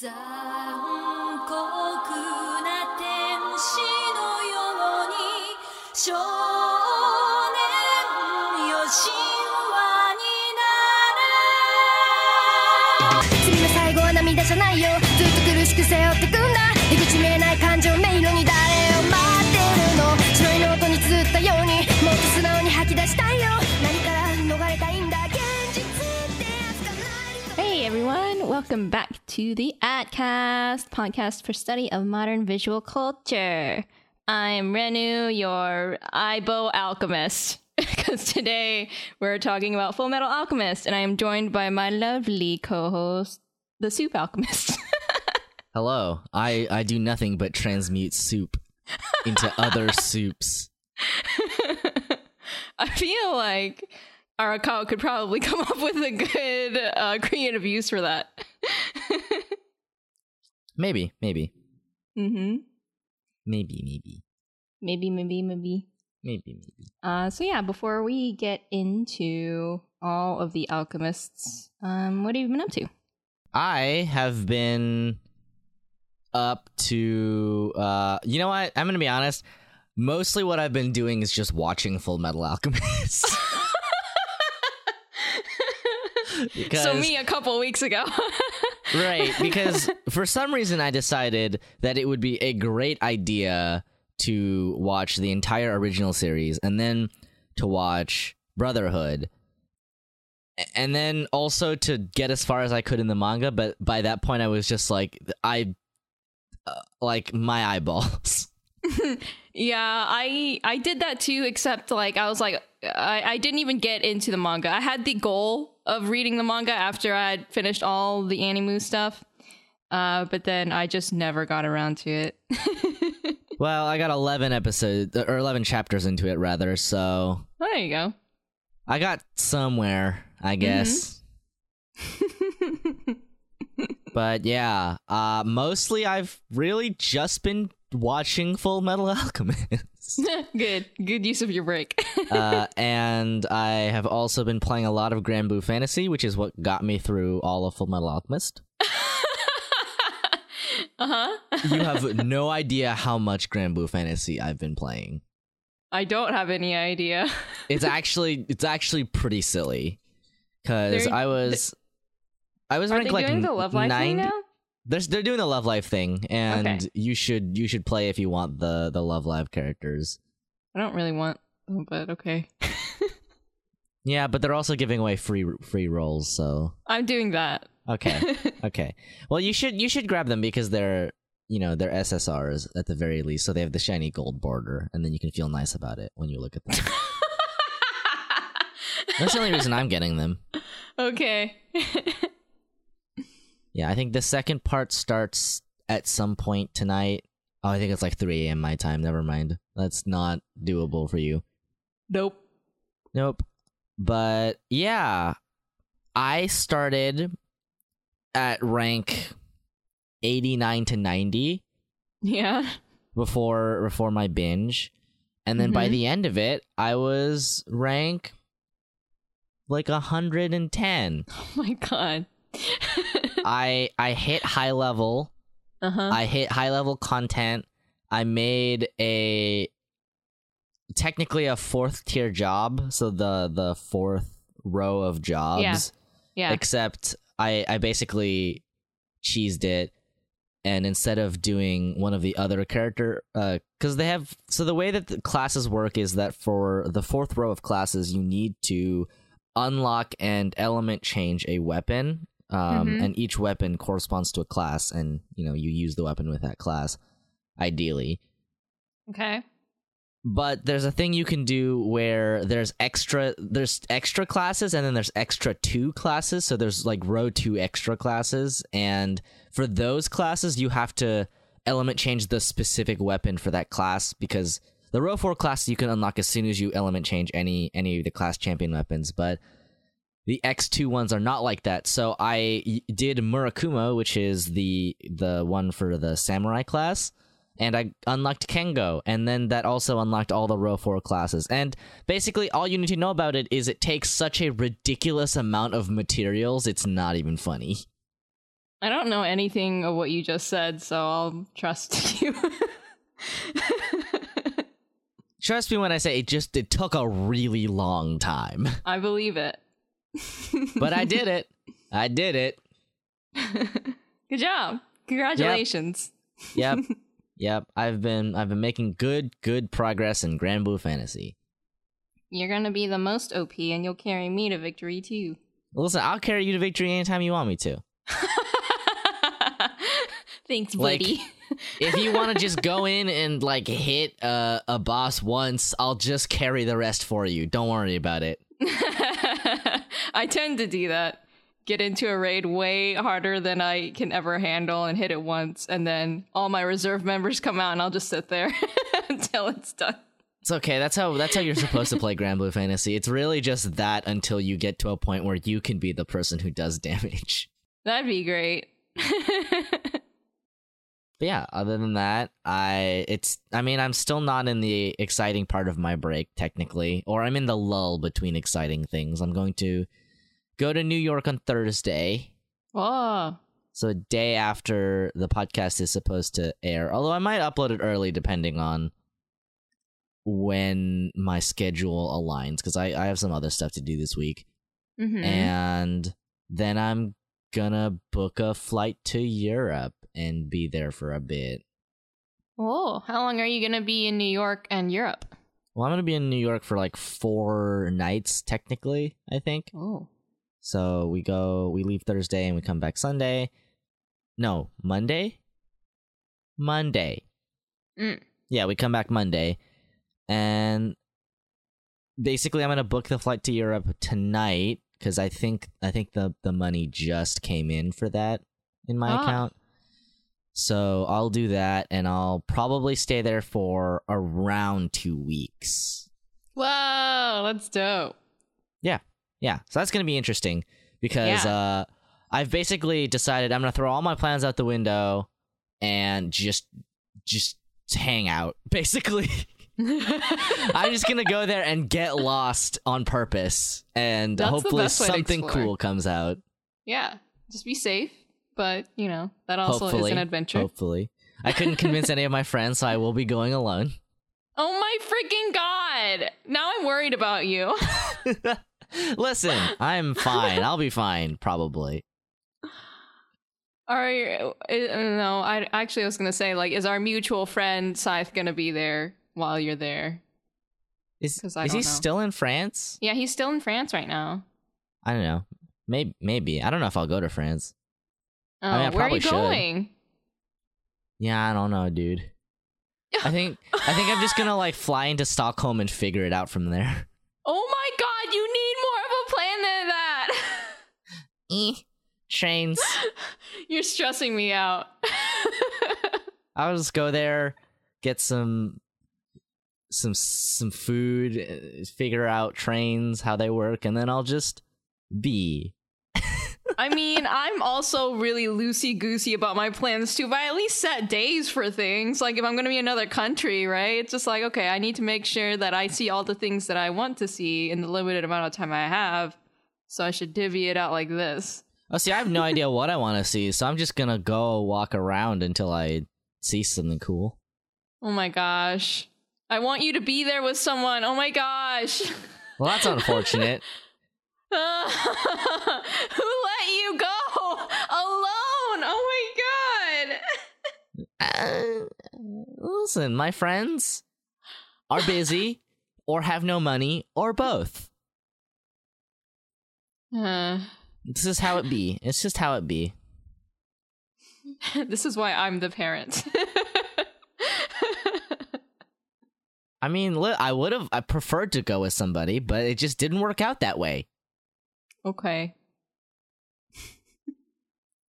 残酷な天使のように少年よ神話になれ次の最後は涙じゃないよずっと苦しく背負ってくんだ出口見えない感情迷路に誰を待ってるの白いノートに綴ったようにもっと素直に吐き出したいよ何から逃れたいんだ現実ってやつがない Hey everyone, welcome back to the AdCast podcast for study of modern visual culture. I'm Renu, your Aibo alchemist. Because today we're talking about Full Metal Alchemist, and I am joined by my lovely co-host, the Soup Alchemist. Hello. I, I do nothing but transmute soup into other soups. I feel like Arakawa could probably come up with a good uh, creative use for that. Maybe, maybe, mm-hmm. maybe, maybe, Maybe, maybe, maybe. maybe, maybe. Uh, so yeah, before we get into all of the alchemists, um, what have you been up to? I have been up to uh you know what? I'm gonna be honest. Mostly what I've been doing is just watching Full Metal Alchemist. so me a couple weeks ago. right because for some reason i decided that it would be a great idea to watch the entire original series and then to watch brotherhood. And then also to get as far as i could in the manga but by that point i was just like i uh, like my eyeballs yeah, I I did that too. Except like I was like I I didn't even get into the manga. I had the goal of reading the manga after I had finished all the Animu stuff. Uh, but then I just never got around to it. well i got 11 episodes or 11 chapters into it rather so there you go. i got somewhere i guess but yeah uh mostly i've really just been watching full metal alchemist good, good use of your break. uh and i have also been playing a lot of granblue fantasy which is what got me through all of full metal alchemist uh huh. you have no idea how much granblue fantasy i've been playing I don't have any idea. it's actually it's actually pretty silly because i was i was ranked like doing the Love Live thing 90 now? They're, they're doing the Love Live thing, and Okay. you should you should play if you want the the Love Live characters. I don't really want, oh, but okay. Yeah, but they're also giving away free free rolls, so I'm doing that. okay, okay. Well, you should you should grab them because they're you know they're SSRs at the very least, so they have the shiny gold border, and then you can feel nice about it when you look at them. That's the only reason I'm getting them. okay. Yeah, I think the second part starts at some point tonight. Oh, I think it's like 3 a.m. my time. Never mind. That's not doable for you. nope. Nope. But yeah, I started at rank 89 to 90 Yeah. before before my binge. And then by Mhm. the end of it, I was rank like 110. Oh my god. I I hit high level. uh huh. I hit high level content. I made a technically a fourth tier job, so the the fourth row of jobs. yeah. Except I I basically cheesed it and instead of doing one of the other character uh cuz they have so the way that the classes work is that for the fourth row of classes you need to unlock and element change a weapon um Mhm. and each weapon corresponds to a class and you know you use the weapon with that class ideally okay. but there's a thing you can do where there's extra there's extra classes and then there's extra two classes so there's like row two extra classes and for those classes you have to element change the specific weapon for that class because the row four class you can unlock as soon as you element change any any of the class champion weapons but the X2 ones are not like that. So I did Murakumo, which is the the one for the samurai class, and I unlocked Kengo, and then that also unlocked all the row four classes. And basically, all you need to know about it is it takes such a ridiculous amount of materials, it's not even funny. I don't know anything of what you just said, so I'll trust you. Trust me when I say it just it took a really long time. I believe it. But I did it. I did it. Good job. Congratulations. Yep. yep. I've been I've been making good good progress in Granblue Fantasy. You're gonna be the most OP and you'll carry me to victory too. Listen, I'll carry you to victory anytime you want me to. Thanks, Like- buddy. If you want to just go in and like hit uh, a boss once, I'll just carry the rest for you. Don't worry about it. I tend to do that. Get into a raid way harder than I can ever handle and hit it once, and then all my reserve members come out and I'll just sit there until it's done. It's okay. That's how that's how you're supposed to play Granblue Fantasy. It's really just that until you get to a point where you can be the person who does damage. That'd be great. But yeah, other than that, I it's I mean, I'm still not in the exciting part of my break technically, or I'm in the lull between exciting things. I'm going to go to New York on Thursday. oh, So a day after the podcast is supposed to air. Although I might upload it early depending on when my schedule aligns because I, I have some other stuff to do this week. mhm. And then I'm gonna book a flight to Europe and be there for a bit. oh, how long are you gonna be in New York and Europe? Well, I'm gonna be in New York for like four nights, technically. I think. Oh, So we go, we leave Thursday and we come back Sunday. No, Monday. Monday. Mm. Yeah, we come back Monday, and basically, I'm gonna book the flight to Europe tonight because I think I think the the money just came in for that in my Ah. account. So I'll do that, and I'll probably stay there for around two weeks. wow, that's dope. Yeah, Yeah. so that's gonna be interesting because uh, I've basically decided I'm gonna throw all my plans out the window and just just hang out. Basically, I'm just gonna go there and get lost on purpose, and That's hopefully to something cool comes out. yeah, just be safe, but you know that also hopefully, is an adventure. hopefully, I couldn't convince any of my friends, so I will be going alone. Oh my freaking god! Now I'm worried about you. Listen, I'm fine. I'll be fine, probably. Are you, uh, no? I actually I was gonna say like, is our mutual friend Scythe gonna be there while you're there? Is I is he know. still in France? Yeah, he's still in France right now. I don't know. Maybe maybe. I don't know if I'll go to France. Oh, mean, I where are you should. going? Yeah, I don't know, dude. I think I think I'm just gonna like fly into Stockholm and figure it out from there. Oh my god, you need more of a plan than that. Eh, trains. You're stressing me out. I'll just go there, get some some some food, figure out trains how they work, and then I'll just be. I mean, I'm also really loosey goosey about my plans too, but I at least set days for things. Like if I'm gonna be another country, right? It's just like, okay, I need to make sure that I see all the things that I want to see in the limited amount of time I have. So I should divvy it out like this. Oh, see, I have no idea what I want to see, so I'm just gonna go walk around until I see something cool. Oh my gosh. I want you to be there with someone. Oh my gosh. Well, that's unfortunate. Who let you go alone? Oh my god. Uh, listen, my friends are busy, or have no money, or both. Uh, This is how it be. It's just how it be. this is why I'm the parent. I mean, li- I would have I preferred to go with somebody, but it just didn't work out that way. Okay.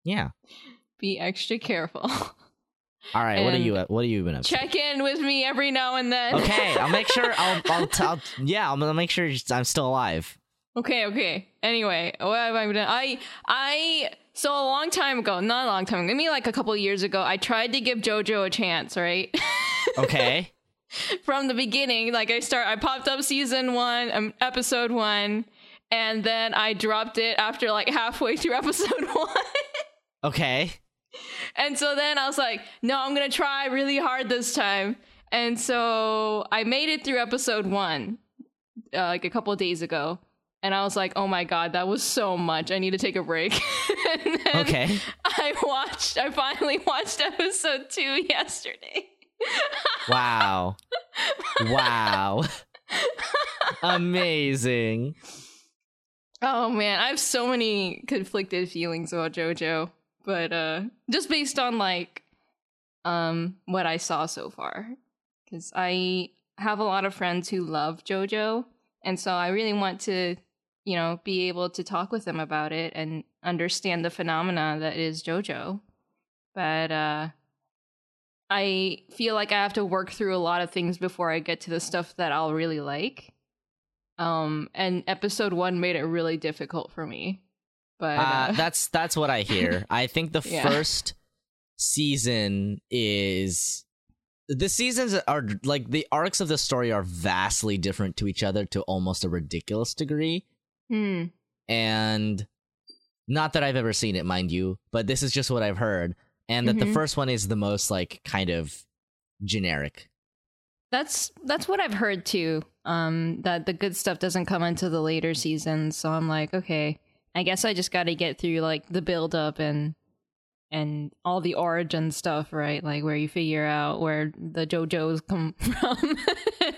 Yeah. Be extra careful. All right. what are you? What are you been up to? Check in with me every now and then. Okay, I'll make sure. I'll. I'll. T- I'll yeah, I'll, I'll make sure I'm still alive. Okay, okay. Anyway, what have I done? I I so a long time ago, not a long time, ago, maybe like a couple of years ago, I tried to give JoJo a chance, right? Okay. From the beginning, like I start, I popped up season one, um, episode one, and then I dropped it after like halfway through episode one. Okay. And so then I was like, no, I'm going to try really hard this time. And so I made it through episode one, uh, like a couple of days ago. And I was like, oh my God, that was so much. I need to take a break. Okay. I watched, I finally watched episode two yesterday. Wow. wow. Amazing. Oh man, I have so many conflicted feelings about JoJo, but uh just based on like um what I saw so far cuz I have a lot of friends who love JoJo and so I really want to, you know, be able to talk with them about it and understand the phenomena that is JoJo. But uh I feel like I have to work through a lot of things before I get to the stuff that I'll really like. Um, and episode one made it really difficult for me. But Uh, uh, that's that's what I hear. I think the Yeah. first season is the seasons are like the arcs of the story are vastly different to each other to almost a ridiculous degree. hmm, And not that I've ever seen it, mind you, but this is just what I've heard. And that the Mhm. first one is the most like kind of generic. That's that's what I've heard too. Um, that the good stuff doesn't come into the later seasons. So I'm like, okay, I guess I just got to get through like the build up and and all the origin stuff, right? Like where you figure out where the JoJo's come from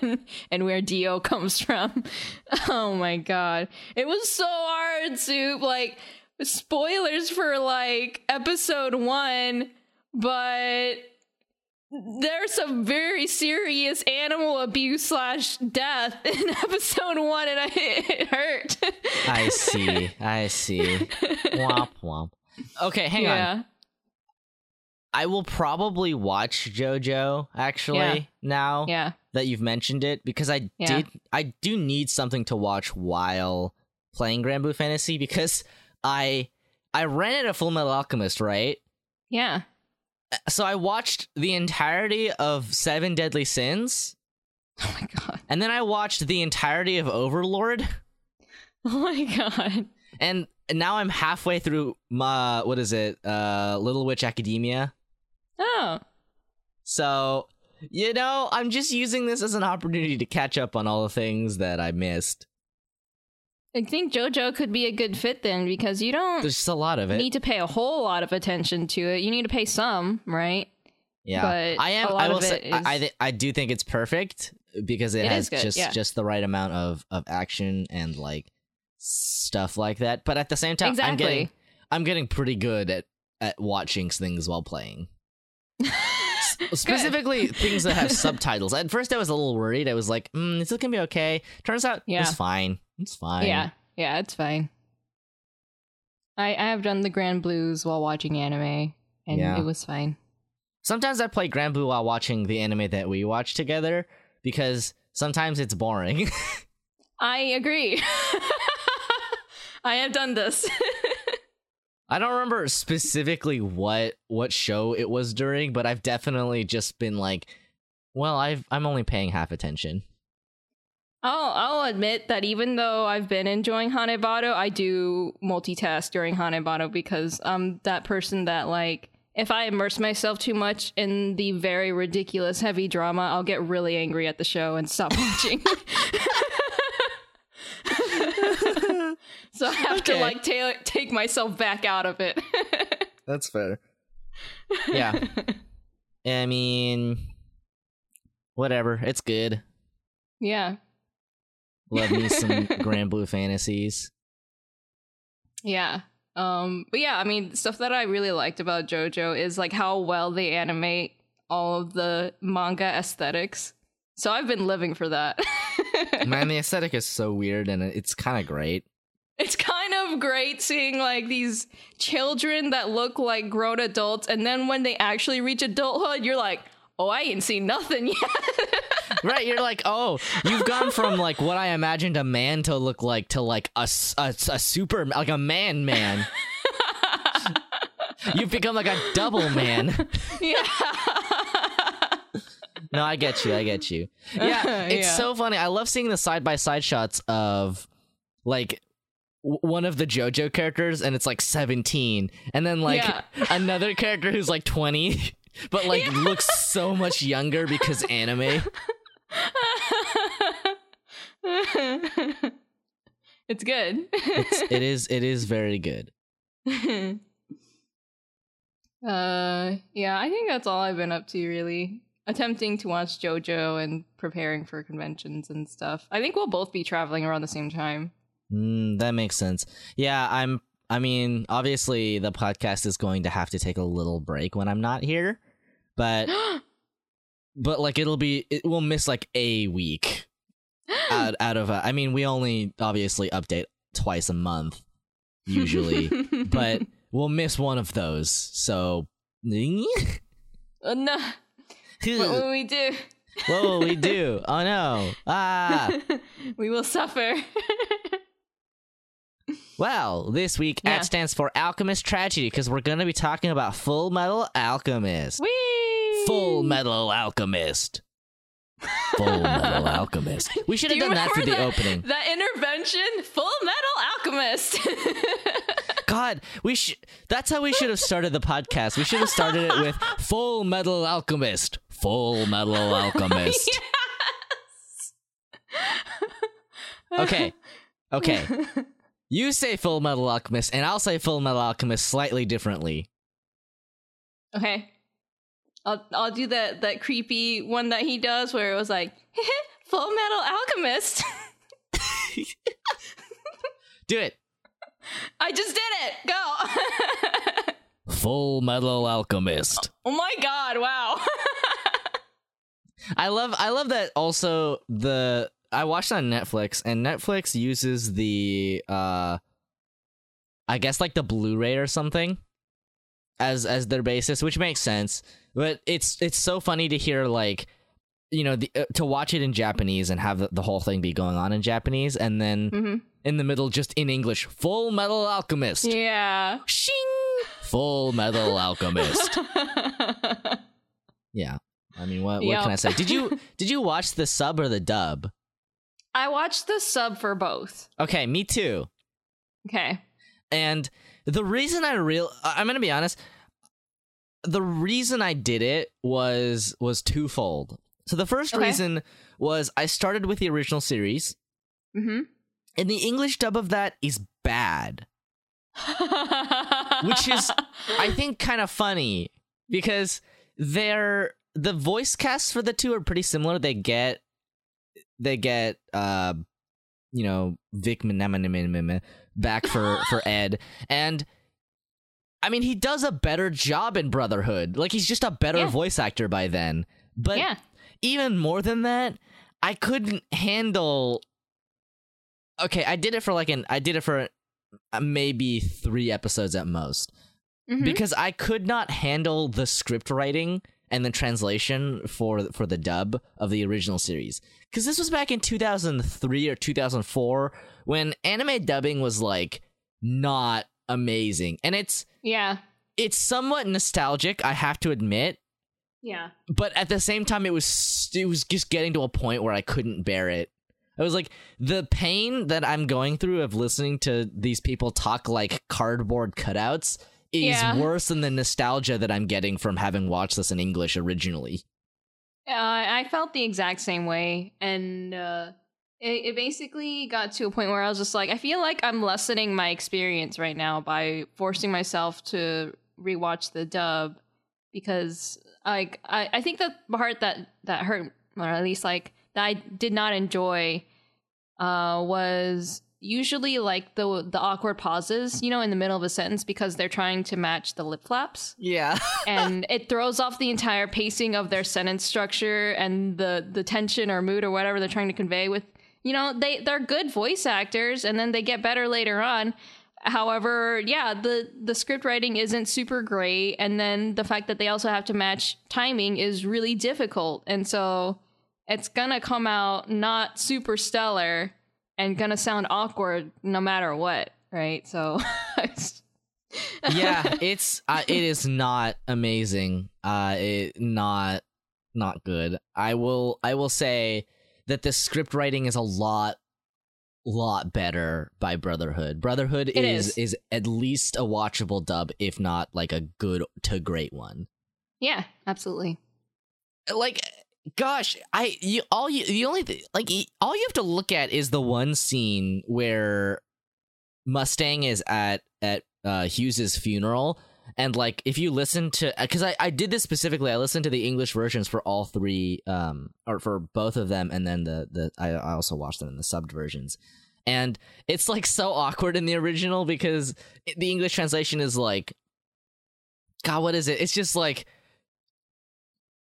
and, and where Dio comes from. Oh my god. It was so hard, Soup. Like spoilers for like episode 1, but there's some very serious animal abuse slash death in episode 1 and I it hurt. I see. I see. womp womp. Okay, hang on. yeah. I will probably watch JoJo actually Yeah. now Yeah. that you've mentioned it because I Yeah. did I do need something to watch while playing Granblue Fantasy because I I rented a Full Metal Alchemist, right? Yeah. So I watched the entirety of Seven Deadly Sins Oh my god. and then I watched the entirety of Overlord Oh my god. and now I'm halfway through my what is it? Uh Little Witch Academia. Oh. So, you know, I'm just using this as an opportunity to catch up on all the things that I missed. I think JoJo could be a good fit then because you don't There's just a lot of it. need to pay a whole lot of attention to it. You need to pay some, right? yeah, but I am. I will say, is- I, thi- I do think it's perfect because it, It has good, just yeah. just the right amount of of action and like stuff like that. But at the same time, I'm Exactly. getting I'm getting pretty good at at watching things while playing. Specifically, things that have subtitles. At first, I was a little worried. I was like, mm, "Is it gonna be okay?" Turns out, Yeah. it's fine. It's fine. Yeah, yeah, it's fine. I I have done the Granblues while watching anime, and Yeah. it was fine. Sometimes I play Grand Blue while watching the anime that we watch together because sometimes it's boring. I agree. I have done this. I don't remember specifically what what show it was during, but I've definitely just been like, well, I've I'm only paying half attention. I'll I'll admit that even though I've been enjoying Hanebado, I do multitask during Hanebado because I'm that person that like if I immerse myself too much in the very ridiculous heavy drama, I'll get really angry at the show and stop watching. so I have to like ta- take myself back out of it. That's fair. Yeah. I mean, whatever. It's good. yeah. Love me some Grand Blue fantasies. Yeah. Um but yeah, I mean stuff that I really liked about JoJo is like how well they animate all of the manga aesthetics. So I've been living for that. Man, the aesthetic is so weird and it's kind of great. It's kind of great seeing like these children that look like grown adults and then when they actually reach adulthood, you're like, "Oh, I ain't seen nothing yet." right you're like oh you've gone from like what i imagined a man to look like to like a a super like a man man you've become like a double man yeah. no i get you i get you yeah it's Yeah. so funny i love seeing the side by side shots of like one of the JoJo characters and it's like 17 and then like Yeah. another character who's like 20 but like looks so much younger because anime. it's good. It's, it is it is very good. uh, yeah, I think that's all I've been up to really. Attempting to watch JoJo and preparing for conventions and stuff. I think we'll both be traveling around the same time. Mm, that makes sense. Yeah, I'm. I mean, obviously, the podcast is going to have to take a little break when I'm not here, but but like it'll be it will miss like a week out out of. A, I mean, we only obviously update twice a month usually, but we'll miss one of those. So, Uh, no, what will we do? What will we do? Oh no! Ah. we will suffer. Well, this week Yeah. AT stands for Alchemist Tragedy because we're going to be talking about Full Metal Alchemist. Whee! Full Metal Alchemist. Full Metal Alchemist. We should have you done that for the remember opening. That intervention, Full Metal Alchemist. God, we should. That's how we should have started the podcast. We should have started it with Full Metal Alchemist. Full Metal Alchemist. yes. Okay. Okay. You say Full Metal Alchemist, and I'll say Full Metal Alchemist slightly differently. okay, I'll I'll do that that creepy one that he does where it was like Full Metal Alchemist. Do it. I just did it. Go. Full Metal Alchemist. oh my god! Wow. I love I love that also the I watched on Netflix and Netflix uses the uh I guess like the Blu-ray or something as as their basis, which makes sense. But it's it's so funny to hear like you know the, uh, to watch it in Japanese and have the, the whole thing be going on in Japanese and then hmm in the middle just in English Full Metal Alchemist. Yeah. Shing! Full Metal Alchemist. yeah. I mean, what what Yep. can I say? Did you did you watch the sub or the dub? I watched the sub for both. Okay, me too. Okay. And the reason I real I'm gonna be honest, the reason I did it was was twofold. So the first Okay. reason was I started with the original series, Mm-hmm. and the English dub of that is bad. Which is- I think kind of funny because they're the voice casts for the two are pretty similar. They get they get uh you know Vic back for for Ed and I mean he does a better job in Brotherhood. Like he's just a better Yeah. voice actor by then. But yeah. even more than that, I couldn't handle. Okay, I did it for like an. I did it for uh, maybe three episodes at most Mhm. because I could not handle the script writing and the translation for for the dub of the original series. Because this was back in 2003 or 2004 when anime dubbing was like not amazing, and it's yeah. it's somewhat nostalgic. I have to admit Yeah. but at the same time it was it was just getting to a point where I couldn't bear it. I was like the pain that I'm going through of listening to these people talk like cardboard cutouts is Yeah. worse than the nostalgia that I'm getting from having watched this in English originally. Uh, I felt the exact same way, and uh, it, it basically got to a point where I was just like, I feel like I'm lessening my experience right now by forcing myself to rewatch the dub because, like, I, I think the part that that hurt, or at least like that I did not enjoy, uh, was usually like the the awkward pauses, you know, in the middle of a sentence because they're trying to match the lip flaps. Yeah. and it throws off the entire pacing of their sentence structure and the the tension or mood or whatever they're trying to convey with you know they they're good voice actors and then they get better later on. However yeah the the script writing isn't super great and then the fact that they also have to match timing is really difficult. And so it's gonna come out not super stellar and gonna sound awkward no matter what right so yeah, it's uh, it is not amazing. Uh it not not good. I will I will say that the script writing is a lot lot better by Brotherhood. Brotherhood is, is. is at least a watchable dub, if not like a good to great one. Yeah, absolutely. Like, gosh, I you all you the only like all you have to look at is the one scene where Mustang is at at uh, Hughes's funeral. And like, if you listen to, because I, I did this specifically, I listened to the English versions for all three, um, or for both of them, and then the the I, I also watched them in the subbed versions, and it's like so awkward in the original because the English translation is like, God, what is it? It's just like,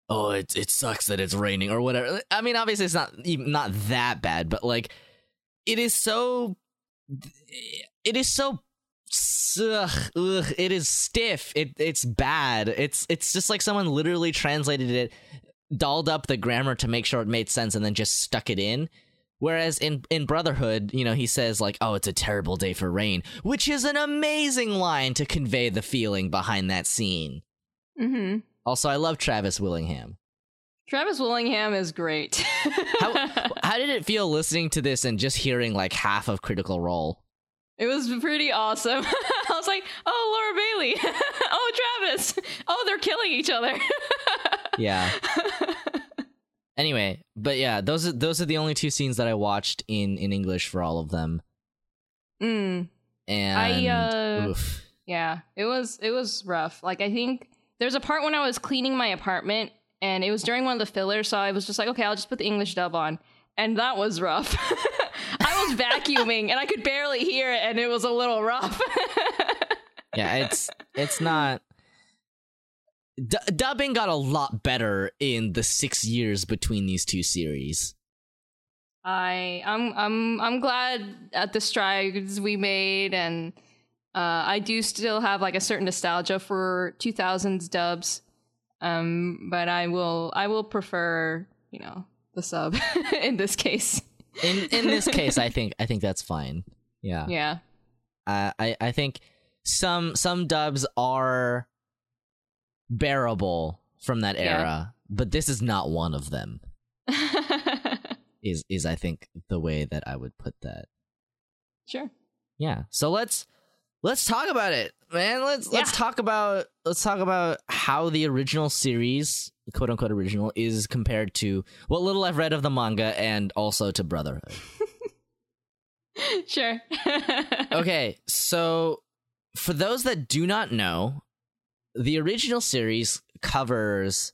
oh, it it sucks that it's raining or whatever. I mean, obviously it's not even not that bad, but like, it is so, it is so ugh, ugh, it is stiff. It it's bad. It's it's just like someone literally translated it, dolled up the grammar to make sure it made sense, and then just stuck it in. Whereas in in Brotherhood, you know, he says like, "Oh, it's a terrible day for rain," which is an amazing line to convey the feeling behind that scene. Mm-hmm. Also, I love Travis Willingham. Travis Willingham is great. How how did it feel listening to this and just hearing like half of Critical Role? It was pretty awesome. I was like, oh, Laura Bailey. oh, Travis. Oh, they're killing each other. Yeah. anyway, but yeah, those are those are the only two scenes that I watched in in English for all of them. mm, And I, uh, oof. yeah, it was it was rough. Like I think there's a part when I was cleaning my apartment and it was during one of the fillers, so I was just like, okay, I'll just put the English dub on. And that was rough. I was vacuuming and I could barely hear it and it was a little rough. yeah, it's it's not. D- dubbing got a lot better in the six years between these two series. I I'm I'm I'm glad at the strides we made and uh, I do still have like a certain nostalgia for 2000s dubs. Um but I will I will prefer, you know, the sub in this case. In in this case, I think I think that's fine. Yeah, Yeah. Uh, I I think some some dubs are bearable from that Yeah. era, but this is not one of them. is is I think the way that I would put that. sure. Yeah. So let's let's talk about it, man. Let's let's talk about let's talk about how the original series, quote unquote original, is compared to what little I've read of the manga and also to Brotherhood. Sure. okay, so for those that do not know, the original series covers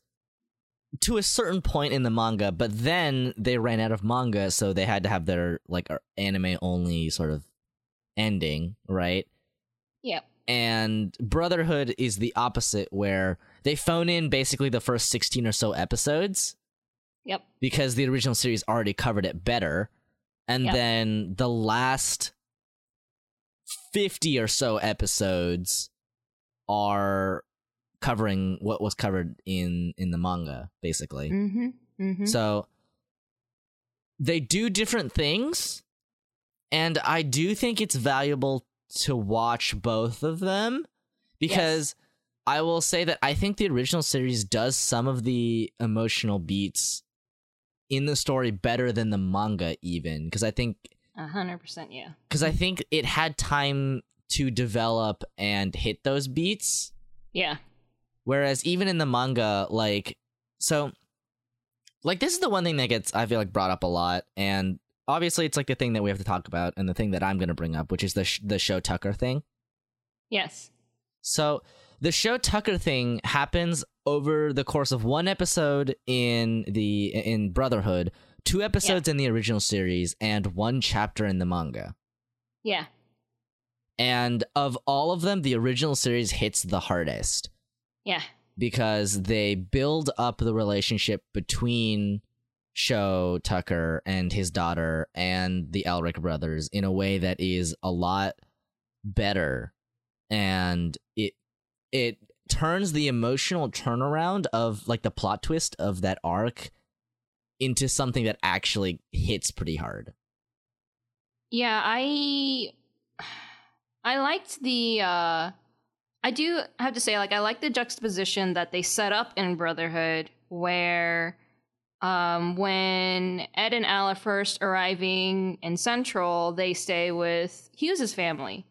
to a certain point in the manga, but then they ran out of manga, so they had to have their like anime only sort of ending, right? Yep. And Brotherhood is the opposite, where they phone in basically the first 16 or so episodes Yep. because the original series already covered it better. And Yep. then the last 50 or so episodes are covering what was covered in in the manga basically. Mm-hmm. Mm-hmm. So they do different things and I do think it's valuable to watch both of them because I will say that I think the original series does some of the emotional beats in the story better than the manga even because I think A hundred percent, yeah. because I think it had time to develop and hit those beats Yeah. Whereas even in the manga, like, so, like, this is the one thing that gets, I feel like, brought up a lot. And obviously, it's like the thing that we have to talk about and the thing that I'm going to bring up, which is the, sh- the Sho Tucker thing. Yes. So, the Sho Tucker thing happens over the course of one episode in the in Brotherhood, two episodes in the original series, and one chapter in the manga. Yeah. And of all of them, the original series hits the hardest. Yeah. because they build up the relationship between Sho Tucker and his daughter and the Elric brothers in a way that is a lot better and it it turns the emotional turnaround of like the plot twist of that arc into something that actually hits pretty hard. Yeah, I I liked the uh I do have to say like I like the juxtaposition that they set up in Brotherhood where um, when Ed and Al are first arriving in Central, they stay with Hughes's family.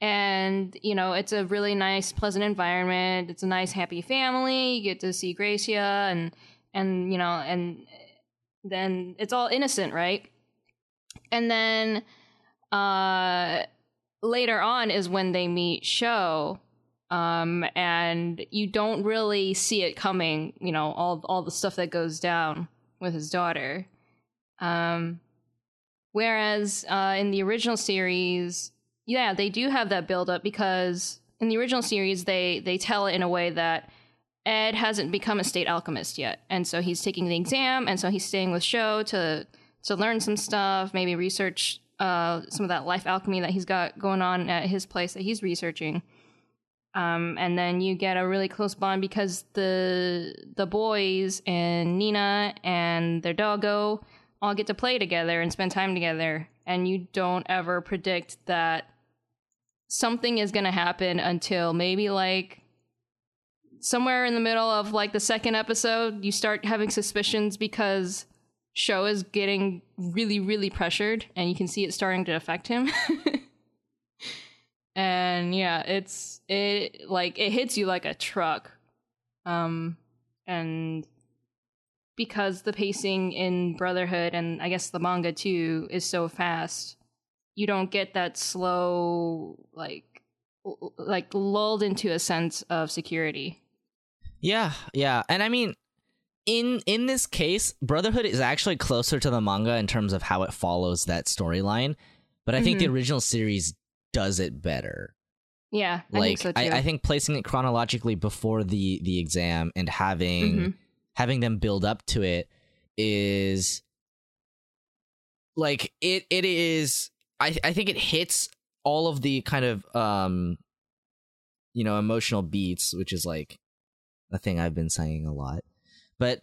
And, you know, it's a really nice, pleasant environment. It's a nice, happy family. You get to see Gracia and, and, you know, and then it's all innocent, right? And then, uh, later on is when they meet Sho. Um, and you don't really see it coming, you know, all all the stuff that goes down with his daughter. Um, whereas uh, in the original series, yeah, they do have that build up because in the original series they they tell it in a way that Ed hasn't become a state alchemist yet, and so he's taking the exam, and so he's staying with Sho to to learn some stuff, maybe research uh, some of that life alchemy that he's got going on at his place that he's researching. Um, and then you get a really close bond because the the boys and Nina and their doggo all get to play together and spend time together, and you don't ever predict that something is going to happen until maybe like somewhere in the middle of like the second episode, you start having suspicions because Sho is getting really really pressured and you can see it starting to affect him and yeah it's it like it hits you like a truck. Um and because the pacing in brotherhood and i guess the manga too is so fast you don't get that slow like l- like lulled into a sense of security. Yeah, yeah. And I mean in in this case, Brotherhood is actually closer to the manga in terms of how it follows that storyline, but I think the original series does it better. yeah i like think so I, I think placing it chronologically before the the exam and having Mhm. having them build up to it is like it it is I I think it hits all of the kind of um you know emotional beats, which is like a thing I've been saying a lot. But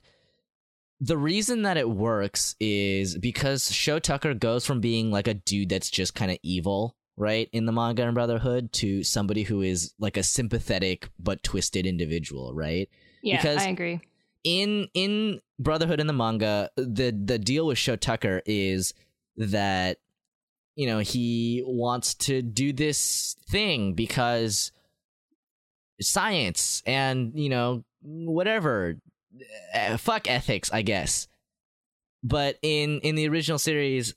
the reason that it works is because Sho Tucker goes from being like a dude that's just kind of evil, right, in the manga and Brotherhood to somebody who is like a sympathetic but twisted individual, right? yeah because- i agree in in Brotherhood in the manga, the the deal with Sho Tucker is that you know he wants to do this thing because science and you know whatever uh, fuck ethics i guess but in in the original series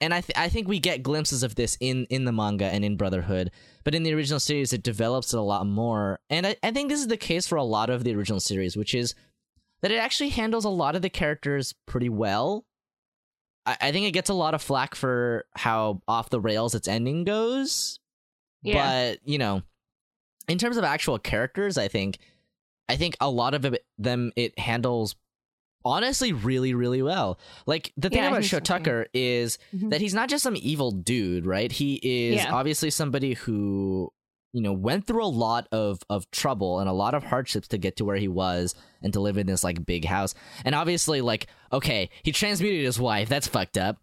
and i th- i think we get glimpses of this in in the manga and in brotherhood but in the original series it develops it a lot more. And I, I think this is the case for a lot of the original series which is that it actually handles a lot of the characters pretty well. I, I think it gets a lot of flack for how off the rails its ending goes. Yeah. But you know in terms of actual characters i think i think a lot of it, them it handles honestly really really well like the thing Yeah, about think Sho so, too. tucker is Mhm. that he's not just some evil dude right he is Yeah. obviously somebody who you know went through a lot of of trouble and a lot of hardships to get to where he was and to live in this like big house and obviously like okay he transmuted his wife that's fucked up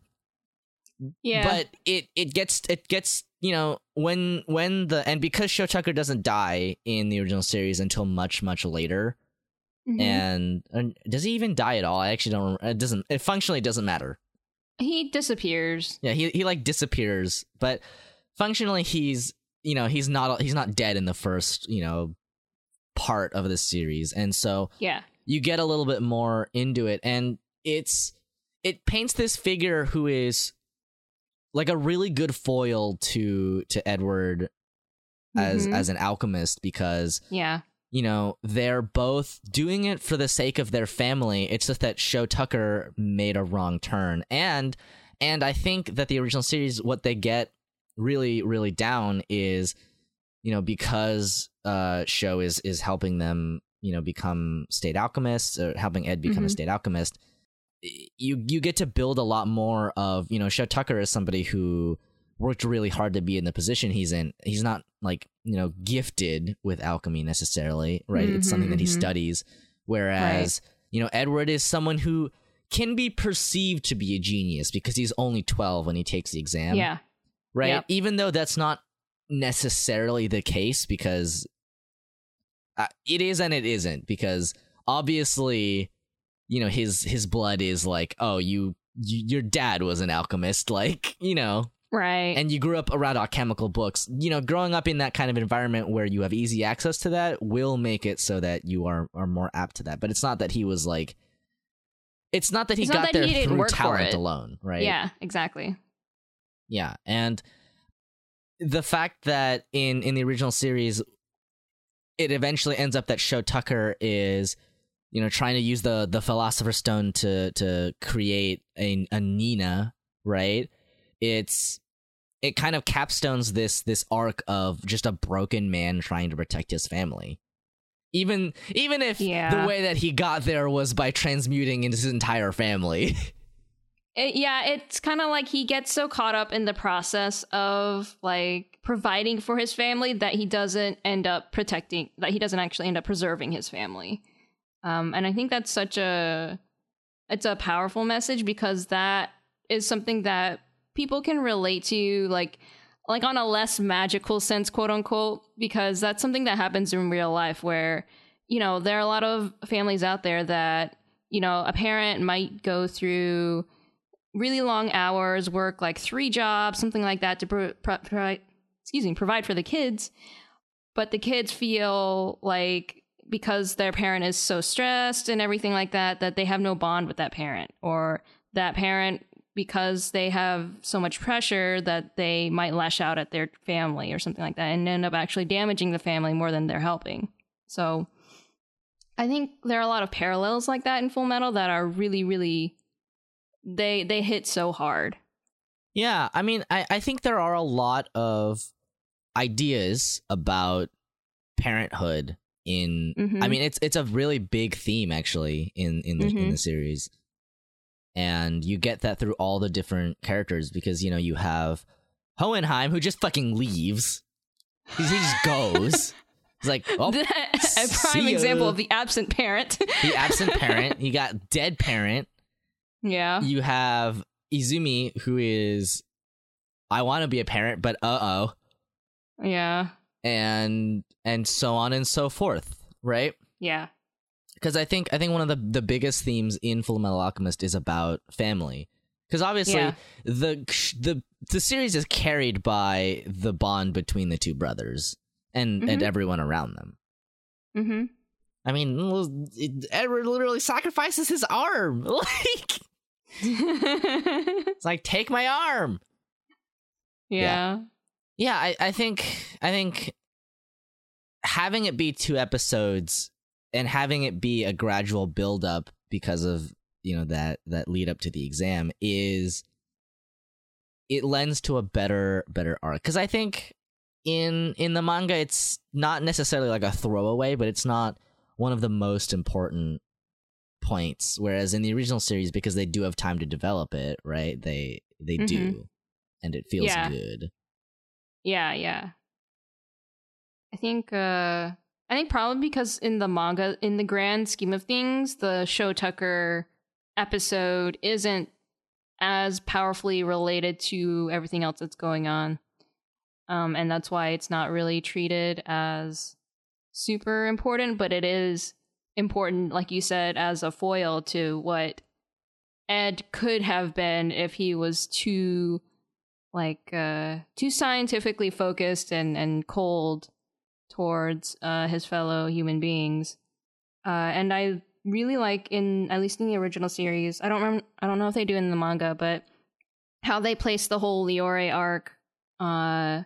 yeah but it it gets it gets you know when when the and because Sho Tucker doesn't die in the original series until much much later Mhm. and, and does he even die at all? I actually don't it doesn't it functionally doesn't matter. He disappears. Yeah he he like disappears but functionally he's you know he's not he's not dead in the first you know part of the series and so yeah. you get a little bit more into it and it's it paints this figure who is like a really good foil to to Edward as Mhm. as an alchemist because yeah you know they're both doing it for the sake of their family. It's just that Sho Tucker made a wrong turn. And and I think that the original series what they get really really down is you know because uh Sho is is helping them you know become state alchemists or helping Ed become a Mhm. state alchemist you you get to build a lot more of you know Sho Tucker is somebody who worked really hard to be in the position he's in. He's not like you know gifted with alchemy necessarily right it's something that he Mhm, mhm. studies whereas you know Edward is someone who can be perceived to be a genius because he's only 12 when he takes the exam yeah right? Yep. Even though that's not necessarily the case because uh, it is and it isn't because obviously you know his his blood is like oh you, you your dad was an alchemist like you know Right. and you grew up around alchemical books. You know growing up in that kind of environment where you have easy access to that will make it so that you are are more apt to that. But it's not that he was like it's not that he It's got that there he through talent alone right? Yeah, exactly. yeah and the fact that in in the original series it eventually ends up that Sho tucker is you know trying to use the the philosopher's stone to to create a, a nina right it's it kind of capstones this this arc of just a broken man trying to protect his family even even if Yeah. the way that he got there was by transmuting into his entire family It- yeah, it's kind of like he gets so caught up in the process of like providing for his family that he doesn't end up protecting, that he doesn't actually end up preserving his family. Um, and I think that's such a, it's a powerful message because that is something that people can relate to, you, like, like on a less magical sense, quote unquote, because that's something that happens in real life where, you know, there are a lot of families out there that, you know, a parent might go through really long hours, work like three jobs, something like that to pro- pro- pro- excuse me, provide for the kids. But the kids feel like because their parent is so stressed and everything like that, that they have no bond with that parent, or that parent because they have so much pressure that they might lash out at their family or something like that and end up actually damaging the family more than they're helping. So I think there are a lot of parallels like that in Full Metal that are really, really they they hit so hard. Yeah, I mean, I, I think there are a lot of ideas about parenthood in. I Mhm. mean, it's it's a really big theme actually in in the in Mhm. the series, and you get that through all the different characters because you know you have Hohenheim who just fucking leaves. He, just goes. He's like, oh, a prime example of the absent parent. the absent parent. You got dead parent. yeah. You have Izumi who is, I want to be a parent, but uh oh. Yeah. and and so on and so forth right Yeah. Because i think i think one of the the biggest themes in full metal alchemist is about family because obviously Yeah. the the the series is carried by the bond between the two brothers and and Mhm. everyone around them Mm-hmm. i mean it, edward literally sacrifices his arm like it's like take my arm yeah. yeah I, I think i think having it be two episodes and having it be a gradual build up because of you know that that lead up to the exam is it lends to a better better arc because i think in in the manga it's not necessarily like a throwaway but it's not one of the most important points. Whereas in the original series because they do have time to develop it right they they do. And it feels Yeah. good. Yeah, yeah. I think uh I think probably because in the manga in the grand scheme of things, the Sho Tucker episode isn't as powerfully related to everything else that's going on. Um and that's why it's not really treated as super important, but it is important like you said as a foil to what Ed could have been if he was too like uh too scientifically focused and and cold towards uh his fellow human beings. Uh and i really like in at least in the original series i don't remember i don't know if they do in the manga but how they place the whole Lior arc uh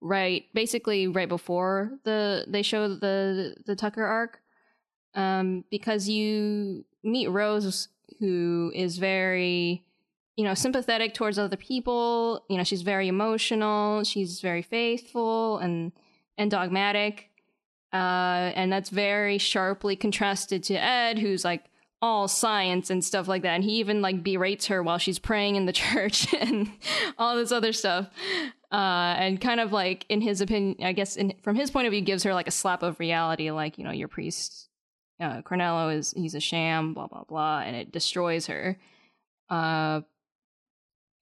right basically right before the they show the the tucker arc. Um because you meet rose who is very you know sympathetic towards other people. You know she's very emotional. She's very faithful and and dogmatic uh and that's very sharply contrasted to ed who's like all science and stuff like that and he even like berates her while she's praying in the church and all this other stuff uh and kind of like in his opinion i guess in, from his point of view gives her like a slap of reality like you know your priest uh cornello is he's a sham blah blah blah and it destroys her uh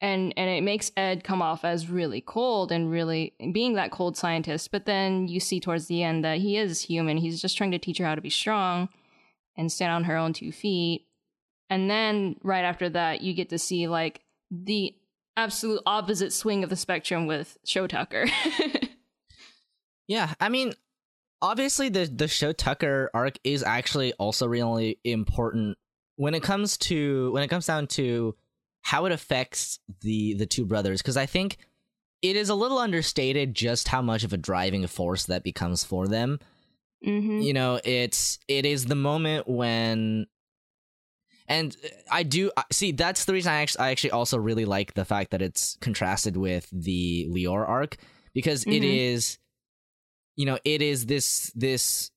and and it makes Ed come off as really cold and really being that cold scientist. But then you see towards the end that he is human. He's just trying to teach her how to be strong and stand on her own two feet. and then right after that, you get to see like the absolute opposite swing of the spectrum with Sho Tucker. Yeah, I mean, obviously the the Sho Tucker arc is actually also really important when it comes to when it comes down to how it affects the the two brothers because I think it is a little understated just how much of a driving force that becomes for them. mm-hmm. You know, it's it is the moment when and I do see that's the reason I actually I actually also really like the fact that it's contrasted with the Lior arc because it Mhm. is you know, it is this this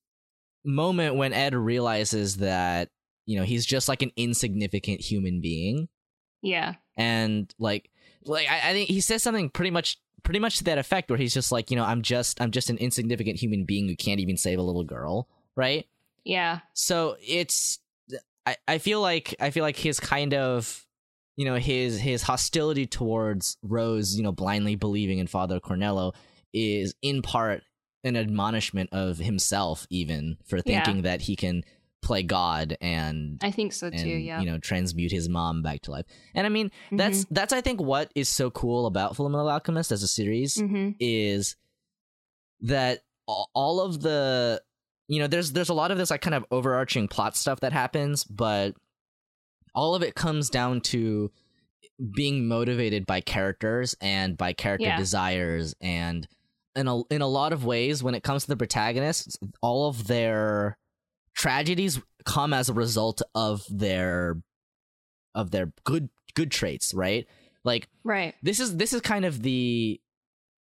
moment when Ed realizes that, you know, he's just like an insignificant human being Yeah. and like like I, I think he says something pretty much pretty much to that effect where he's just like, you know, I'm just I'm just an insignificant human being who can't even save a little girl, right? Yeah. so it's I, I feel like i feel like his kind of you know his his hostility towards rose you know blindly believing in father cornello is in part an admonishment of himself even for Yeah. thinking that he can play god and I think so too. and yeah. you know transmute his mom back to life and i mean that's Mm-hmm. that's i think what is so cool about fullmetal alchemist as a series hmm is that all of the you know there's there's a lot of this like kind of overarching plot stuff that happens but all of it comes down to being motivated by characters and by character Yeah. desires and in a in a lot of ways when it comes to the protagonists all of their tragedies come as a result of their of their good good traits right like Right. this is this is kind of the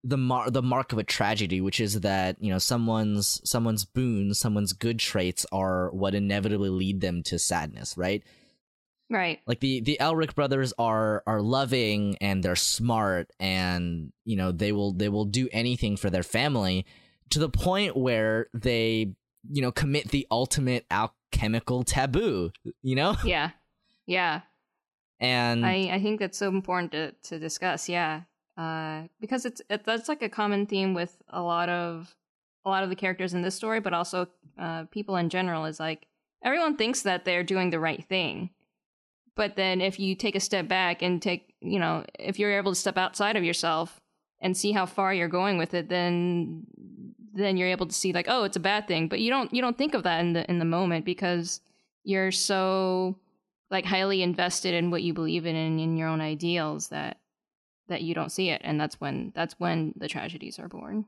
the mar- the mark of a tragedy which is that you know someone's someone's boons someone's good traits are what inevitably lead them to sadness right Right. like the the Elric brothers are are loving and they're smart and you know they will they will do anything for their family to the point where they you know commit the ultimate alchemical taboo you know Yeah. Yeah. and I, I think that's so important to, to discuss. Yeah. Uh, because it's it, that's like a common theme with a lot of a lot of the characters in this story, but also uh, people in general is like everyone thinks that they're doing the right thing, but then if you take a step back and take you know if you're able to step outside of yourself and see how far you're going with it, then then you're able to see like oh it's a bad thing, but you don't you don't think of that in the in the moment because you're so like highly invested in what you believe in and in your own ideals that that you don't see it. And that's when that's when the tragedies are born.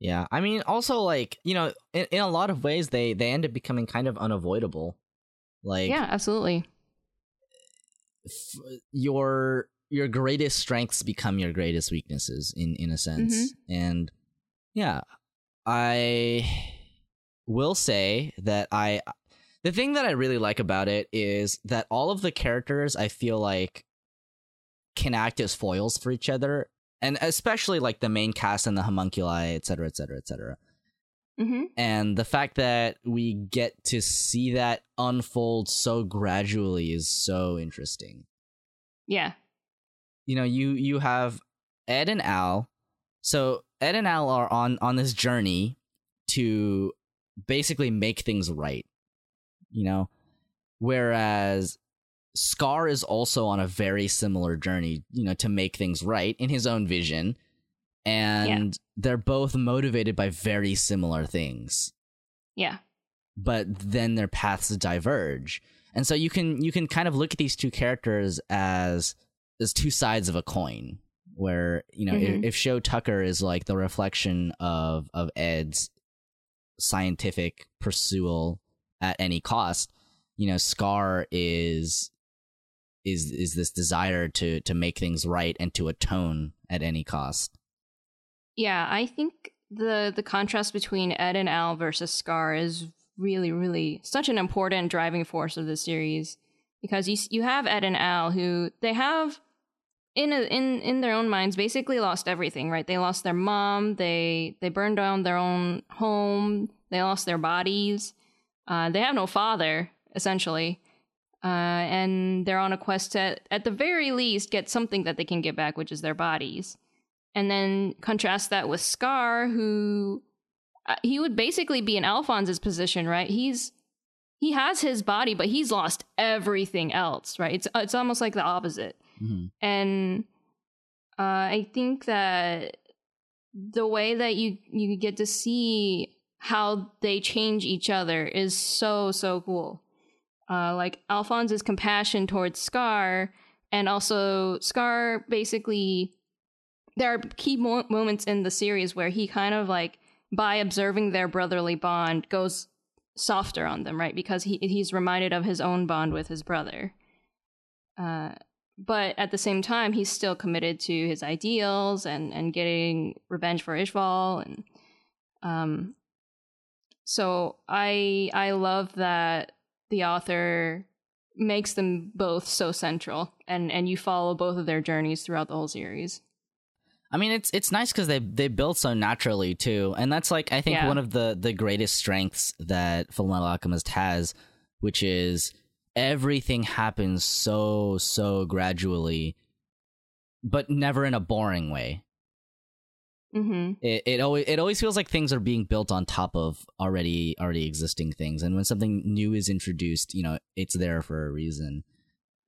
Yeah, I mean, also like you know, in, in a lot of ways, they they end up becoming kind of unavoidable. Like, yeah absolutely. F- your your greatest strengths become your greatest weaknesses in in a sense, mm-hmm. and yeah, I will say that I the thing that I really like about it is that all of the characters I feel like can act as foils for each other, and especially like the main cast and the homunculi, et cetera, et cetera, et cetera. Mm-hmm. and the fact that we get to see that unfold so gradually is so interesting. Yeah. You know you you have ed and al. So ed and al are on on this journey to basically make things right you know? Whereas scar is also on a very similar journey you know to make things right in his own vision. And they're both motivated by very similar things. Yeah. But then their paths diverge. And so you can you can kind of look at these two characters as as two sides of a coin where you know Mhm. if, if Sho tucker is like the reflection of of ed's scientific pursual at any cost you know scar is is is this desire to to make things right and to atone at any cost yeah i think the the contrast between ed and al versus scar is really really such an important driving force of the series because you you have ed and al who they have in a, in in their own minds basically lost everything right? They lost their mom they they burned down their own home they lost their bodies. Uh, they have no father essentially. Uh, and they're on a quest to at the very least get something that they can get back which is their bodies. And then contrast that with scar who uh, he would basically be in alphonse's position right? He's he has his body, but he's lost everything else, right? It's it's almost like the opposite. Mhm. And uh, I think that the way that you you get to see how they change each other is so so cool. Uh, like Alphonse's compassion towards Scar, and also Scar basically. There are key mo- moments in the series where he kind of like, by observing their brotherly bond, goes softer on them, right? Because he he's reminded of his own bond with his brother. Uh, but at the same time, he's still committed to his ideals and and getting revenge for Ishval, and um, so I I love that the author makes them both so central, and and you follow both of their journeys throughout the whole series. I mean, it's it's nice because they they build so naturally too, and that's like I think Yeah. one of the the greatest strengths that Fullmetal Alchemist has, which is everything happens so so gradually, but never in a boring way. Mm-hmm. It it always it always feels like things are being built on top of already already existing things, and when something new is introduced, you know, it's there for a reason.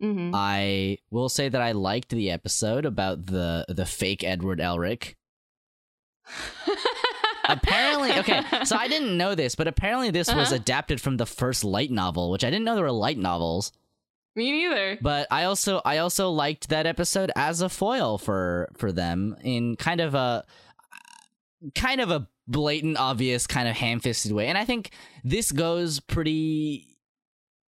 Mm-hmm. I will say that I liked the episode about the the fake Edward Elric. apparently, okay, so I didn't know this, but apparently this was Uh-huh. adapted from the first light novel, which I didn't know there were light novels. Me neither. But I also I also liked that episode as a foil for for them in kind of a kind of a blatant obvious kind of ham-fisted way. And I think this goes pretty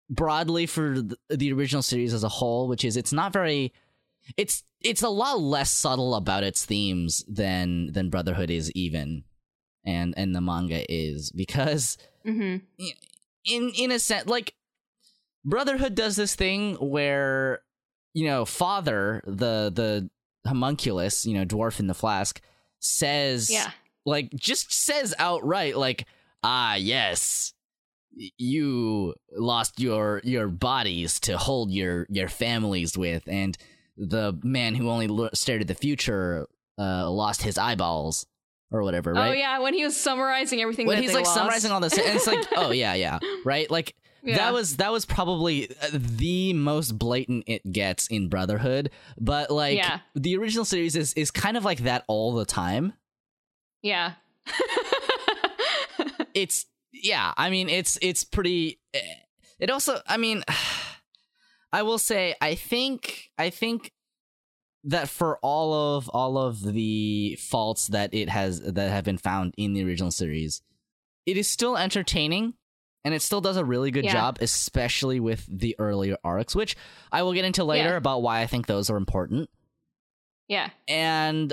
broadly for the, the original series as a whole, which is it's not very it's it's a lot less subtle about its themes than than Brotherhood is even and and the manga is because Mm-hmm. in in a sense like brotherhood does this thing where you know father the the homunculus you know dwarf in the flask says Yeah. like just says outright like ah yes you lost your your bodies to hold your your families with and the man who only lo- stared at the future uh lost his eyeballs or whatever right Oh yeah, when he was summarizing everything. when that he's like lost. summarizing all this and it's like oh yeah yeah right like Yeah. that was that was probably uh, the most blatant it gets in brotherhood but like Yeah. the original series is is kind of like that all the time Yeah. it's yeah i mean it's it's pretty eh. it also i mean i will say i think i think that for all of all of the faults that it has that have been found in the original series it is still entertaining and it still does a really good Yeah. job especially with the earlier arcs which i will get into later Yeah. about why i think those are important yeah. and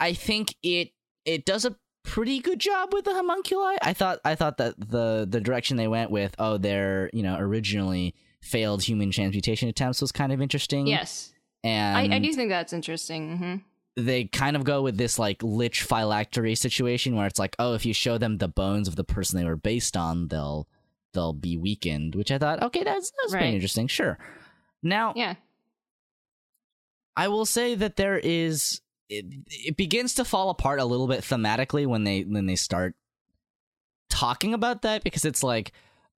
I think it it does a pretty good job with the homunculi. I thought I thought that the the direction they went with oh their you know originally failed human transmutation attempts was kind of interesting. Yes. And I, I do think that's interesting. hmm they kind of go with this like lich phylactery situation where it's like oh if you show them the bones of the person they were based on they'll they'll be weakened, which I thought okay that's that's Right. pretty interesting. Sure. Now Yeah. I will say that there is it, it begins to fall apart a little bit thematically when they when they start talking about that because it's like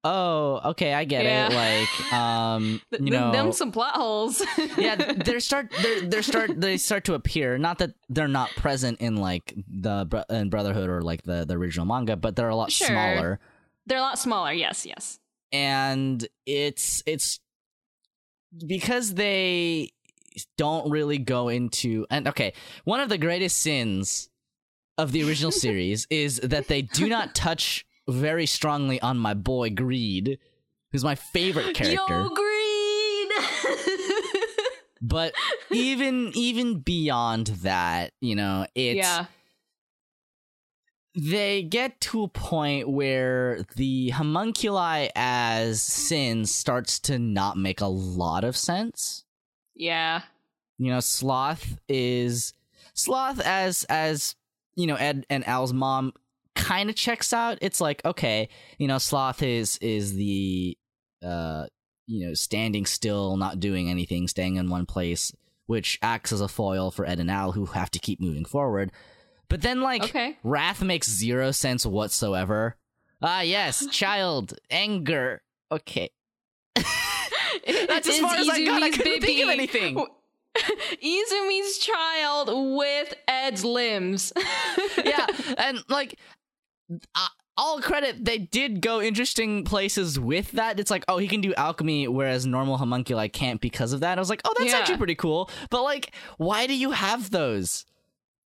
oh okay I get Yeah. it like um you th- know them some plot holes. yeah they start they're, they're start they start to appear not that they're not present in like the in brotherhood or like the the original manga but they're a lot Sure. smaller They're a lot smaller. Yes. Yes. and it's it's because they don't really go into and okay one of the greatest sins of the original series is that they do not touch very strongly on my boy greed who's my favorite character Yo, green. but even even beyond that you know it's yeah. they get to a point where the homunculi as sin starts to not make a lot of sense. Yeah. You know, sloth is sloth as as you know Ed and Al's mom kind of checks out. It's like okay, you know, sloth is is the uh you know standing still, not doing anything, staying in one place, which acts as a foil for Ed and Al who have to keep moving forward. But then like Okay. Wrath makes zero sense whatsoever. Ah, yes, child, anger. okay. That's as far as I got. I couldn't think of anything. Izumi's child with Ed's limbs. yeah, and like, uh, all credit, they did go interesting places with that. It's like, oh, he can do alchemy, whereas normal homunculi can't because of that. I was like, oh, that's Yeah. actually pretty cool. But like, why do you have those?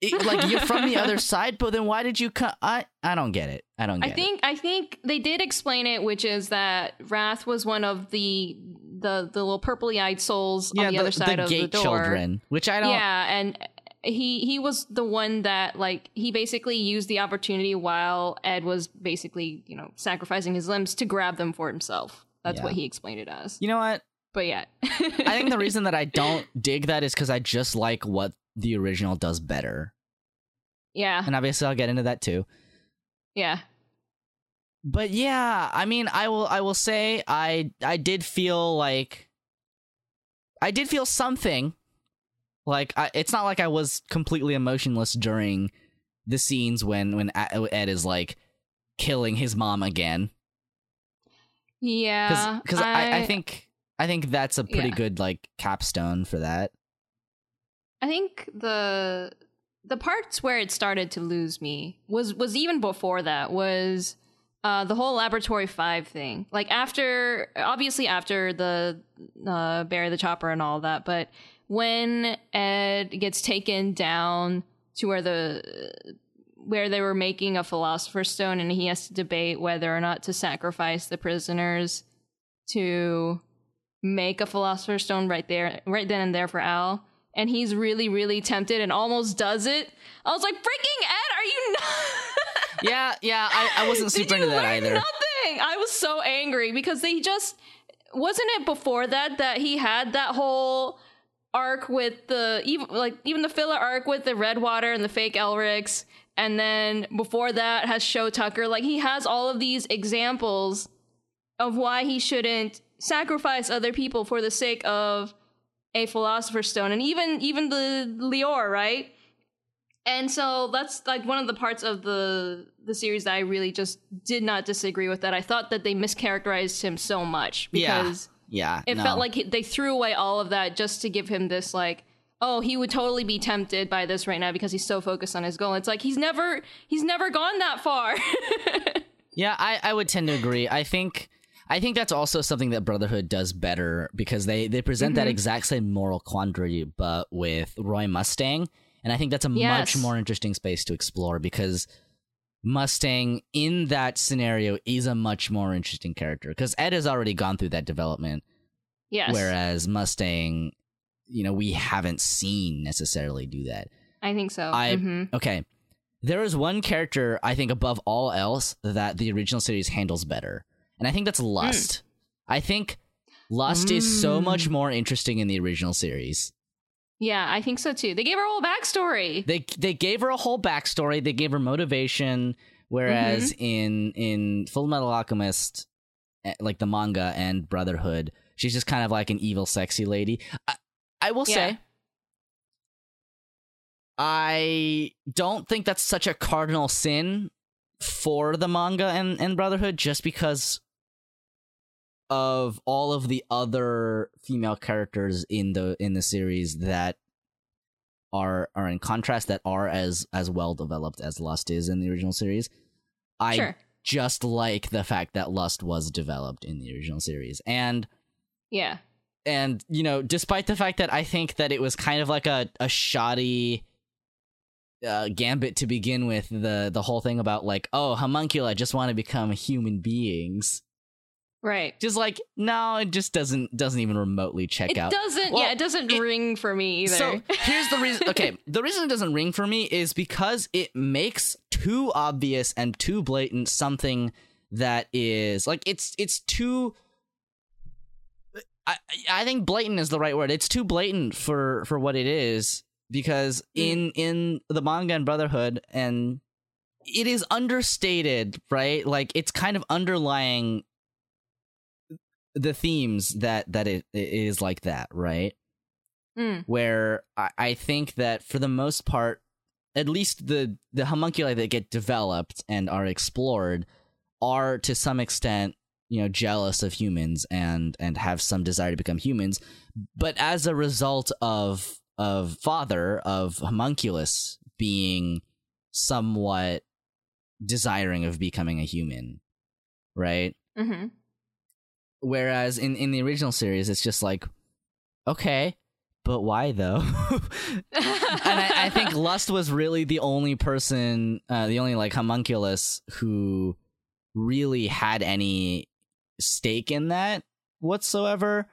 It- like, you're from the other side, but then why did you cut? I I don't get it. I don't get it. I think I think they did explain it, which is that Wrath was one of the the the little purpley eyed souls. Yeah, on the, other side of the gate door. children, which I don't. Yeah, and he he was the one that like he basically used the opportunity while Ed was basically you know sacrificing his limbs to grab them for himself. That's Yeah. what he explained it as. You know what? But yeah, I think the reason that I don't dig that is because I just like what the original does better, yeah and obviously I'll get into that too. yeah but yeah i mean i will i will say i i did feel like i did feel something like I, it's not like i was completely emotionless during the scenes when when ed is like killing his mom again yeah. because I, I think i think that's a pretty Yeah. good like capstone for that I think the the parts where it started to lose me was was even before that was uh, the whole laboratory five thing. Like after, obviously after the uh, Barry the Chopper and all that, but when Ed gets taken down to where the where they were making a philosopher's stone and he has to debate whether or not to sacrifice the prisoners to make a philosopher's stone right there right then and there for Al and he's really really tempted and almost does it. I was like, "Freaking Ed, are you not yeah yeah i, I wasn't super into that either Nothing. I was so angry because they just wasn't it before that that he had that whole arc with the even like even the filler arc with the red water and the fake Elrics and then before that has Sho Tucker like he has all of these examples of why he shouldn't sacrifice other people for the sake of a philosopher's stone and even even the Lior right and so that's like one of the parts of the the series that I really just did not disagree with. That I thought that they mischaracterized him so much because yeah it no. felt like he- they threw away all of that just to give him this like, oh, he would totally be tempted by this right now because he's so focused on his goal. It's like he's never he's never gone that far. Yeah, I, I would tend to agree. I think I think that's also something that Brotherhood does better because they, they present Mm-hmm. that exact same moral quandary but with Roy Mustang. And I think that's a Yes. much more interesting space to explore because Mustang in that scenario is a much more interesting character because Ed has already gone through that development, yes, whereas Mustang, you know, we haven't seen necessarily do that. I think so. I Mhm. okay. There is one character I think above all else that the original series handles better, and I think that's Lust. I think Lust is so much more interesting in the original series. Yeah, I think so too. They gave her a whole backstory. They they gave her a whole backstory. They gave her motivation, whereas in in Full Metal Alchemist, eh, like the manga and Brotherhood, she's just kind of like an evil, sexy lady. I, I will Yeah. say, I don't think that's such a cardinal sin for the manga and, and Brotherhood, just because of all of the other female characters in the in the series that are are in contrast that are as as well developed as Lust is in the original series. I Sure. just like the fact that Lust was developed in the original series. And Yeah. and you know, despite the fact that I think that it was kind of like a a shoddy uh, gambit to begin with, the the whole thing about like, oh, homunculi just want to become human beings. Right. Just like, no, it just doesn't doesn't even remotely check It out. doesn't. Well, yeah, it doesn't it- ring for me either. So here's the reason. Okay, the reason it doesn't ring for me is because it makes too obvious and too blatant something that is like it's it's too. I I think blatant is the right word. It's too blatant for for what it is because hmm. in in the manga and Brotherhood and it is understated, right? Like it's kind of underlying the themes that that it, it is like that, right? Mm. where I, I think that for the most part, at least the the homunculi that get developed and are explored are to some extent you know jealous of humans and and have some desire to become humans but as a result of of father of homunculus being somewhat desiring of becoming a human right Mm-hmm. Whereas in in the original series it's just like okay but why though? And I, I think lust was really the only person uh, the only like homunculus who really had any stake in that whatsoever.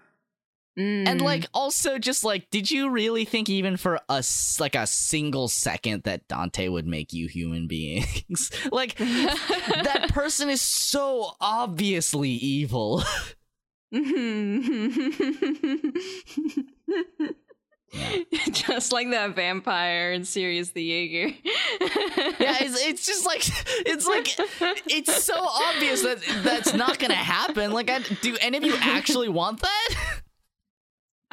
Mm. and like also just like did you really think even for a s- like a single second that dante would make you human beings? Like that person is so obviously evil Mm-hmm. Just like that vampire in Sirius the Jaeger. yeah it's, it's just like it's like it's so obvious that that's not gonna happen like I, do any of you actually want that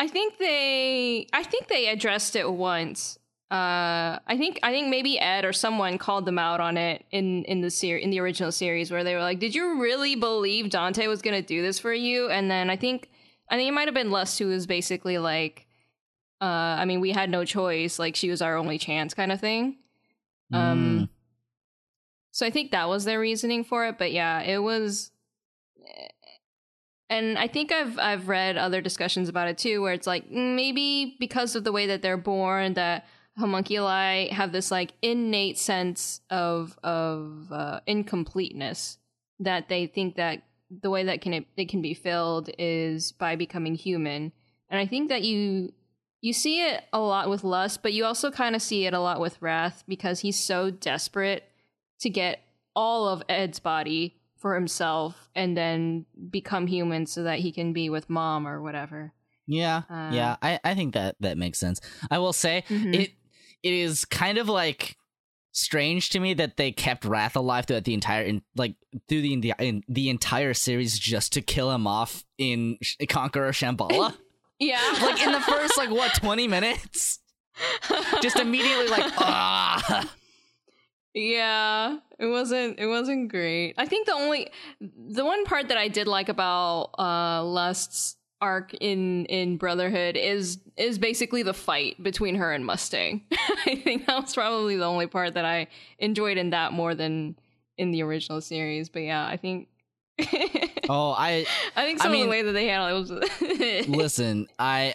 I think they I think they addressed it once. Uh I think I think maybe Ed or someone called them out on it in in the ser- in the original series where they were like, "Did you really believe Dante was going to do this for you?" And then I think I think it might have been Lust who was basically like uh I mean, we had no choice, like she was our only chance kind of thing. Um Mm. So I think that was their reasoning for it, but yeah, it was and I think I've I've read other discussions about it too where it's like mm, maybe because of the way that they're born that homunculi have this like innate sense of of uh, incompleteness that they think that the way that can it, it can be filled is by becoming human. And I think that you you see it a lot with lust, but you also kind of see it a lot with wrath because he's so desperate to get all of Ed's body for himself and then become human so that he can be with mom or whatever. Yeah, Uh, yeah, I, I think that that makes sense. I will say Mhm. it it is kind of like strange to me that they kept Wrath alive throughout the entire in, like through the the, in, the entire series just to kill him off in Sh- Conqueror Shamballa. Yeah. like in the first like what twenty minutes, just immediately like ah. Yeah, it wasn't it wasn't great. I think the only the one part that I did like about uh Lust's arc in in Brotherhood is is basically the fight between her and Mustang. I think that was probably the only part that I enjoyed in that more than in the original series. But yeah, I think Oh, I I think I some of the way that they handled it was listen. I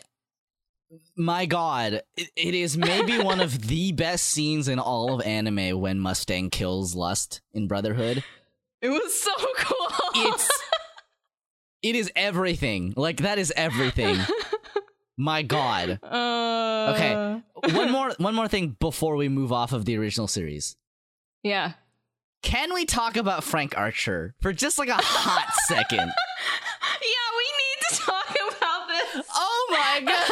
my God, it, it is maybe one of the best scenes in all of anime when Mustang kills Lust in Brotherhood. it was so cool. It's it is everything. Like that is everything. My God. uh, Okay. One more one more thing before we move off of the original series. Yeah. Can we talk about Frank Archer for just like a hot second? Yeah, we need to talk about this. Oh my god!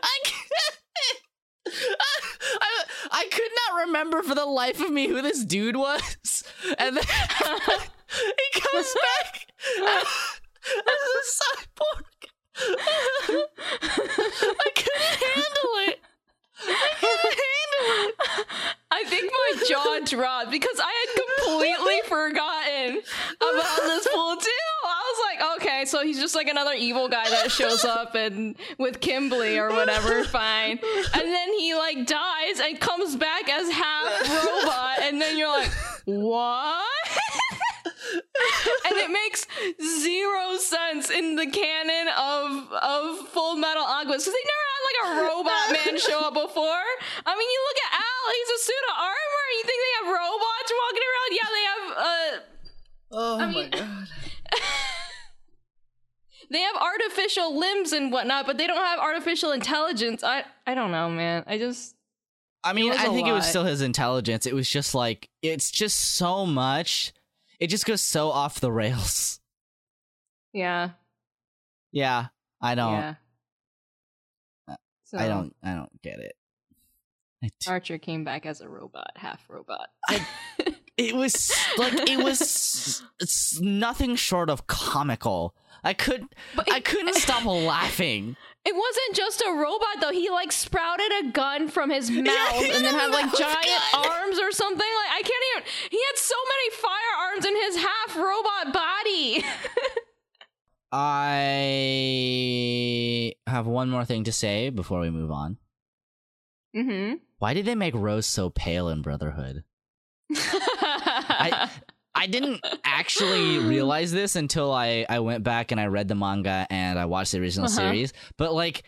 I, I, I could not remember for the life of me who this dude was, and then he comes back as a cyborg. I couldn't handle it. I couldn't handle it. I think my jaw dropped because I had completely forgotten about this fool too. I was like, okay, so he's just like another evil guy that shows up and with Kimberly or whatever, fine. And then he like dies and comes back as half robot, and then you're like, what? And it makes zero sense in the canon of of Full Metal Alchemist because they never had like a robot man show up before. I mean, you look at Al; he's a suit of armor. You think they have robots walking around? Yeah, they have. Uh, Oh I mean, they have artificial limbs and whatnot, but they don't have artificial intelligence. I I don't know, man. I just I mean, I I a think it was still his intelligence. It was just like it's just so much. It just goes so off the rails. yeah Yeah, I don't. yeah. So, I don't. I don't get it. I d- Archer came back as a robot, half robot. It was like it was it's nothing short of comical. I could. But I couldn't stop laughing. It wasn't just a robot though. He like sprouted a gun from his mouth he and then had had like giant gun. arms or something. Like I can't even. He had so many firearms in his half robot body. I have one more thing to say before we move on. mm-hmm. Why did they make Rose so pale in Brotherhood? I I didn't actually realize this until I I went back and I read the manga and I watched the original Uh-huh. series. But like,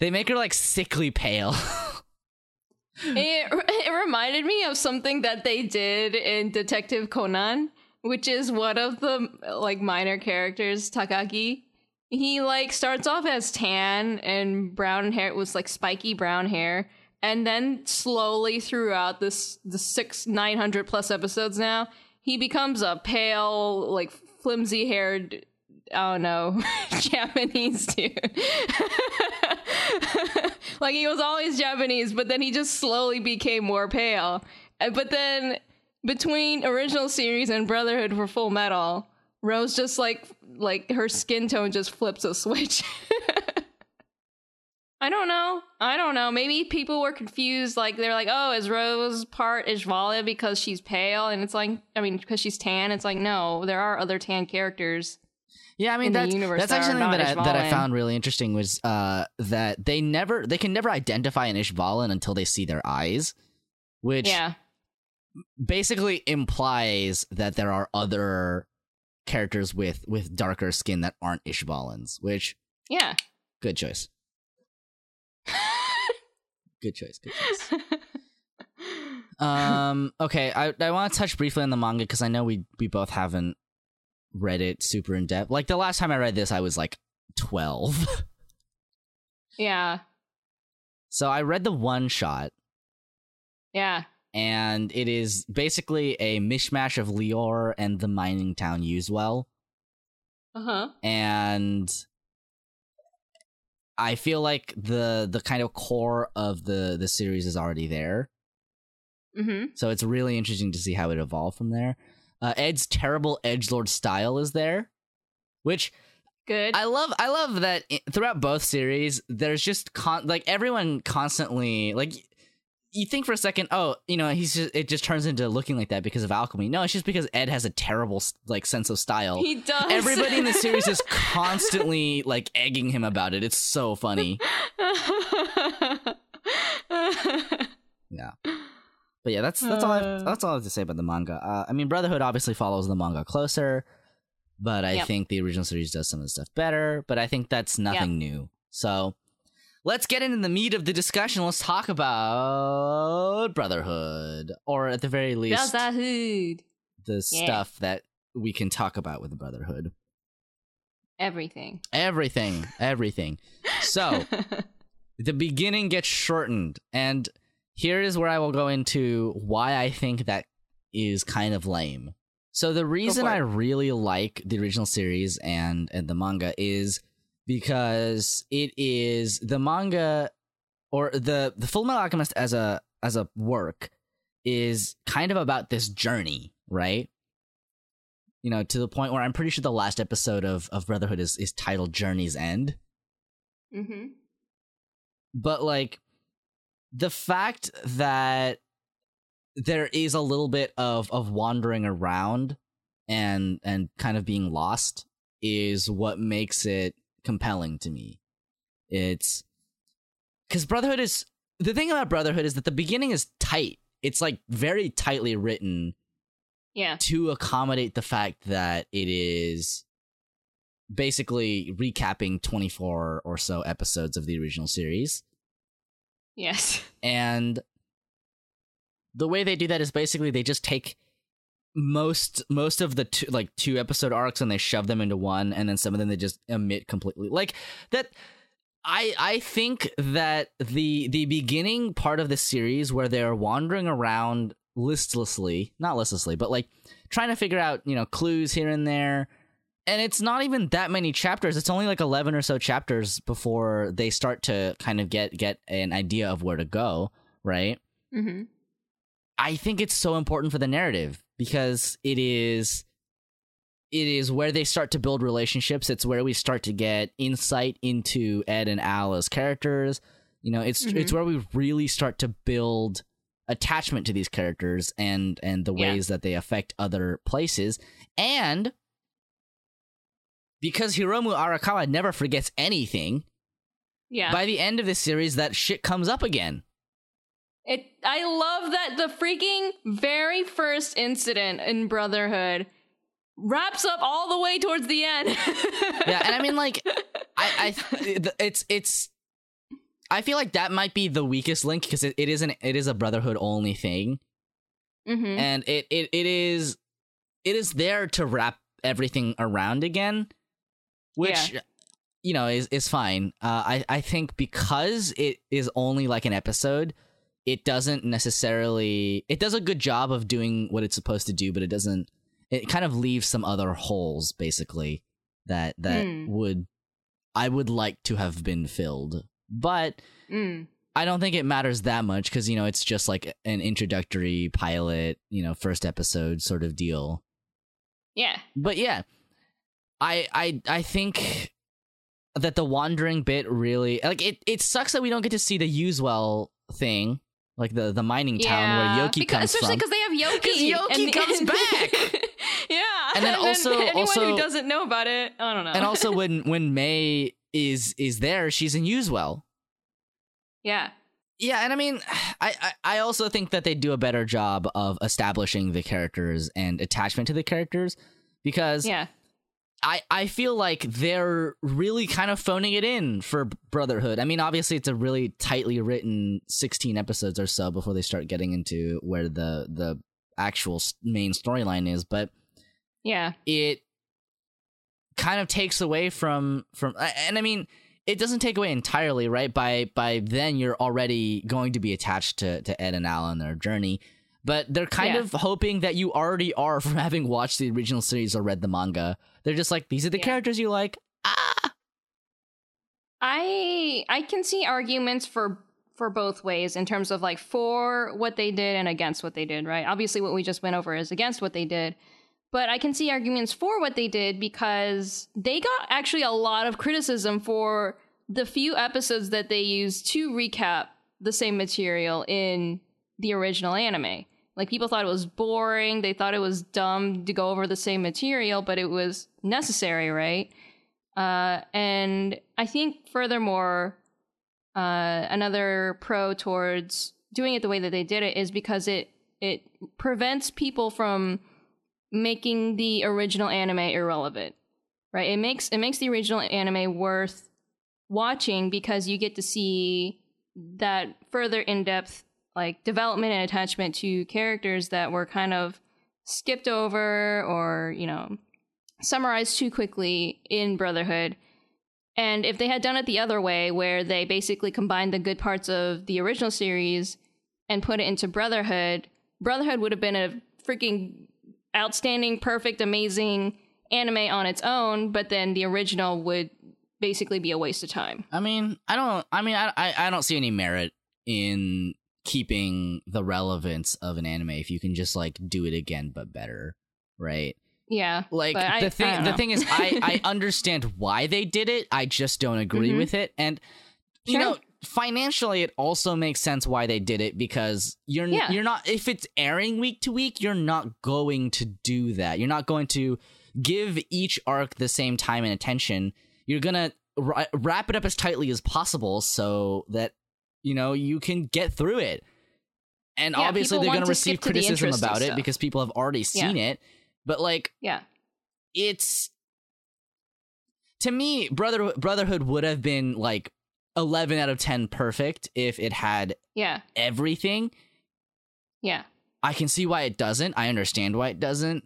they make her like sickly pale. it, it reminded me of something that they did in Detective Conan, which is one of the like minor characters, Takagi. He like starts off as tan and brown hair was like spiky brown hair, and then slowly throughout this the six nine hundred plus episodes now, he becomes a pale, like flimsy haired I don't know, Japanese dude. like he was always Japanese, but then he just slowly became more pale. But then between original series and Brotherhood for Full Metal, Rose just like like her skin tone just flips a switch. I don't know. I don't know. Maybe people were confused. Like they're like, "Oh, is Rose part Ishvala because she's pale?" And it's like, I mean, because she's tan. It's like, no, there are other tan characters. Yeah, I mean that's that's that actually something that I, that I found really interesting was uh that they never they can never identify an Ishvalan until they see their eyes, which Yeah. basically implies that there are other characters with with darker skin that aren't Ishvalans. Which Yeah. good choice, good choice, good choice. um okay i i want to touch briefly on the manga because i know we we both haven't read it super in depth like the last time i read this i was like 12 yeah. so i read the one shot Yeah. and it is basically a mishmash of Lior and the mining town Youswell. Uh huh. and I feel like the the kind of core of the the series is already there. Mm-hmm. So it's really interesting to see how it evolved from there. Uh, Ed's terrible edge lord style is there, which Good. I love. I love that throughout both series, there's just con- like everyone constantly like. You think for a second, oh, you know, he's just it just turns into looking like that because of alchemy. No, it's just because Ed has a terrible like sense of style. he does. Everybody in the series is constantly like egging him about it. It's so funny. Yeah. But yeah, that's that's all I Uh. that's all I have to say about the manga. Uh, I mean, Brotherhood obviously follows the manga closer, but I Yep. think the original series does some of the stuff better. But I think that's nothing new. So let's get into the meat of the discussion. Let's talk about Brotherhood, or at the very least, Brotherhood. the Yeah. stuff that we can talk about with the Brotherhood. Everything. Everything, everything. So the beginning gets shortened, and here is where I will go into why I think that is kind of lame. So the reason. I really like the original series and and the manga is because it is the manga or the the Full Metal Alchemist as a as a work is kind of about this journey, right? You know, to the point where I'm pretty sure the last episode of of Brotherhood is is titled Journey's End mm-hmm. but like the fact that there is a little bit of of wandering around and and kind of being lost is what makes it compelling to me it's because brotherhood is the thing about brotherhood is that the beginning is tight it's like very tightly written Yeah. to accommodate the fact that it is basically recapping 24 or so episodes of the original series Yes. and the way they do that is basically they just take most most of the two, like two episode arcs and they shove them into one and then some of them they just omit completely. Like that i i think that the the beginning part of the series where they're wandering around listlessly not listlessly but like trying to figure out you know clues here and there and it's not even that many chapters it's only like 11 or so chapters before they start to kind of get get an idea of where to go right? Mm-hmm. I think it's so important for the narrative because it is it is where they start to build relationships. It's where we start to get insight into Ed and Al characters. You know, it's it's mm-hmm. where we really start to build attachment to these characters and and the Yeah. ways that they affect other places. And because Hiromu Arakawa never forgets anything, Yeah. by the end of this series, that shit comes up again. It I love that the freaking very first incident in Brotherhood wraps up all the way towards the end. yeah, and I mean, like, I, I, it's, it's, I feel like that might be the weakest link because it, it isn't, it is a Brotherhood only thing, hmm and it, it, it is, it is there to wrap everything around again, which, you know, is is fine. Uh, I, I think because it is only like an episode. It doesn't necessarily. It does a good job of doing what it's supposed to do, but it doesn't. It kind of leaves some other holes, basically, that that Hmm. would I would like to have been filled. But Mm. I don't think it matters that much because you know it's just like an introductory pilot, you know, first episode sort of deal. Yeah. But yeah, I I I think that the wandering bit really like it. It sucks that we don't get to see the Youswell thing, like the the mining town where Yoki because, comes especially from. because they have Yoki. 'Cause Yoki and- comes and- back. yeah, And then also- anyone also- who doesn't know about it, I don't know. and also when when May is is there, she's in Youswell. yeah, Yeah, and I mean, I, I I also think that they do a better job of establishing the characters and attachment to the characters because yeah, I I feel like they're really kind of phoning it in for Brotherhood. I mean, obviously it's a really tightly written 16 episodes or so before they start getting into where the the actual main storyline is, but yeah, it kind of takes away from from and I mean it doesn't take away entirely, right? By by then you're already going to be attached to to Ed and Al on their journey. But they're kind Yeah. of hoping that you already are from having watched the original series or read the manga. They're just like, these are the Yeah. characters you like. Ah, I I can see arguments for for both ways in terms of like for what they did and against what they did, right? Obviously what we just went over is against what they did. But I can see arguments for what they did because they got actually a lot of criticism for the few episodes that they used to recap the same material in the original anime. Like people thought it was boring, they thought it was dumb to go over the same material, but it was necessary, right? Uh, and I think, furthermore, uh, another pro towards doing it the way that they did it is because it it prevents people from making the original anime irrelevant. Right? It makes it makes the original anime worth watching because you get to see that further in depth like development and attachment to characters that were kind of skipped over or you know summarized too quickly in Brotherhood. And if they had done it the other way, where they basically combined the good parts of the original series and put it into Brotherhood, Brotherhood would have been a freaking outstanding, perfect, amazing anime on its own, but then the original would basically be a waste of time. I mean, I don't. I mean, I, I I don't see any merit in keeping the relevance of an anime if you can just like do it again but better, right? Yeah. like the I thing don't the thing is i i understand why they did it i just don't agree Mhm. with it and you Sure. know financially it also makes sense why they did it because you're Yeah. you're not if it's airing week to week you're not going to do that you're not going to give each arc the same time and attention you're gonna ri- wrap it up as tightly as possible so that you know you can get through it. And Yeah, obviously they're receive skip to the criticism about it because people have already seen it. But like Yeah. it's to me brother brotherhood would have been like 11 out of 10 perfect if it had Yeah. everything. Yeah. i can see why it doesn't. I understand why it doesn't.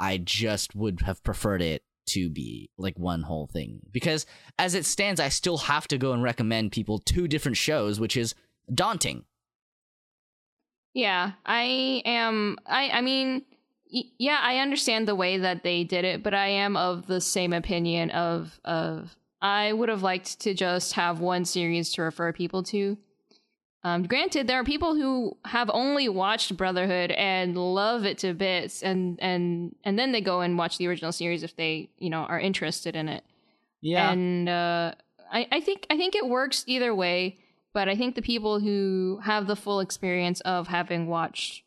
I just would have preferred it to be like one whole thing because as it stands i still have to go and recommend people two different shows which is daunting Yeah, I am. I I mean, yeah, I understand the way that they did it, but I am of the same opinion of of I would have liked to just have one series to refer people to. Um, granted, there are people who have only watched Brotherhood and love it to bits, and and and then they go and watch the original series if they you know are interested in it. Yeah. And uh, I, I think I think it works either way, but I think the people who have the full experience of having watched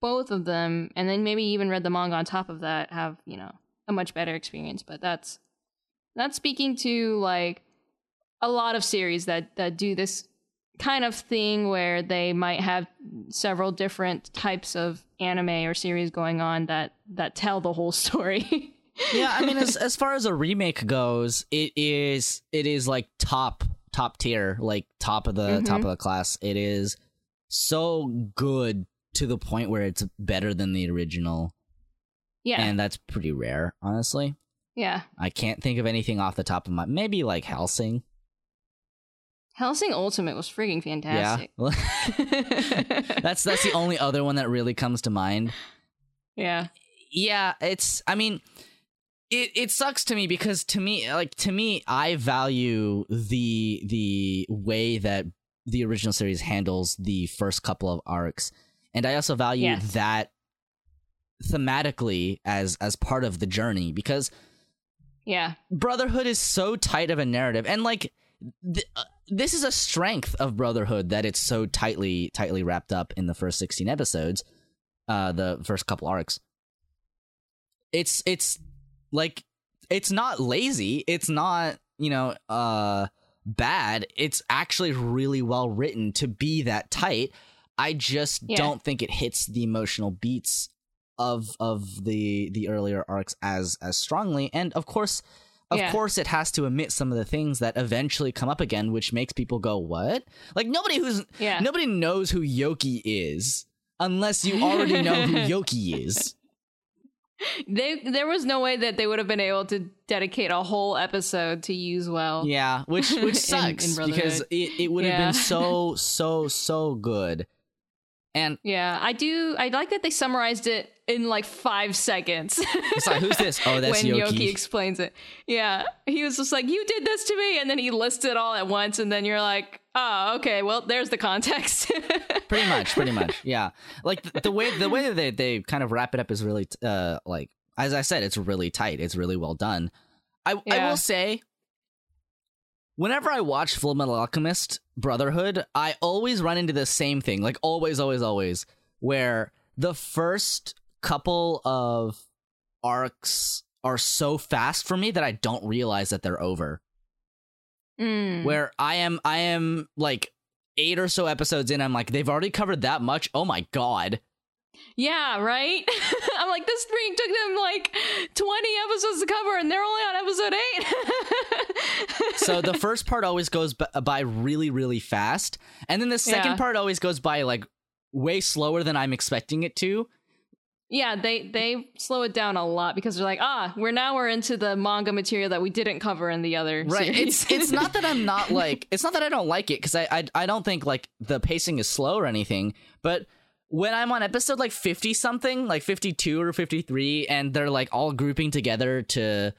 both of them and then maybe even read the manga on top of that have you know a much better experience. But that's that's speaking to like a lot of series that that do this kind of thing where they might have several different types of anime or series going on that that tell the whole story. yeah, I mean, as as far as a remake goes, it is it is like top top tier, like top of the mm-hmm. top of the class. It is so good to the point where it's better than the original, yeah, and that's pretty rare, honestly. yeah. I can't think of anything off the top of my maybe like Hellsing. Hellsing Ultimate was freaking fantastic. Yeah, that's that's the only other one that really comes to mind. yeah. yeah it's i mean it it sucks to me because to me like to me i value the the way that the original series handles the first couple of arcs and i also value Yes. that thematically as as part of the journey because Yeah. brotherhood is so tight of a narrative and like th- uh, this is a strength of brotherhood that it's so tightly tightly wrapped up in the first 16 episodes uh the first couple arcs. It's it's like it's not lazy it's not you know uh bad it's actually really well written to be that tight. I just Yeah. don't think it hits the emotional beats of of the the earlier arcs as as strongly. And of course of Yeah. course it has to omit some of the things that eventually come up again which makes people go what like nobody who's Yeah. nobody knows who yoki is unless you already know who yoki is They there was no way that they would have been able to dedicate a whole episode to Youswell. yeah which In- which in sucks because it, it would have Yeah. been so so so good and Yeah, I do. I like that they summarized it in like five seconds. it's like who's this oh that's when yoki, Yoki explains it. Yeah, he was just like, "You did this to me," and then he lists it all at once, and then you're like, "Oh, okay. Well, there's the context." pretty much pretty much yeah like the, the way the way that they, they kind of wrap it up is really uh like as i said it's really tight it's really well done i i will say whenever i watch full metal alchemist brotherhood i always run into the same thing like always always always where the first couple of arcs are so fast for me that i don't realize that they're over Mm. where I am I am like eight or so episodes in, I'm like, they've already covered that much. Oh my god. Yeah, right? I'm like, this thing took them like 20 episodes to cover, and they're only on episode eight. So the first part always goes by really, really fast. And then the second Yeah. part always goes by like way slower than I'm expecting it to. yeah, they they slow it down a lot because they're like, ah, we're now we're into the manga material that we didn't cover in the other Right. series. It's it's not that I'm not like it's not that I don't like it because I, I I don't think like the pacing is slow or anything, but when I'm on episode like 50 something, like 52 or 53, and they're like all grouping together to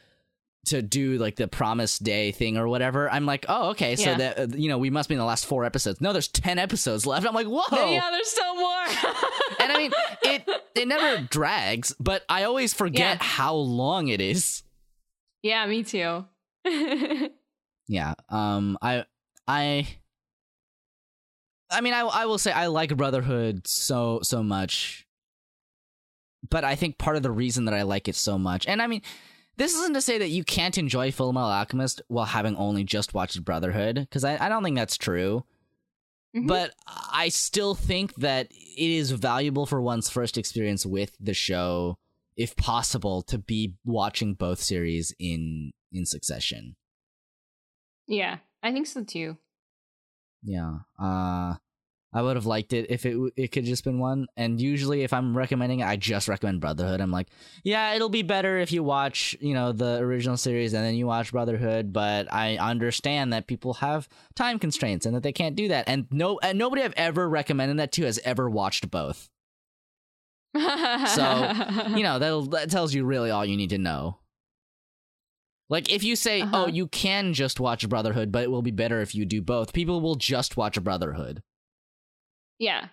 to do like the promised day thing or whatever, I'm like, oh, okay, so that uh, you know we must be in the last four episodes. No, there's 10 episodes left. I'm like, whoa. yeah, there's still more. And I mean, it it never drags, but I always forget Yeah. how long it is. yeah, me too. yeah um i i i mean i i will say i like brotherhood so so much but i think part of the reason that i like it so much and i mean this isn't to say that you can't enjoy full metal alchemist while having only just watched brotherhood because I, I don't think that's true Mhm. but i still think that it is valuable for one's first experience with the show if possible to be watching both series in in succession yeah, I think so too. Yeah. Uh I would have liked it if it it could just been one. And usually if I'm recommending it, I just recommend Brotherhood. I'm like, yeah, it'll be better if you watch, you know, the original series and then you watch Brotherhood, but I understand that people have time constraints and that they can't do that. And no and nobody I've ever recommended that to has ever watched both. So, You know, that that tells you really all you need to know. Like if you say, Uh-huh. "Oh, you can just watch Brotherhood, but it will be better if you do both." People will just watch Brotherhood. Yeah.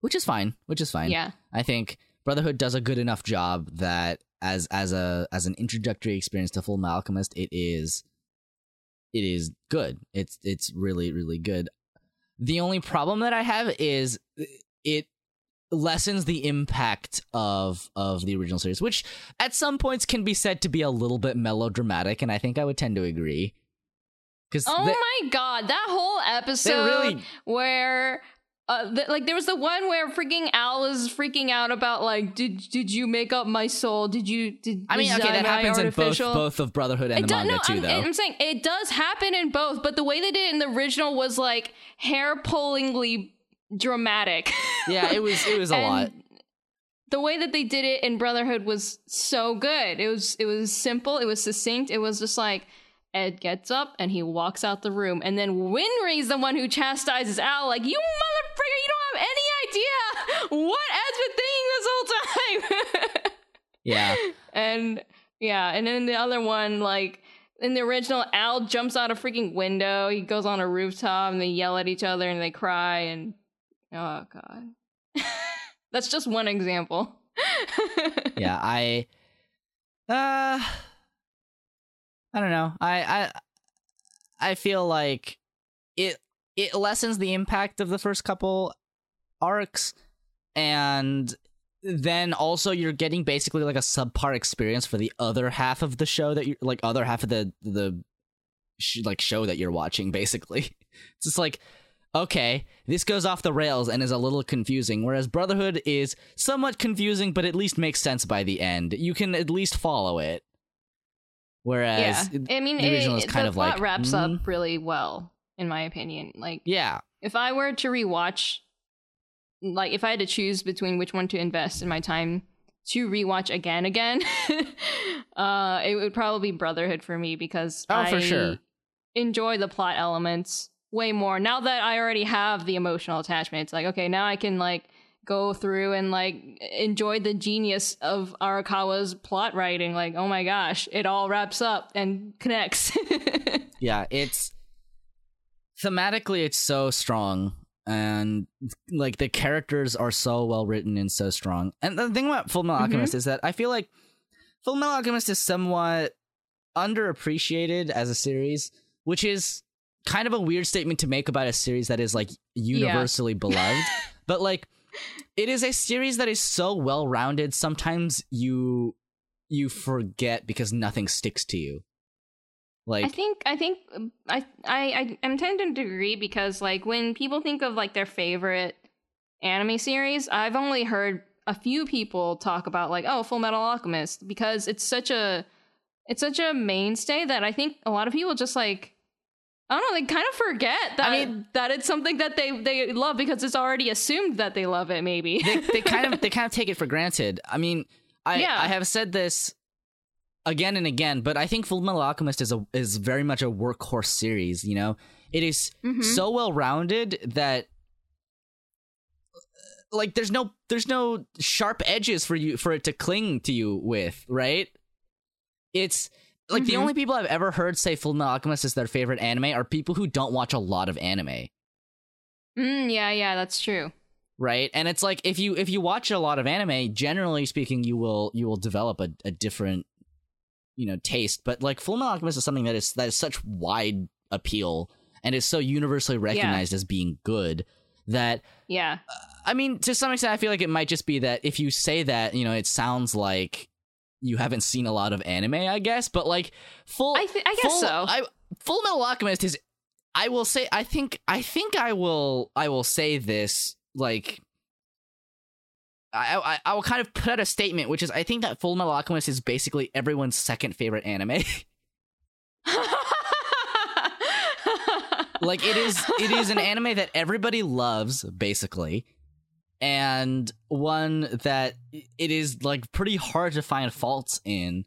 which is fine. Which is fine. Yeah. I think Brotherhood does a good enough job that as as a as an introductory experience to Full Metal Alchemist, it is it is good. It's it's really really good. The only problem that I have is it lessens the impact of of the original series, which at some points can be said to be a little bit melodramatic, and I think I would tend to agree. Because Oh my god, that whole episode really- where uh, th- like there was the one where freaking Al was freaking out about like did did you make up my soul? Did you did I mean, okay, that happens in both both of Brotherhood and It the does, manga no, too, I'm, though. I'm saying it does happen in both, but the way they did it in the original was like hair pullingly dramatic. yeah, it was it was a lot. The way that they did it in Brotherhood was so good. It was it was simple, it was succinct. It was just like Ed gets up and he walks out the room, and then Winry's the one who chastises Al, like, "You motherfucker, you don't have any idea what Ed's been thinking this whole time." Yeah. and yeah, and then the other one, like in the original, Al jumps out a freaking window. He goes on a rooftop, and they yell at each other and they cry. And oh god, that's just one example. yeah i uh i don't know. I i i feel like it it lessens the impact of the first couple arcs and then also you're getting basically like a subpar experience for the other half of the show that you like other half of the the sh- like show that you're watching basically. It's just like okay this goes off the rails and is a little confusing whereas brotherhood is somewhat confusing but at least makes sense by the end you can at least follow it whereas yeah, I mean, the original it, is kind the of plot like, wraps mm. up really well, in my opinion. Like, yeah if I were to rewatch, like if I had to choose between which one to invest in my time to rewatch again, again, uh, it would probably be Brotherhood for me because Oh, I for sure. enjoy the plot elements way more now that I already have the emotional attachment. It's like okay, now I can like go through and like enjoy the genius of Arakawa's plot writing. Like, oh my gosh, it all wraps up and connects. yeah it's thematically it's so strong and like the characters are so well written and so strong and the thing about full metal Mhm. alchemist is that i feel like full metal alchemist is somewhat underappreciated as a series which is kind of a weird statement to make about a series that is like universally beloved but like it is a series that is so well rounded sometimes you you forget because nothing sticks to you. Like I think I think um, I I I am tending to agree because like when people think of like their favorite anime series, I've only heard a few people talk about like oh Full Metal Alchemist because it's such a it's such a mainstay that I think a lot of people just like I don't know they kind of forget that mean- that it's something that they they love because it's already assumed that they love it maybe. they, they kind of they kind of take it for granted. I mean, I Yeah. I have said this again and again, but I think Full Metal Alchemist is a is very much a workhorse series. You know, it is Mhm. so well rounded that like there's no there's no sharp edges for you for it to cling to you with, right? It's like the Mhm. only people I've ever heard say Full Metal Alchemist is their favorite anime are people who don't watch a lot of anime. mm, yeah, yeah, that's true. right and it's like if you if you watch a lot of anime generally speaking you will you will develop a, a different you know taste but like full metal alchemist is something that is that is such wide appeal and is so universally recognized as being good that Yeah. i mean to some extent i feel like it might just be that if you say that you know it sounds like you haven't seen a lot of anime i guess but like full I th- I guess full, so. I, full metal alchemist is i will say i think i think i will i will say this like I, I I will kind of put out a statement, which is I think that Full Metal Alchemist is basically everyone's second favorite anime. like it is it is an anime that everybody loves, basically, and one that it is like pretty hard to find faults in.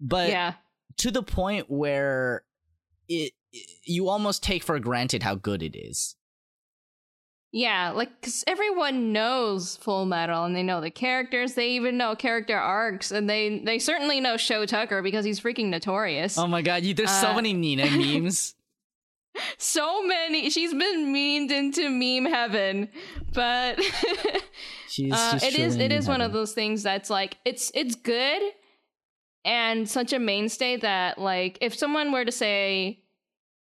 But yeah. to the point where it you almost take for granted how good it is. Yeah, like because everyone knows Full Metal, and they know the characters. They even know character arcs, and they they certainly know Sho Tucker because he's freaking notorious. Oh my god, you, there's so Uh, many Nina memes. So many. She's been memed into meme heaven, but She's, uh, it is it is one of those things that's like it's it's good and such a mainstay that like if someone were to say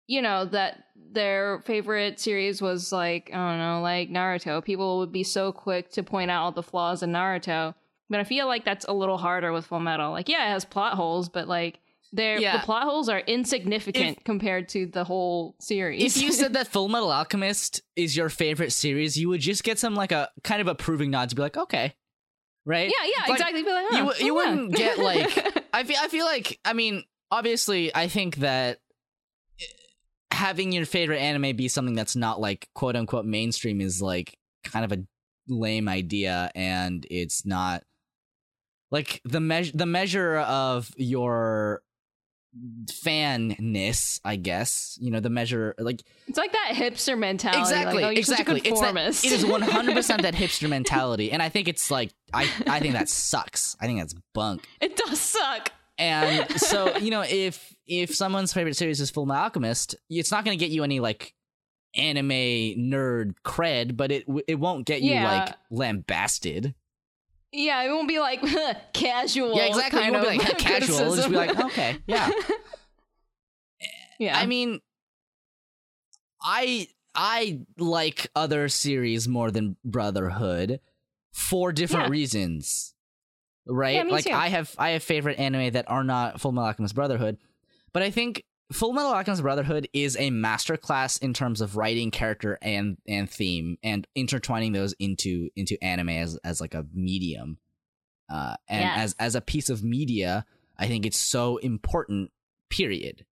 you know that their favorite series was like i don't know like naruto people would be so quick to point out all the flaws in naruto but i feel like that's a little harder with full metal like yeah it has plot holes but like they're, Yeah. the plot holes are insignificant compared to the whole series If you said that Full Metal Alchemist is your favorite series, you would just get some like a kind of approving nod to be like, okay, right? yeah yeah Like, exactly Be like, you huh, you oh, yeah. wouldn't get, like- I feel I feel like I mean, obviously, I think that eh, having your favorite anime be something that's not like quote unquote mainstream is like kind of a lame idea, and it's not like the measure the measure of your fanness, I guess. You know, the measure like it's like that hipster mentality exactly, like, oh, exactly. It's that, it is one hundred percent that hipster mentality, and I think it's like I I think that sucks. I think that's bunk. It does suck. And so you know, if if someone's favorite series is Full Metal Alchemist, it's not going to get you any like anime nerd cred, but it it won't get you Yeah. like lambasted. Yeah, it won't be like casual. yeah, exactly. Kind won't be like casual. It'll just be like, okay, yeah. yeah. I mean, I I like other series more than Brotherhood for different Yeah. reasons. Right? Yeah, like too. I have I have favorite anime that are not Full Metal Alchemist Brotherhood, but I think Full Metal Alchemist Brotherhood is a masterclass in terms of writing character and and theme and intertwining those into into anime as as like a medium. Uh and Yes. as as a piece of media, I think it's so important period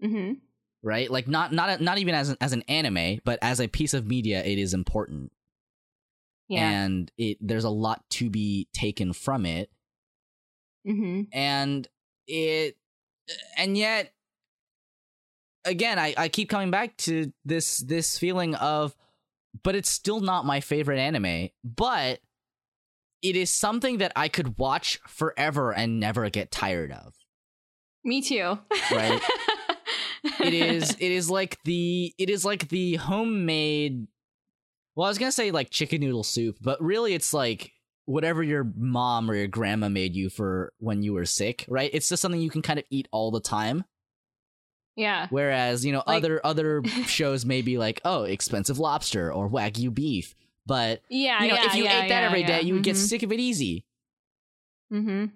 hmm right? Like not not not even as an, as an anime, but as a piece of media, it is important, Yeah. and it there's a lot to be taken from it, hmm and it and yet again, I I keep coming back to this this feeling of, but it's still not my favorite anime, but it is something that I could watch forever and never get tired of. Me too. Right. it is it is like the it is like the homemade well i was gonna say like chicken noodle soup but really it's like whatever your mom or your grandma made you for when you were sick right it's just something you can kind of eat all the time yeah. whereas you know Like- other other shows may be like oh expensive lobster or wagyu beef but Yeah. you know yeah, if you yeah, ate that every day you would get Mhm. sick of it easy hmm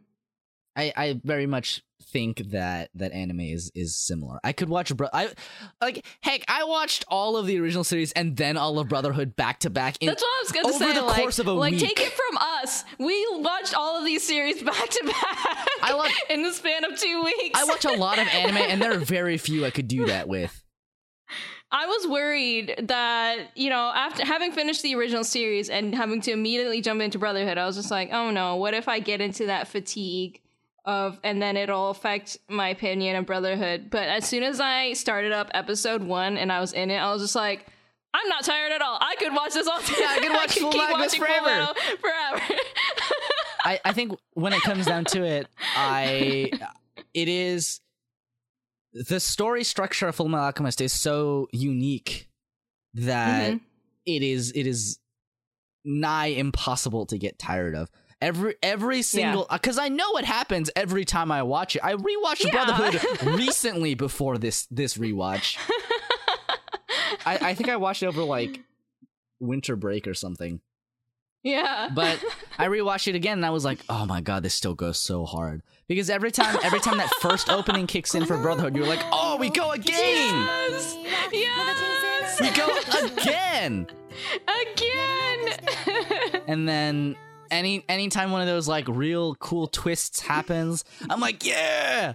I, I very much think that that anime is is similar. I could watch bro- I like heck I watched all of the original series and then all of Brotherhood back to back in That's what I was gonna over say. the like, course of a like week. take it from us. We watched all of these series back to back. I watch- in the span of two weeks. I watch a lot of anime and there are very few I could do that with. I was worried that, you know, after having finished the original series and having to immediately jump into Brotherhood, I was just like, oh no, what if I get into that fatigue of, and then it'll affect my opinion of Brotherhood. But as soon as I started up episode one and I was in it, I was just like, I'm not tired at all. I could watch this all day. Yeah, I could watch Full keep Alchemist watching forever. Metal forever. I, I think when it comes down to it, I it is the story structure of Full Metal Alchemist is so unique that Mhm. it is it is nigh impossible to get tired of. Every every single uh, because I know what happens every time I watch it. I rewatched Yeah. Brotherhood recently before this this rewatch. I, I think I watched it over like winter break or something. yeah. But I rewatched it again and I was like, oh my god, this still goes so hard. Because every time every time that first opening kicks in for Brotherhood, you're like, oh we go again! yes. Yes. We go again! Again. And then any anytime one of those like real cool twists happens, I'm like, yeah!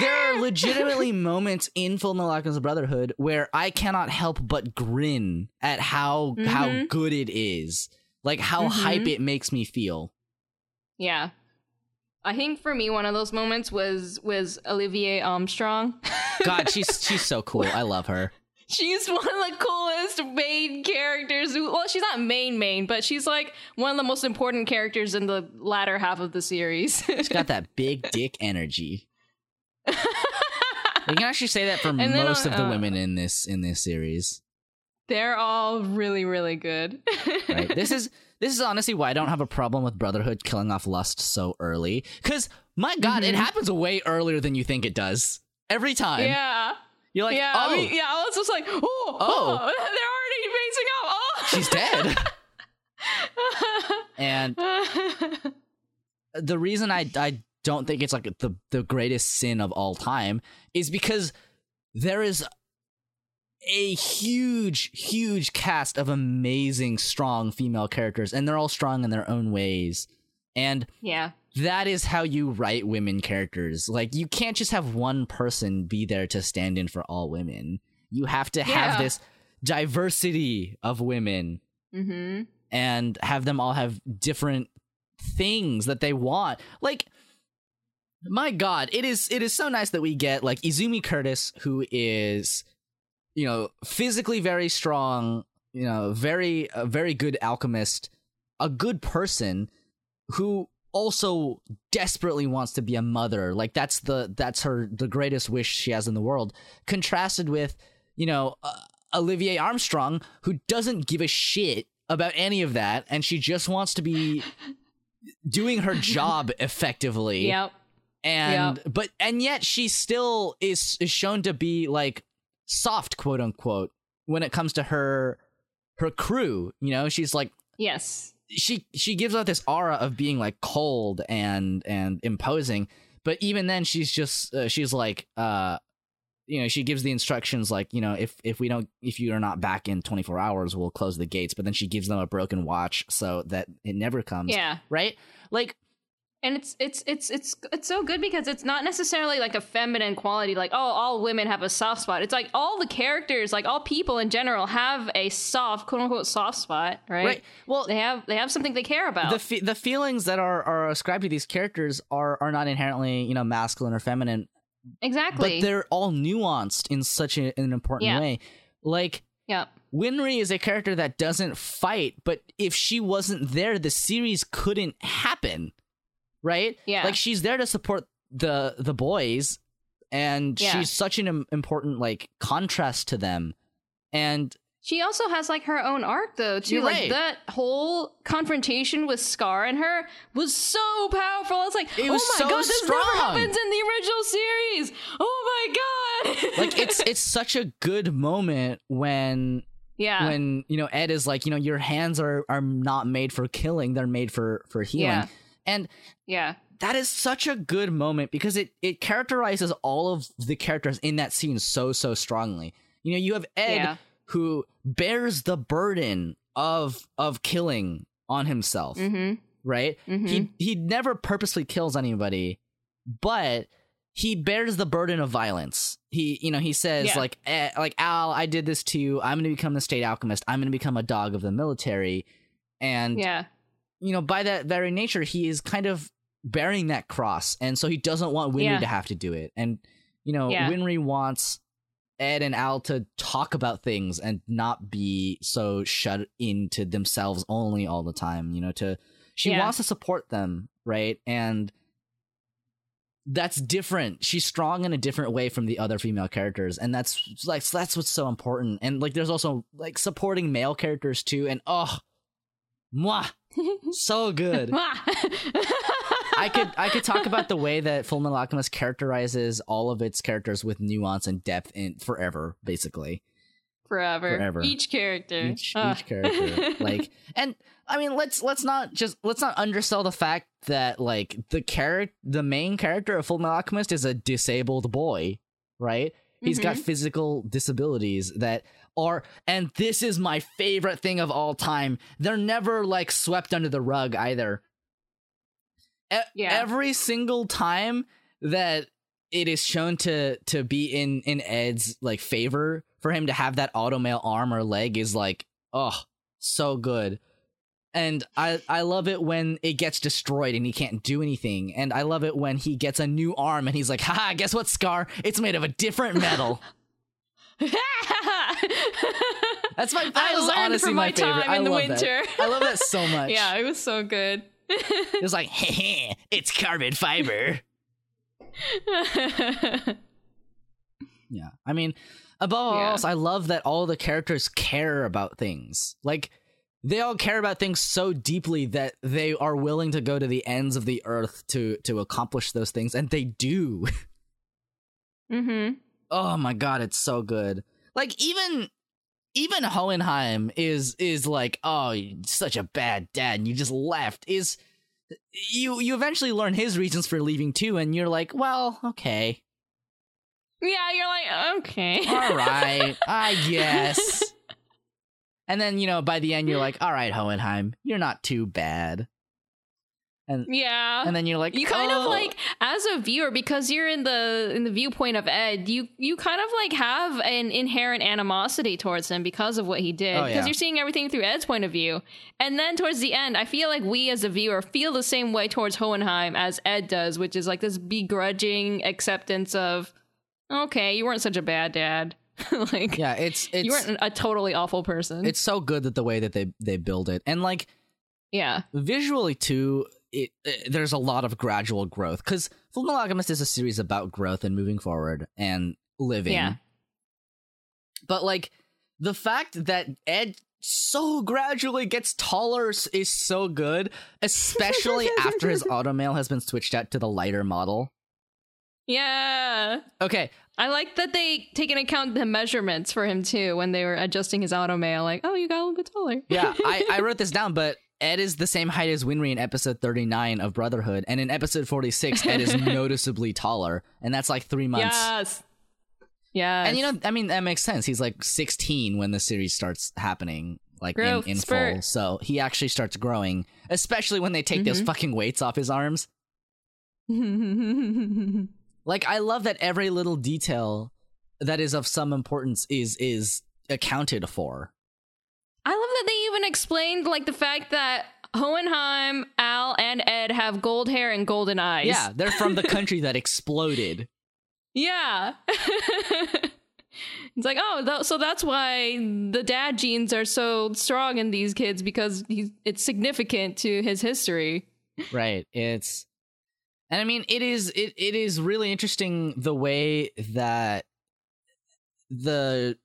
There are legitimately moments in Full Metal Alchemist Brotherhood where I cannot help but grin at how how Mhm. good it is. Like how Mhm. hype it makes me feel. Yeah. I think for me one of those moments was was Olivier Armstrong. God, she's she's so cool. I love her. She's one of the coolest main characters. Well, she's not main main, but she's like one of the most important characters in the latter half of the series. She's got that big dick energy. You can actually say that for then, most of the uh, women in this in this series. They're all really, really good. Right. this is this is honestly why I don't have a problem with Brotherhood killing off Lust so early. Cause my God, it Mhm. happens way earlier than you think it does. Every time. yeah. You're like, yeah, oh, I mean, oh. yeah, I was just like, oh, oh, they're already facing up. Oh, she's dead. and. Oh. the reason I I don't think it's like the the greatest sin of all time is because there is a huge huge cast of amazing strong female characters and they're all strong in their own ways and yeah, that is how you write women characters like you can't just have one person be there to stand in for all women you have to have this diversity of women mm-hmm. and have them all have different things that they want. Like my god, it is it is so nice that we get like Izumi Curtis who is you know, physically very strong, you know, very a very good alchemist, a good person who also desperately wants to be a mother. Like that's the that's her the greatest wish she has in the world. Contrasted with, you know, uh, Olivier Armstrong who doesn't give a shit about any of that and she just wants to be doing her job effectively Yep. and but and yet she still is is shown to be like soft quote unquote when it comes to her her crew you know she's like Yes. She she gives out this aura of being like cold and and imposing but even then she's just uh, she's like uh you know she gives the instructions like you know if if we don't if you are not back in 24 hours we'll close the gates but then she gives them a broken watch so that it never comes Yeah. right like and it's it's it's it's it's so good because it's not necessarily like a feminine quality like oh all women have a soft spot. It's like all the characters like all people in general have a soft quote unquote soft spot right, right. Well they have they have something they care about. the fe- the feelings that are are ascribed to these characters are are not inherently you know masculine or feminine. Exactly. But they're all nuanced in such a, an important Yeah. way. Like yeah Winry is a character that doesn't fight, but if she wasn't there, the series couldn't happen. Right? Yeah. Like she's there to support the the boys and Yeah. she's such an important like contrast to them. And she also has like her own arc though too You're like right. that whole confrontation with scar and her was so powerful i was like It oh my so god this never happens in the original series oh my god like it's it's such a good moment when yeah when you know Ed is like, you know, your hands are are not made for killing, they're made for for healing. Yeah. And yeah that is such a good moment because it it characterizes all of the characters in that scene so so strongly. You know, you have Ed Yeah. who bears the burden of of killing on himself, mm-hmm right? Mhm. He he never purposely kills anybody, but he bears the burden of violence. He you know, he says Yeah. like eh, like Al, I did this to you. I'm going to become the state alchemist. I'm going to become a dog of the military. And yeah you know, by that very nature, he is kind of bearing that cross, and so he doesn't want Winry Yeah. to have to do it. And you know, Yeah. Winry wants Ed and Al to talk about things and not be so shut into themselves only all the time. You know, to she Yeah. wants to support them, right? And that's different. She's strong in a different way from the other female characters, and that's like that's what's so important. And like, there's also like supporting male characters too. And oh, mwah, so good. I could I could talk about the way that Full Metal Alchemist characterizes all of its characters with nuance and depth in forever, basically. forever. Forever. Each character. Each Ugh. each character. like and I mean let's let's not just let's not undersell the fact that like the character the main character of Full Metal Alchemist is a disabled boy, right? He's got Mm-hmm. physical disabilities that are and this is my favorite thing of all time. They're never like swept under the rug either. E- Yeah. Every single time that it is shown to to be in in Ed's like favor for him to have that automail arm or leg is like oh so good. And I I love it when it gets destroyed and he can't do anything. And I love it when he gets a new arm and he's like, "Ha, guess what, Scar? It's made of a different metal." That's my that I was honestly from my, my favorite. time I in the love that. winter. I love that so much. yeah, it was so good. It was like, "Heh, it's carbon fiber." Yeah. I mean, above all Yeah. else, I love that all the characters care about things. Like they all care about things so deeply that they are willing to go to the ends of the earth to to accomplish those things and they do. Mm-hmm. Oh my god, it's so good. Like even even Hohenheim is is like, "Oh, such a bad dad and you just left." Is you you eventually learn his reasons for leaving too and you're like, "Well, okay." Yeah, you're like, okay. all right, I guess. And then, you know, by the end, you're like, all right, Hohenheim, you're not too bad. And yeah. and then you're like, you kind of "Oh." like as a viewer because you're in the in the viewpoint of ed you you kind of like have an inherent animosity towards him because of what he did Oh, because yeah. you're seeing everything through ed's point of view and then towards the end i feel like we as a viewer feel the same way towards hohenheim as ed does which is like this begrudging acceptance of okay you weren't such a bad dad like yeah, it's it's you weren't a totally awful person it's so good that the way that they they build it and like yeah visually too it, uh there's a lot of gradual growth because full alchemist is a series about growth and moving forward and living Yeah. but like the fact that ed so gradually gets taller is so good especially after his automail has been switched out to the lighter model yeah okay I like that they take into account the measurements for him too when they were adjusting his automail. Like, oh, you got a little bit taller. yeah I, I wrote this down but ed is the same height as winry in episode 39 of brotherhood and in episode 46 ed is noticeably taller and that's like three months yes. Yeah. And you know, I mean, that makes sense. He's like 16 when the series starts happening, like in, Growth in spurt. full. So he actually starts growing, especially when they take those Mhm. fucking weights off his arms. Like, I love that every little detail that is of some importance is is accounted for. I love that they even explained like the fact that Hohenheim, Al, and Ed have gold hair and golden eyes. Yeah, they're from the country that exploded. Yeah. it's like, oh, th- so that's why the dad genes are so strong in these kids because he's, it's significant to his history. right it's and i mean it is it, it is really interesting the way that the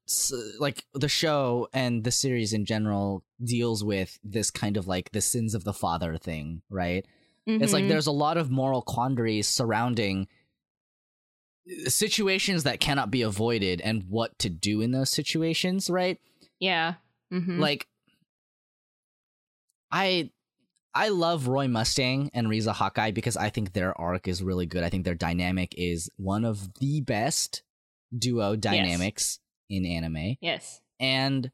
like the show and the series in general deals with this kind of like the sins of the father thing right it's like Mhm. there's a lot of moral quandaries surrounding situations that cannot be avoided and what to do in those situations right yeah. Mhm. like i i love roy mustang and riza hawkeye because i think their arc is really good i think their dynamic is one of the best duo dynamics in anime yes. and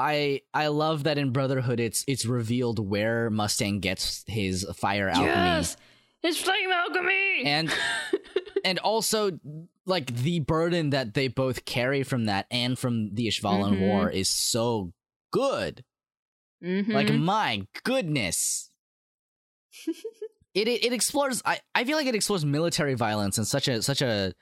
i i love that in brotherhood it's it's revealed where mustang gets his fire alchemy Yes, it's flame alchemy. and and also like the burden that they both carry from that and from the Ishvalan Mhm. war is so good Mhm. like my goodness it, it it explores I, I feel like it explores military violence in such a such a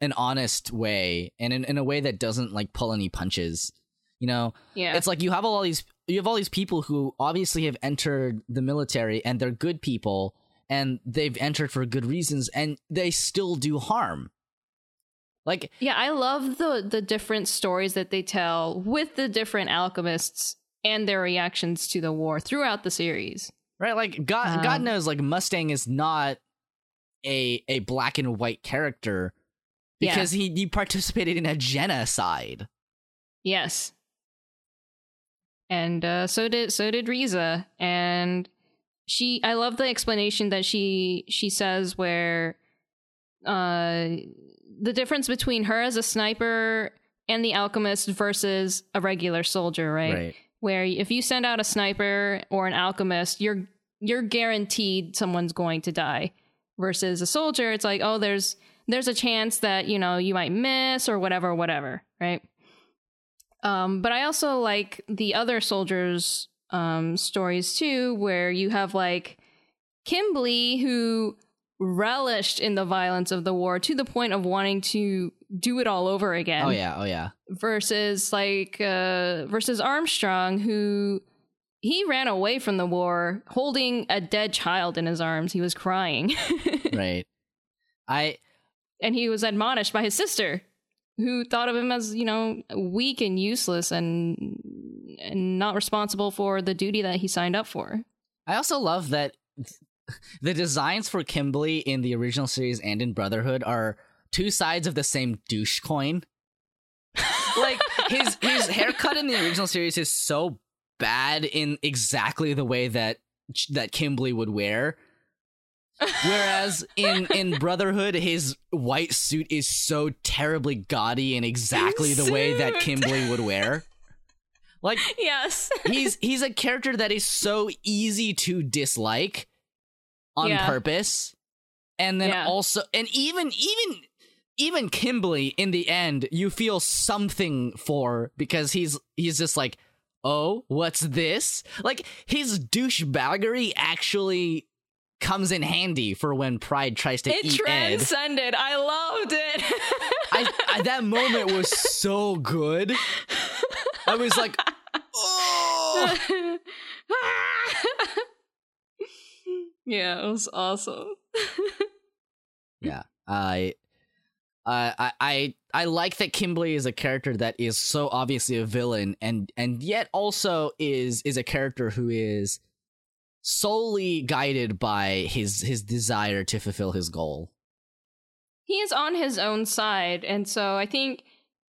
an honest way and in, in a way that doesn't like pull any punches you know yeah, it's like you have all these you have all these people who obviously have entered the military and they're good people and they've entered for good reasons and they still do harm like yeah. I love the the different stories that they tell with the different alchemists and their reactions to the war throughout the series. right like god god Um, knows like mustang is not a a black and white character Yeah. because he he participated in a genocide Yes. And uh, so did so did Riza, and she. I love the explanation that she she says where, uh, the difference between her as a sniper and the alchemist versus a regular soldier, right? Where if you send out a sniper or an alchemist, you're you're guaranteed someone's going to die. Versus a soldier, it's like, oh, there's there's a chance that you know you might miss or whatever, whatever, right? Um, but I also like the other soldiers' um, stories too, where you have like Kimblee who relished in the violence of the war to the point of wanting to do it all over again oh yeah oh yeah versus like uh versus Armstrong who he ran away from the war holding a dead child in his arms. He was crying. right i and he was admonished by his sister. Who thought of him as you know weak and useless and and not responsible for the duty that he signed up for. I also love that the designs for Kimblee in the original series and in Brotherhood are two sides of the same douche coin. like his his haircut in the original series is so bad in exactly the way that that Kimblee would wear. Whereas in in Brotherhood, his white suit is so terribly gaudy in exactly the way that. Kimblee would wear. Like Yes. he's he's a character that is so easy to dislike on Yeah. purpose and then Yeah. also and even even even Kimblee in the end you feel something for because he's he's just like oh what's this like his douchebaggery actually comes in handy for when pride tries to it eat Ed. transcended. I loved it. I, I that moment was so good I was like oh yeah, it was awesome. Yeah, I, I, I, I, I like that Kimblee is a character that is so obviously a villain, and and yet also is is a character who is solely guided by his his desire to fulfill his goal. he is on his own side and so i think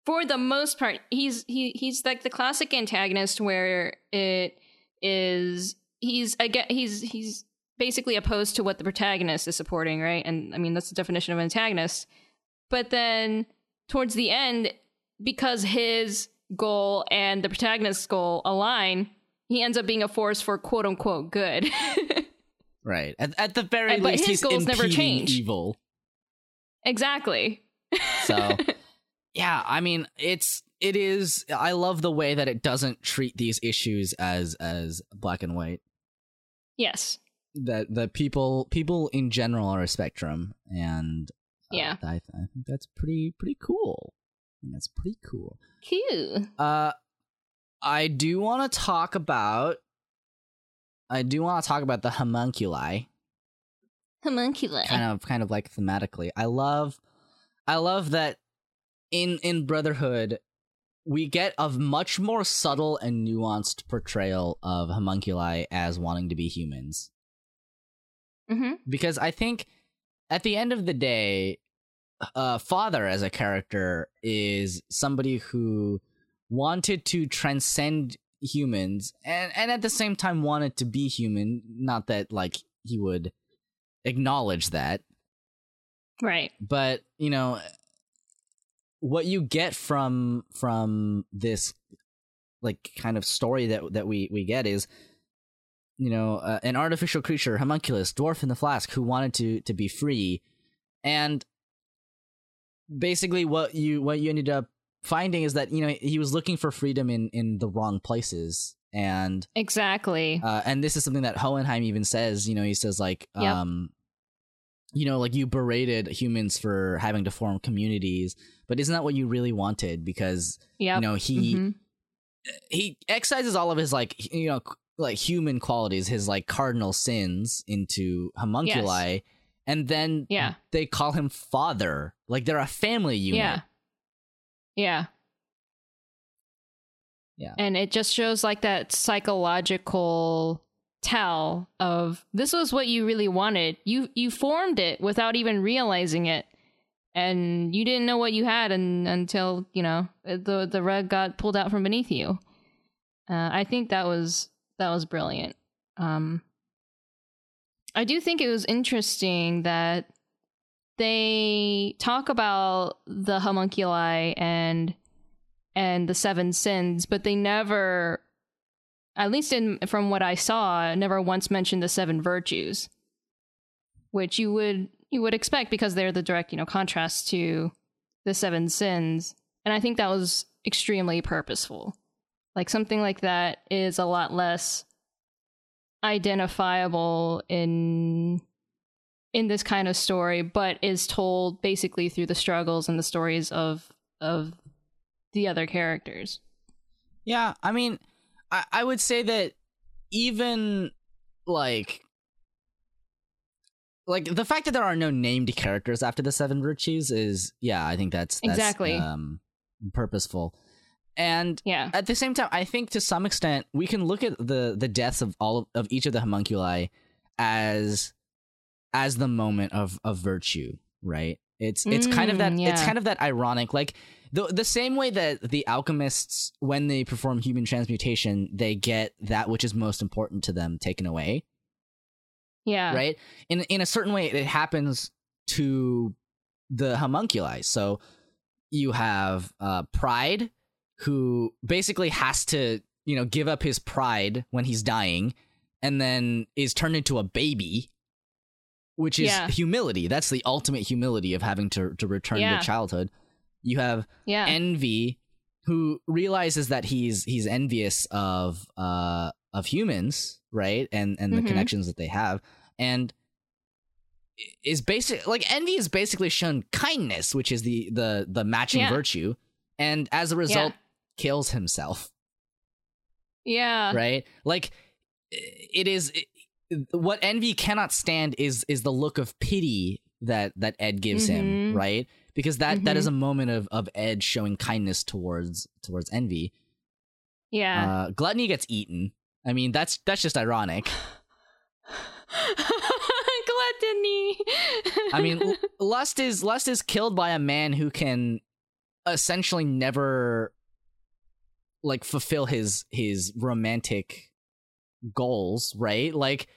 for the most part he's he he's like the classic antagonist where it is he's again he's he's basically opposed to what the protagonist is supporting right and i mean that's the definition of antagonist but then towards the end because his goal and the protagonist's goal align he ends up being a force for quote unquote good Right. At, at the very And- but his he's goals never change. evil. exactly So, yeah, I mean, it's it is. I love the way that it doesn't treat these issues as as black and white. yes that that people people in general are a spectrum and uh, Yeah. I, I think that's pretty pretty cool I think that's pretty cool Cool. uh i do want to talk about i do want to talk about the homunculi. Homunculi. kind of kind of like thematically. I love i love that in in brotherhood we get a much more subtle and nuanced portrayal of homunculi as wanting to be humans. Hmm because I think at the end of the day, uh, Father as a character is somebody who wanted to transcend humans and and at the same time wanted to be human. Not that like he would acknowledge that, Right. but you know what you get from from this like kind of story that that we we get is you know uh, an artificial creature homunculus dwarf in the flask who wanted to to be free and basically what you what you ended up finding is that you know he was looking for freedom in in the wrong places and Exactly. uh, and this is something that Hohenheim even says. You know, he says like, Yep. um, you know, like you berated humans for having to form communities, but isn't that what you really wanted? Because yep. you know he Mhm. he excises all of his like you know like human qualities, his like cardinal sins into homunculi, and then Yeah. they call him father, like they're a family unit. Yeah. Yeah. Yeah. And it just shows like that psychological tell of this was what you really wanted. You you formed it without even realizing it. And you didn't know what you had un until, you know, the the rug got pulled out from beneath you. Uh, I think that was that was brilliant. Um I do think it was interesting that they talk about the homunculi and and the seven sins, but they never, at least in from what I saw, never once mentioned the seven virtues, which you would you would expect because they're the direct you know contrast to the seven sins, and I think that was extremely purposeful. Like something like that is a lot less identifiable in in this kind of story, but is told basically through the struggles and the stories of of the other characters. Yeah, I mean, I, I would say that even like like the fact that there are no named characters after the seven virtues is yeah i think that's, that's Exactly. um purposeful and Yeah. at the same time i think to some extent we can look at the the deaths of all of, of each of the homunculi as as the moment of of virtue right it's it's kind of that Mm, it's kind of that ironic like the the same way that the alchemists when they perform human transmutation they get that which is most important to them taken away Yeah. right? In in a certain way, it happens to the homunculi. So you have uh, Pride, who basically has to you know give up his pride when he's dying, and then is turned into a baby, which is Yeah. humility. That's the ultimate humility of having to to return Yeah. to childhood. You have Yeah. envy who realizes that he's he's envious of uh of humans right and and the Mhm. connections that they have and is basic like envy is basically shown kindness which is the the the matching virtue and as a result kills himself yeah. right like it is it, what envy cannot stand is is the look of pity that that ed gives him Mhm. right because that that Mhm. is a moment of of ed showing kindness towards towards envy Yeah. uh gluttony gets eaten i mean that's that's just ironic Gluttony. i mean l- lust is lust is killed by a man who can essentially never like fulfill his his romantic goals right like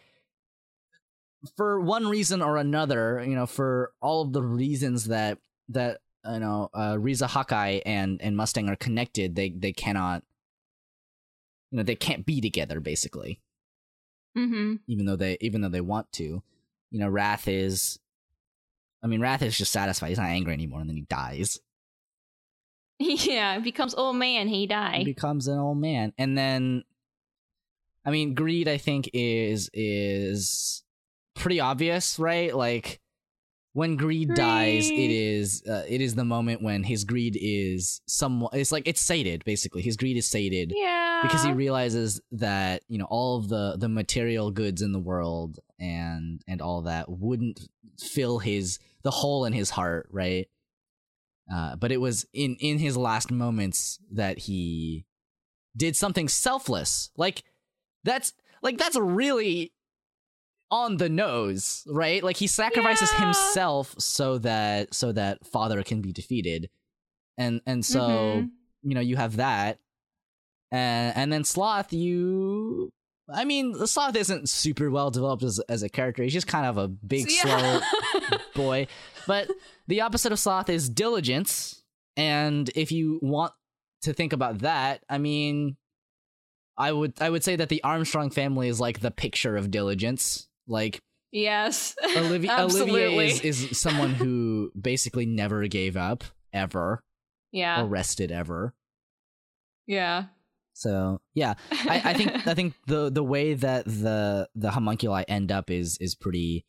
for one reason or another you know for all of the reasons that that you know uh, Riza Hawkeye and and Mustang are connected they they cannot you know they can't be together basically mm-hmm. even though they even though they want to you know Wrath is I mean Wrath is just satisfied he's not angry anymore and then he dies Yeah. Becomes old man. He he die. becomes an old man and then i mean greed i think is is pretty obvious right? Like when greed, dies it is uh, it is the moment when his greed is somewhat it's like it's sated basically. His greed is sated Yeah. because he realizes that you know all of the the material goods in the world and and all that wouldn't fill his the hole in his heart right? Uh, but it was in in his last moments that he did something selfless. Like that's like that's really on the nose right? Like he sacrifices Yeah. himself so that so that father can be defeated. And and so Mhm. you know you have that. And and then sloth you i mean sloth isn't super well developed as, as a character. He's just kind of a big slow boy. But the opposite of sloth is diligence. And if you want to think about that i mean i would i would say that the armstrong family is like the picture of diligence like yes. olivia olivia is, is someone who basically never gave up ever yeah. or rested ever yeah. so yeah I, I think I think the the way that the the homunculi end up is is pretty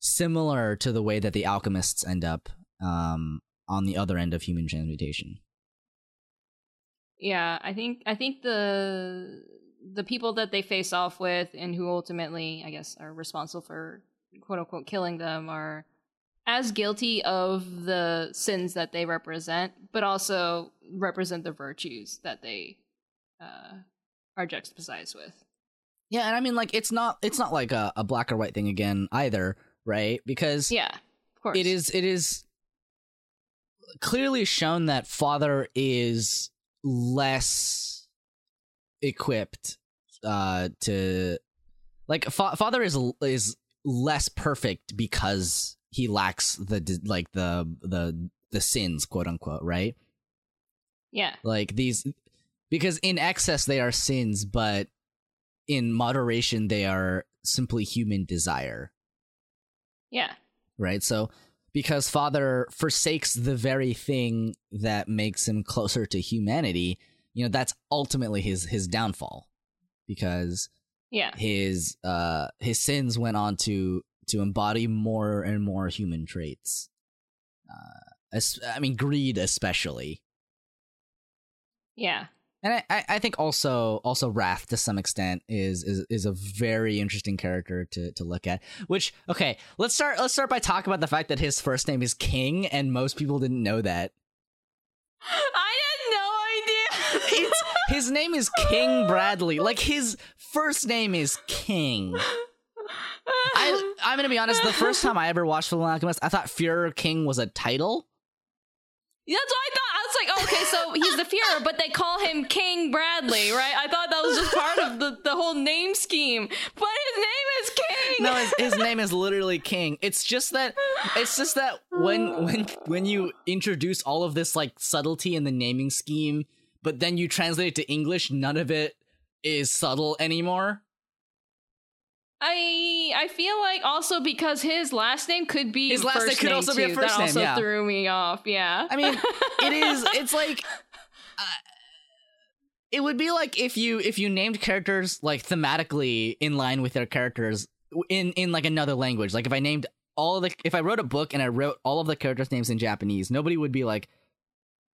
similar to the way that the alchemists end up um, on the other end of human transmutation. Yeah, I think I think the the people that they face off with and who ultimately, I guess, are responsible for quote unquote killing them are as guilty of the sins that they represent, but also represent the virtues that they uh, are juxtaposed with. Yeah, and I mean like it's not it's not like a, a black or white thing again either, right? Because Yeah, of course. it is it is clearly shown that father is less equipped uh to like fa- father is is less perfect because he lacks the like the the the sins quote unquote right? Yeah, like these because in excess they are sins but in moderation they are simply human desire. Yeah, right? So because Father forsakes the very thing that makes him closer to humanity, you know, that's ultimately his his downfall. Because yeah, his uh his sins went on to to embody more and more human traits. Uh as, I mean greed especially. yeah. And I, I, I think also also Wrath to some extent is is is a very interesting character to to look at. Which okay, let's start let's start by talking about the fact that his first name is King, and most people didn't know that. I had no idea. It's his name is King Bradley. Like his first name is King. I I'm gonna be honest. The first time I ever watched Fullmetal Alchemist, I thought Führer King was a title. That's what I thought. I was like, okay, so he's the Führer, but they call him King Bradley, right? I thought that was just part of the, the whole name scheme. But his name is King. No, his, his name is literally King. It's just that it's just that when when when you introduce all of this like subtlety in the naming scheme, but then you translate it to English, none of it is subtle anymore. I I feel like also because his last name could be His last name could also be a first that name, also yeah. threw me off. Yeah. I mean, it is. It's like. Uh, it would be like if you if you named characters like thematically in line with their characters in in like another language. Like if I named all of the if I wrote a book and I wrote all of the characters' names in Japanese, nobody would be like,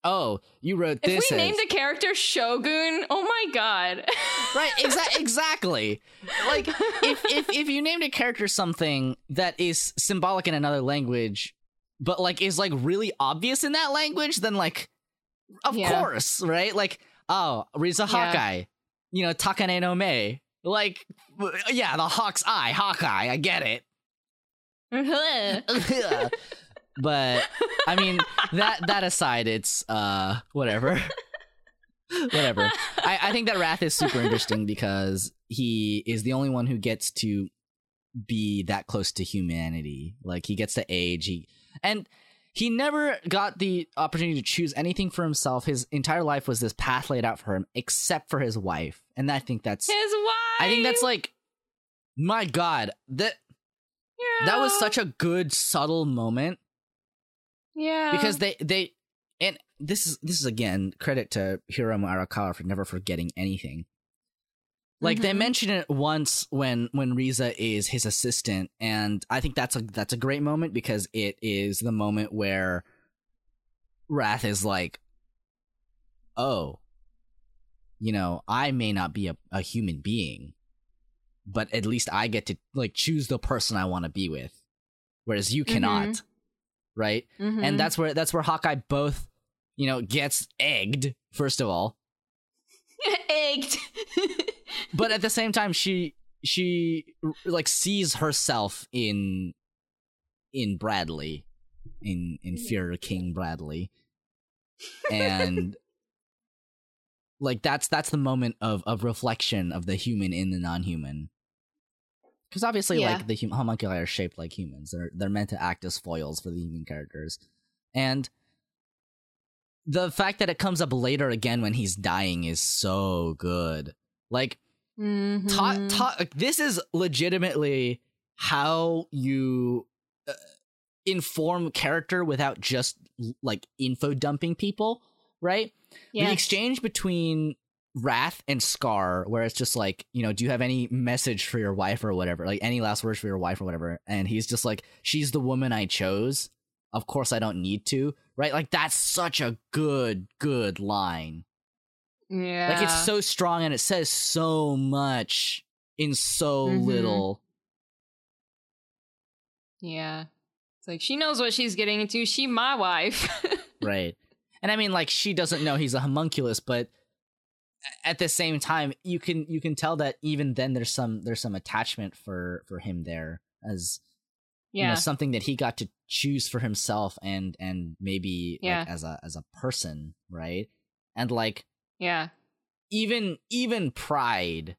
"Oh, you wrote if this." we as- named a character Shogun, oh my god. right exa- exactly like if, if if you named a character something that is symbolic in another language but like is like really obvious in that language then like of Yeah. course right like oh riza Yeah. hawkeye you know takane no me like yeah the hawk's eye hawkeye i get it but i mean that that aside it's uh whatever. Whatever. I, I think that wrath is super interesting because he is the only one who gets to be that close to humanity. Like he gets to age. He and he never got the opportunity to choose anything for himself. His entire life was this path laid out for him except for his wife. And i think that's His wife. i think that's like my god that that was such a good subtle moment yeah because they they and this is this is again credit to Hiromu Arakawa for never forgetting anything. Like they Mhm. mention it once when when Riza is his assistant, and I think that's a that's a great moment because it is the moment where Wrath is like, "Oh, you know, I may not be a, a human being, but at least I get to like choose the person I want to be with, whereas you cannot." Right? Mhm. and that's where that's where Hawkeye both you know gets egged first of all, egged. but at the same time she she like sees herself in in Bradley in in Führer King Bradley and like that's that's the moment of of reflection of the human in the non-human because obviously Yeah. like the hum- homunculi are shaped like humans. They're they're meant to act as foils for the human characters. And the fact that it comes up later again when he's dying is so good. Like Mhm. ta- ta- this is legitimately how you uh, inform character without just like info dumping people right? The exchange between wrath and scar where it's just like you know do you have any message for your wife or whatever like any last words for your wife or whatever and he's just like she's the woman i chose of course i don't need to right like that's such a good good line Yeah. like it's so strong and it says so much in so Mhm. little. Yeah. It's like she knows what she's getting into. She my wife. Right. And I mean like she doesn't know he's a homunculus, but at the same time you can you can tell that even then there's some there's some attachment for for him there as you know yeah. something that he got to choose for himself and and maybe Yeah. like as a as a person, right? And like yeah. even even pride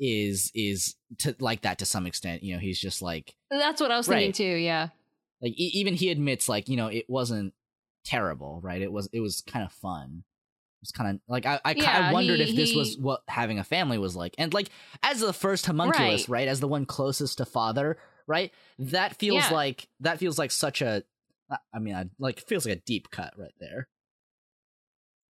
is is to like that to some extent you know he's just like That's what I was thinking Right. too. Yeah. like e- even he admits like you know it wasn't terrible right it was it was kind of fun was kind of like i i, ki- I wondered he- if this he- was what having a family was like and like as the first homunculus Right. right, as the one closest to father right that feels Yeah. like that feels like such a i mean I, like feels like a deep cut right there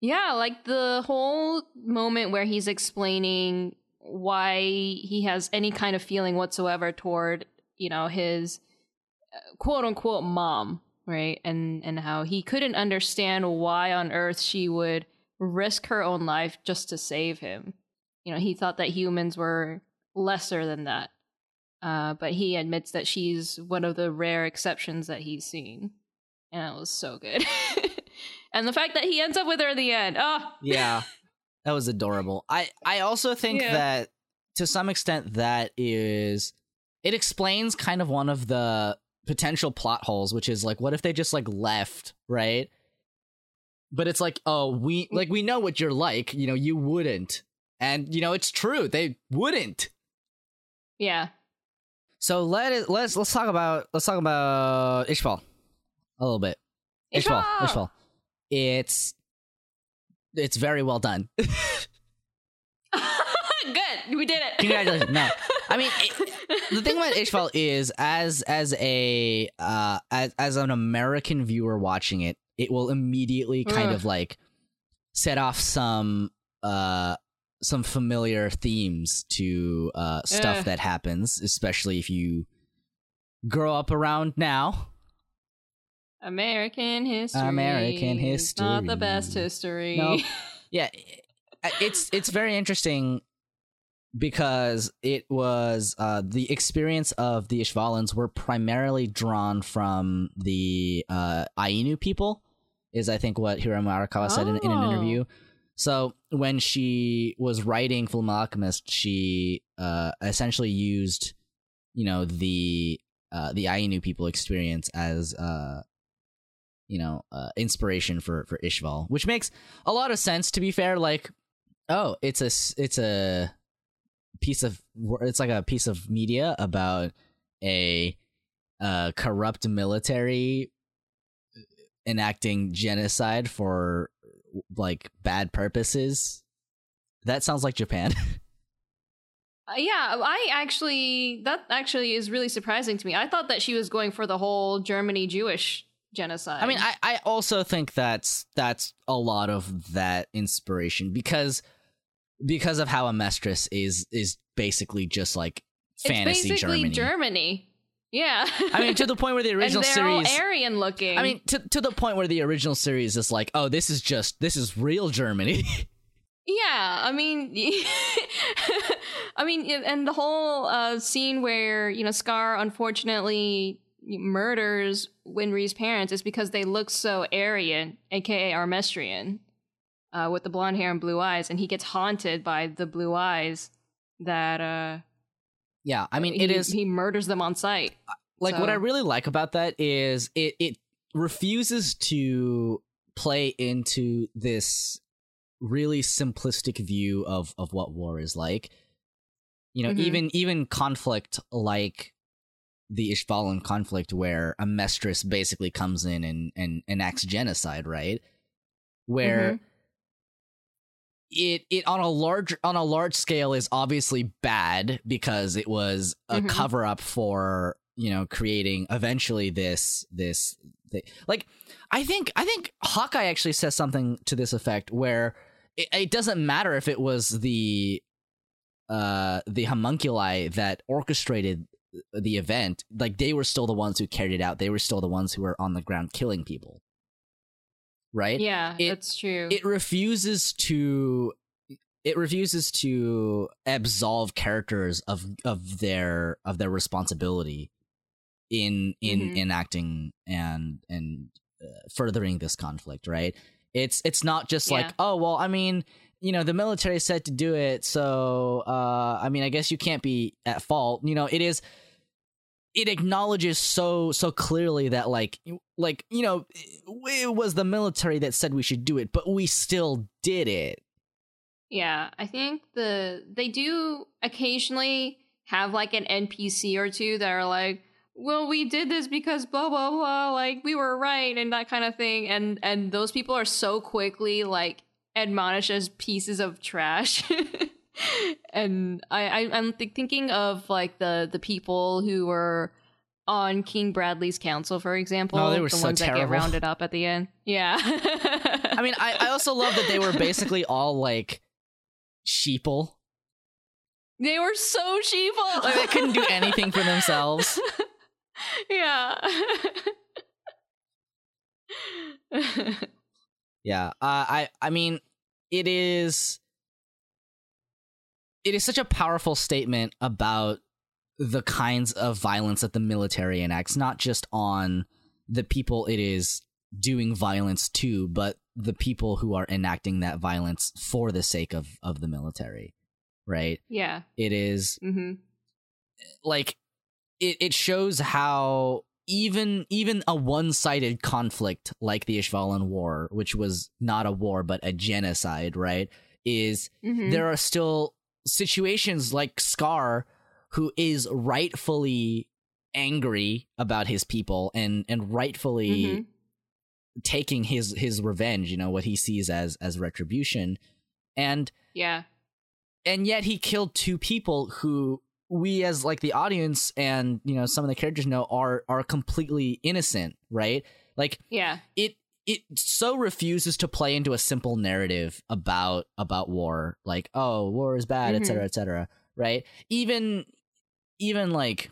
Yeah, like the whole moment where he's explaining why he has any kind of feeling whatsoever toward, you know, his uh, quote unquote mom, right? And and how he couldn't understand why on earth she would risk her own life just to save him. You know, he thought that humans were lesser than that. Uh, but he admits that she's one of the rare exceptions that he's seen. And it was so good. and the fact that he ends up with her at the end. Oh, yeah that was adorable i i also think Yeah. that to some extent that is it explains kind of one of the potential plot holes which is like what if they just like left right but it's like oh we like we know what you're like you know you wouldn't and you know it's true they wouldn't yeah. so let it let's let's talk about let's talk about ishbal a little bit ishbal Ishbal! ishbal it's it's very well done good. We did it. Congratulations. No, I mean it, the thing about Ishval is as as a uh as as an American viewer watching it, it will immediately kind Ugh. of like set off some uh some familiar themes to uh stuff Ugh. that happens, especially if you grow up around now. American history. American is Not the best history. No. yeah it's it's very interesting because it was uh the experience of the ishvalans were primarily drawn from the uh ainu people is i think what hiromu arakawa said in, in an Oh. interview so when she was writing fullmetal alchemist she uh essentially used you know the uh the ainu people experience as uh you know uh, inspiration for for Ishval, which makes a lot of sense. To be fair, like oh, it's a it's a piece of it's like a piece of media about a uh, corrupt military enacting genocide for like bad purposes. That sounds like Japan. Uh, yeah, I actually that actually is really surprising to me. I thought that she was going for the whole Germany Jewish genocide. I mean, I, I also think that's that's a lot of that inspiration because because of how a Amestris is is basically just like fantasy it's basically Germany. Germany. Yeah. I mean, to the point where the and original they're series. all Aryan looking. I mean, to to the point where the original series is like, oh, this is just this is real Germany. Yeah, I mean, I mean, and the whole uh, scene where you know Scar unfortunately murders Winry's parents is because they look so Aryan, aka Armestrian, uh, with the blonde hair and blue eyes, and he gets haunted by the blue eyes. That uh, yeah, I mean, he, it is he murders them on sight. like what I really like about that is it it refuses to play into this really simplistic view of of what war is like. You know, Mhm. even even conflict like the Ishvalan conflict where Amestris basically comes in and and enacts genocide, right? Where Mhm. It it on a large on a large scale is obviously bad because it was a Mhm. cover up for you know creating eventually this this thing. like i think i think hawkeye actually says something to this effect where it, it doesn't matter if it was the uh the homunculi that orchestrated the event like they were still the ones who carried it out they were still the ones who were on the ground killing people right Yeah, It- that's true. it refuses to it refuses to absolve characters of of their of their responsibility in in Mhm. enacting and and uh, furthering this conflict right it's it's not just like oh well i mean you know the military said to do it so uh i mean i guess you can't be at fault you know it is it acknowledges so so clearly that like like you know it was the military that said we should do it but we still did it Yeah, I think the they do occasionally have like an NPC or two that are like, "Well, we did this because blah blah blah, like we were right and that kind of thing." And and those people are so quickly like admonished as pieces of trash. and I, I I'm th- thinking of like the the people who were on King Bradley's council, for example. Oh, they were the so ones that get terrible. rounded up at the end. Yeah. i mean I, I also love that they were basically all like sheeple they were so sheeple. like they couldn't do anything for themselves yeah. Yeah, uh, I I mean, it is it is such a powerful statement about the kinds of violence that the military enacts, not just on the people it is doing violence to, but the people who are enacting that violence for the sake of of the military. Right? Yeah. It is Mm-hmm. like it, it shows how even even a one-sided conflict like the Ishvalan war which was not a war but a genocide right is Mm-hmm. there are still situations like Scar who is rightfully angry about his people and and rightfully Mhm. taking his his revenge you know what he sees as as retribution and Yeah. and yet he killed two people who we as like the audience and you know some of the characters know are are completely innocent right like Yeah. it it so refuses to play into a simple narrative about about war. Like oh war is bad etc etc right? Even even like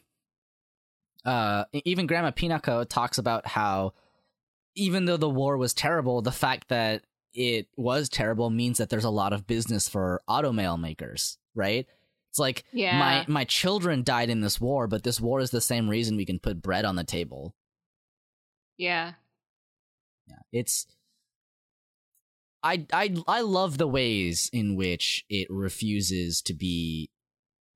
uh even grandma pinako talks about how even though the war was terrible the fact that it was terrible means that there's a lot of business for automail makers right? It's like Yeah. my my children died in this war but this war is the same reason we can put bread on the table. Yeah. Yeah it's I, I I love the ways in which it refuses to be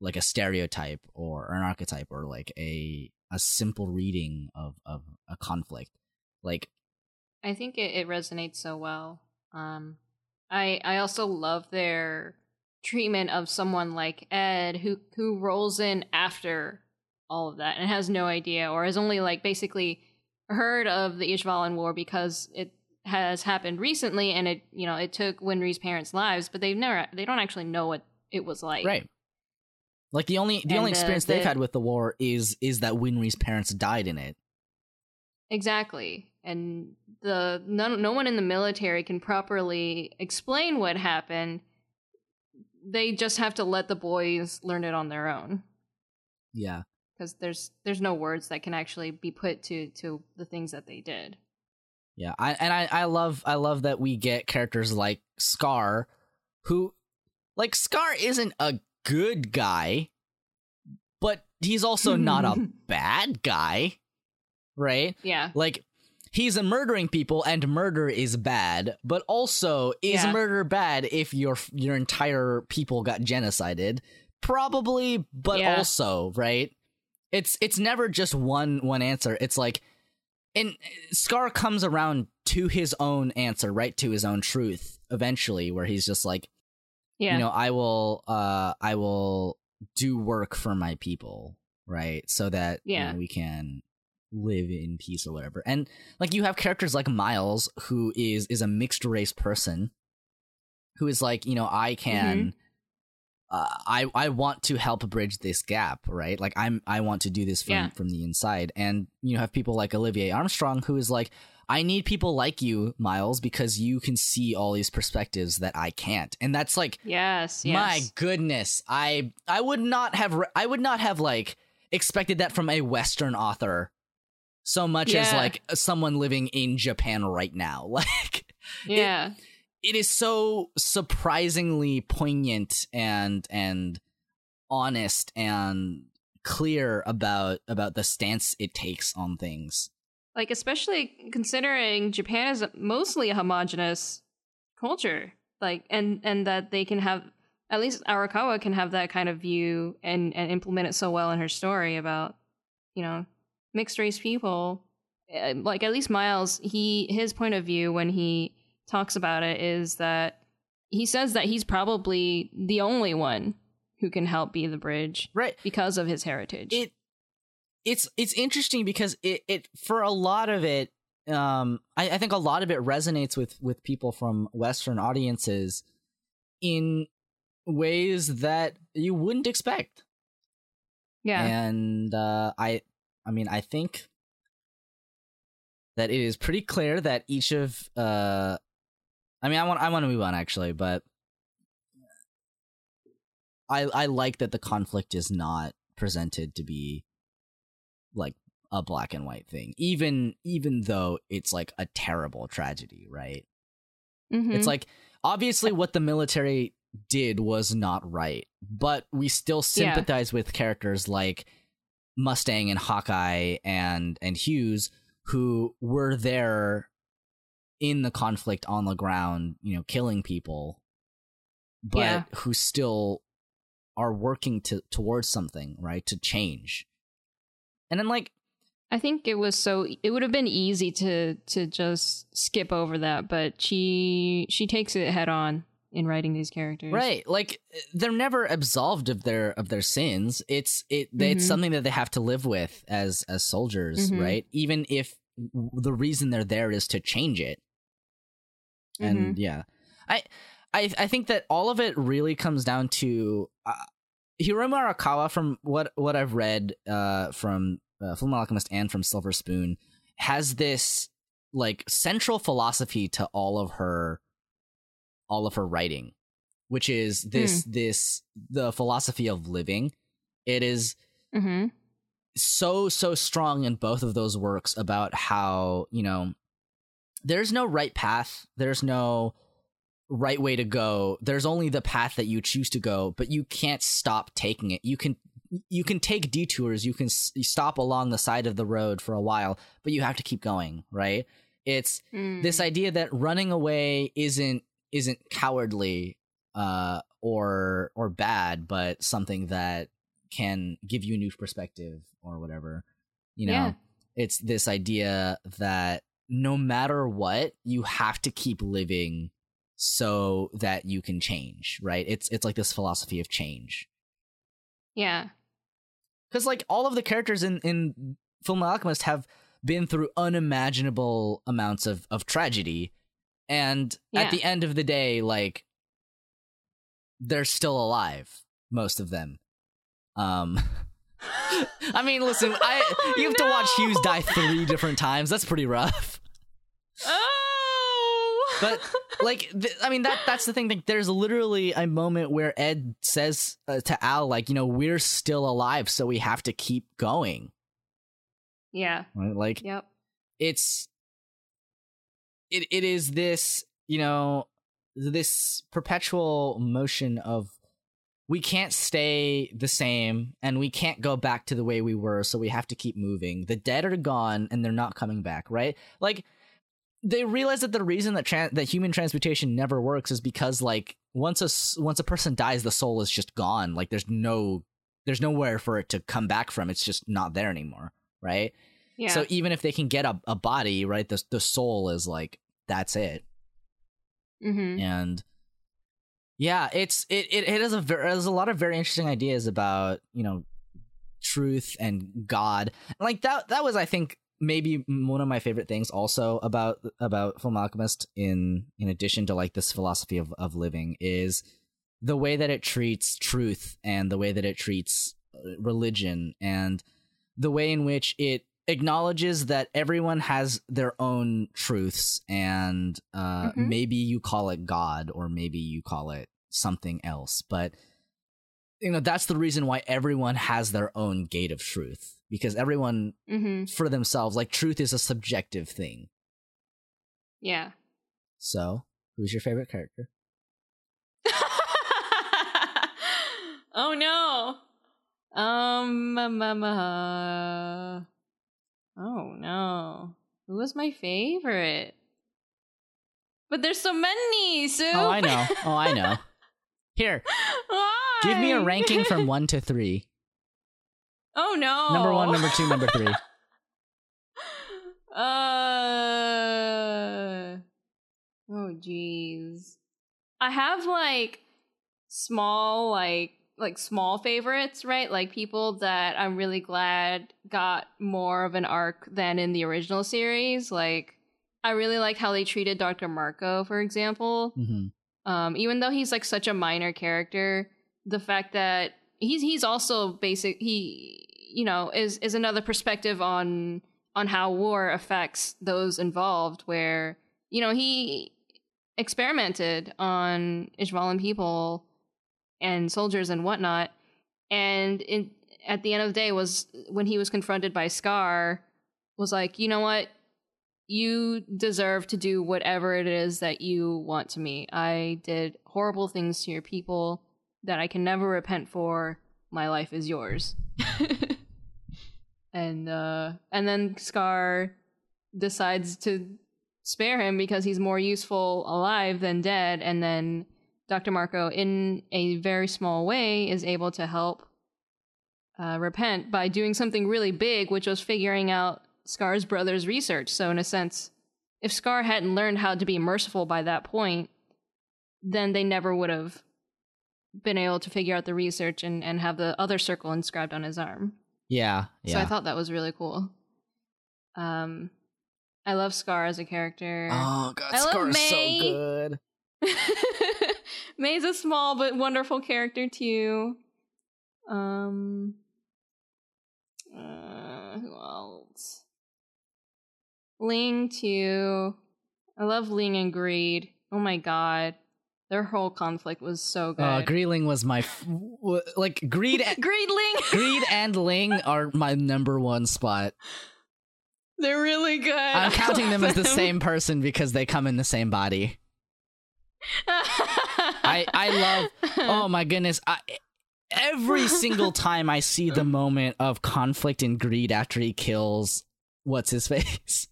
like a stereotype or an archetype or like a a simple reading of of a conflict. Like I think it, it resonates so well. Um, I I also love their treatment of someone like Ed who who rolls in after all of that and has no idea or has only like basically heard of the Ishvalan war because it has happened recently and it you know it took Winry's parents' lives, but they've never they don't actually know what it was like. right. Like the only the only And, uh, experience they've had with the war is is that Winry's parents died in it. Exactly. And the no, no one in the military can properly explain what happened. They just have to let the boys learn it on their own Yeah. Because there's there's no words that can actually be put to to the things that they did. Yeah, I and I I love I love that we get characters like Scar, who like Scar isn't a good guy, but he's also not a bad guy, right? Yeah. Like he's murdering people, and murder is bad, but also is Yeah. murder bad if your your entire people got genocided? Probably, but Yeah. also right. It's it's never just one one answer. It's like and Scar comes around to his own answer, right to his own truth eventually, where he's just like, Yeah. you know, I will, uh, I will do work for my people, right, so that you Yeah. know, we can live in peace or whatever. And like you have characters like Miles, who is is a mixed race person, who is like, you know, I can. Uh, I I want to help bridge this gap, right? Like I'm I want to do this from Yeah. from the inside, and you have people like Olivier Armstrong who is like, I need people like you, Miles, because you can see all these perspectives that I can't, and that's like, yes. Yes. my goodness, I I would not have re- I would not have like expected that from a Western author so much as like someone living in Japan right now, like Yeah. it is so surprisingly poignant and and honest and clear about about the stance it takes on things. like especially considering Japan is mostly a homogenous culture, like and and that they can have at least Arakawa can have that kind of view and and implement it so well in her story about you know mixed race people. Uh, Like at least Miles, he his point of view when he talks about it is that he says that he's probably the only one who can help be the bridge Right. because of his heritage. It it's it's interesting because it it for a lot of it um I, I think a lot of it resonates with with people from Western audiences in ways that you wouldn't expect. yeah. And uh, I, I mean, I think that it is pretty clear that each of, uh, I mean, I want, I want to move on actually, but I, I like that the conflict is not presented to be like a black and white thing, even, even though it's like a terrible tragedy, right? Mhm. It's like, obviously what the military did was not right, but we still sympathize with characters like Mustang and Hawkeye and and Hughes who were there in the conflict on the ground, you know, killing people, but Yeah. who still are working to towards something, right? To change. And then like I think it was so it would have been easy to to just skip over that, but she she takes it head on in writing these characters. Right. Like they're never absolved of their of their sins. It's it it's Mhm. something that they have to live with as as soldiers, Mhm. right? Even if the reason they're there is to change it. And yeah. I I I think that all of it really comes down to uh, Hiromu Arakawa from what what I've read uh from uh, Fullmetal Alchemist and from Silver Spoon has this like central philosophy to all of her all of her writing which is this this the philosophy of living it is Mm-hmm. so so strong in both of those works about how you know there's no right path. There's no right way to go. There's only the path that you choose to go but you can't stop taking it. You can you can take detours. You can s- stop along the side of the road for a while but you have to keep going right? It's Mm. this idea that running away isn't isn't cowardly uh or or bad but something that can give you a new perspective or whatever you know? Yeah. it's this idea that no matter what you have to keep living so that you can change right it's it's like this philosophy of change yeah. because like all of the characters in in Fullmetal Alchemist have been through unimaginable amounts of of tragedy, and Yeah. at the end of the day, like they're still alive, most of them. Um, I mean, listen, I you have to watch Hughes die three different times. That's pretty rough. Oh. But like, th- I mean that that's the thing. Like, there's literally a moment where Ed says uh, to Al, like, you know, we're still alive, so we have to keep going. yeah. Right? Like, Yep. it's it it is this you know this perpetual motion of we can't stay the same and we can't go back to the way we were so we have to keep moving the dead are gone and they're not coming back right like they realize that the reason that that human transmutation never works is because like once a once a person dies the soul is just gone like there's no there's nowhere for it to come back from it's just not there anymore right Yeah. so even if they can get a, a body, right, the the soul is like that's it. mm-hmm. And yeah, it's it it, it has a ver- it has a lot of very interesting ideas about you know truth and God. Like that that was I think maybe one of my favorite things also about about Fullmetal Alchemist in in addition to like this philosophy of of living is the way that it treats truth and the way that it treats uh, religion and the way in which it acknowledges that everyone has their own truths and uh Mhm. maybe you call it god or maybe you call it something else but you know that's the reason why everyone has their own gate of truth because everyone Mm-hmm. for themselves like truth is a subjective thing Yeah. so who's your favorite character oh no. Um. um, um, uh, oh no. Who was my favorite? But there's so many, Sue. oh i know oh i know here Why? give me a ranking from one to three Oh no. number one number two number three Uh. Oh jeez. I have like small like like small favorites, right? Like people that I'm really glad got more of an arc than in the original series. Like I really like how they treated Dr. Marcoh, for example. hmm Um, even though he's like such a minor character, the fact that he's he's also basic he you know is is another perspective on on how war affects those involved where you know he experimented on Ishvalan people and soldiers and whatnot and in, at the end of the day was when he was confronted by Scar was like you know what you deserve to do whatever it is that you want to me. I did horrible things to your people that I can never repent for. My life is yours. and uh and then Scar decides to spare him because he's more useful alive than dead and then Dr. Marcoh in a very small way is able to help uh, repent by doing something really big which was figuring out Scar's brother's research. So in a sense, if Scar hadn't learned how to be merciful by that point, then they never would have been able to figure out the research and, and have the other circle inscribed on his arm. Yeah, So I thought that was really cool. Um, I love Scar as a character. oh god, I love Scar's so good. May's a small but wonderful character too. Um, uh, who else? Ling too. I love Ling and Greed. Oh my god, their whole conflict was so good. Uh, Greeling was my f- w- like greed. And- Greed Ling. Greed and Ling are my number one spot. They're really good. I'm counting them as the same person because they come in the same body. I I love. Oh my goodness! I, every single time I see the moment of conflict and greed after he kills what's his face.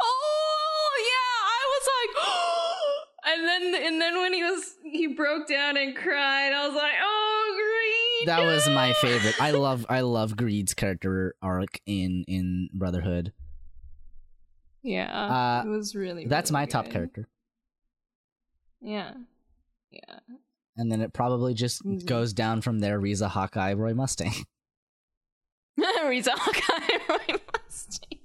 Oh yeah, I was like, and then and then when he was he broke down and cried, I was like, oh greed. That was my favorite. I love I love Greed's character arc in in Brotherhood. Yeah, Uh, it was really. That's really my top character. Yeah, yeah. And then it probably just Mhm. goes down from there. Riza, Hawkeye, Roy Mustang. Riza Hawkeye Roy Mustang.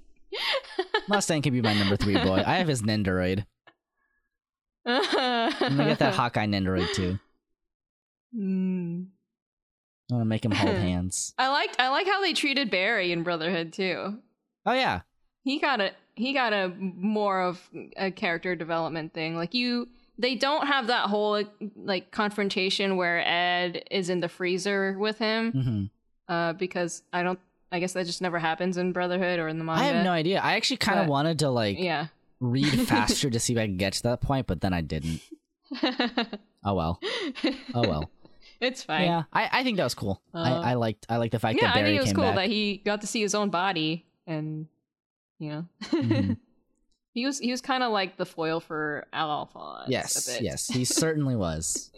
Mustang can be my number three boy. I have his Nendoroid. I'm gonna get that Hawkeye Nendoroid too. Mm. I want to make him hold hands. I liked I like how they treated Barry in Brotherhood too. Oh yeah, he got a he got a more of a character development thing like you they don't have that whole like, confrontation where ed is in the freezer with him hmm uh because i don't i guess that just never happens in brotherhood or in the manga I have no idea. I actually kind of wanted to like yeah read faster to see if I could get to that point, but then I didn't. Oh well. Oh well. it's fine Yeah, I, I think that was cool. Uh, I, I liked I liked the fact yeah that i Barry think it was cool back. that he got to see his own body and you know Mhm. he was he was kind of like the foil for alphonse a yes, bit. yes, he certainly was.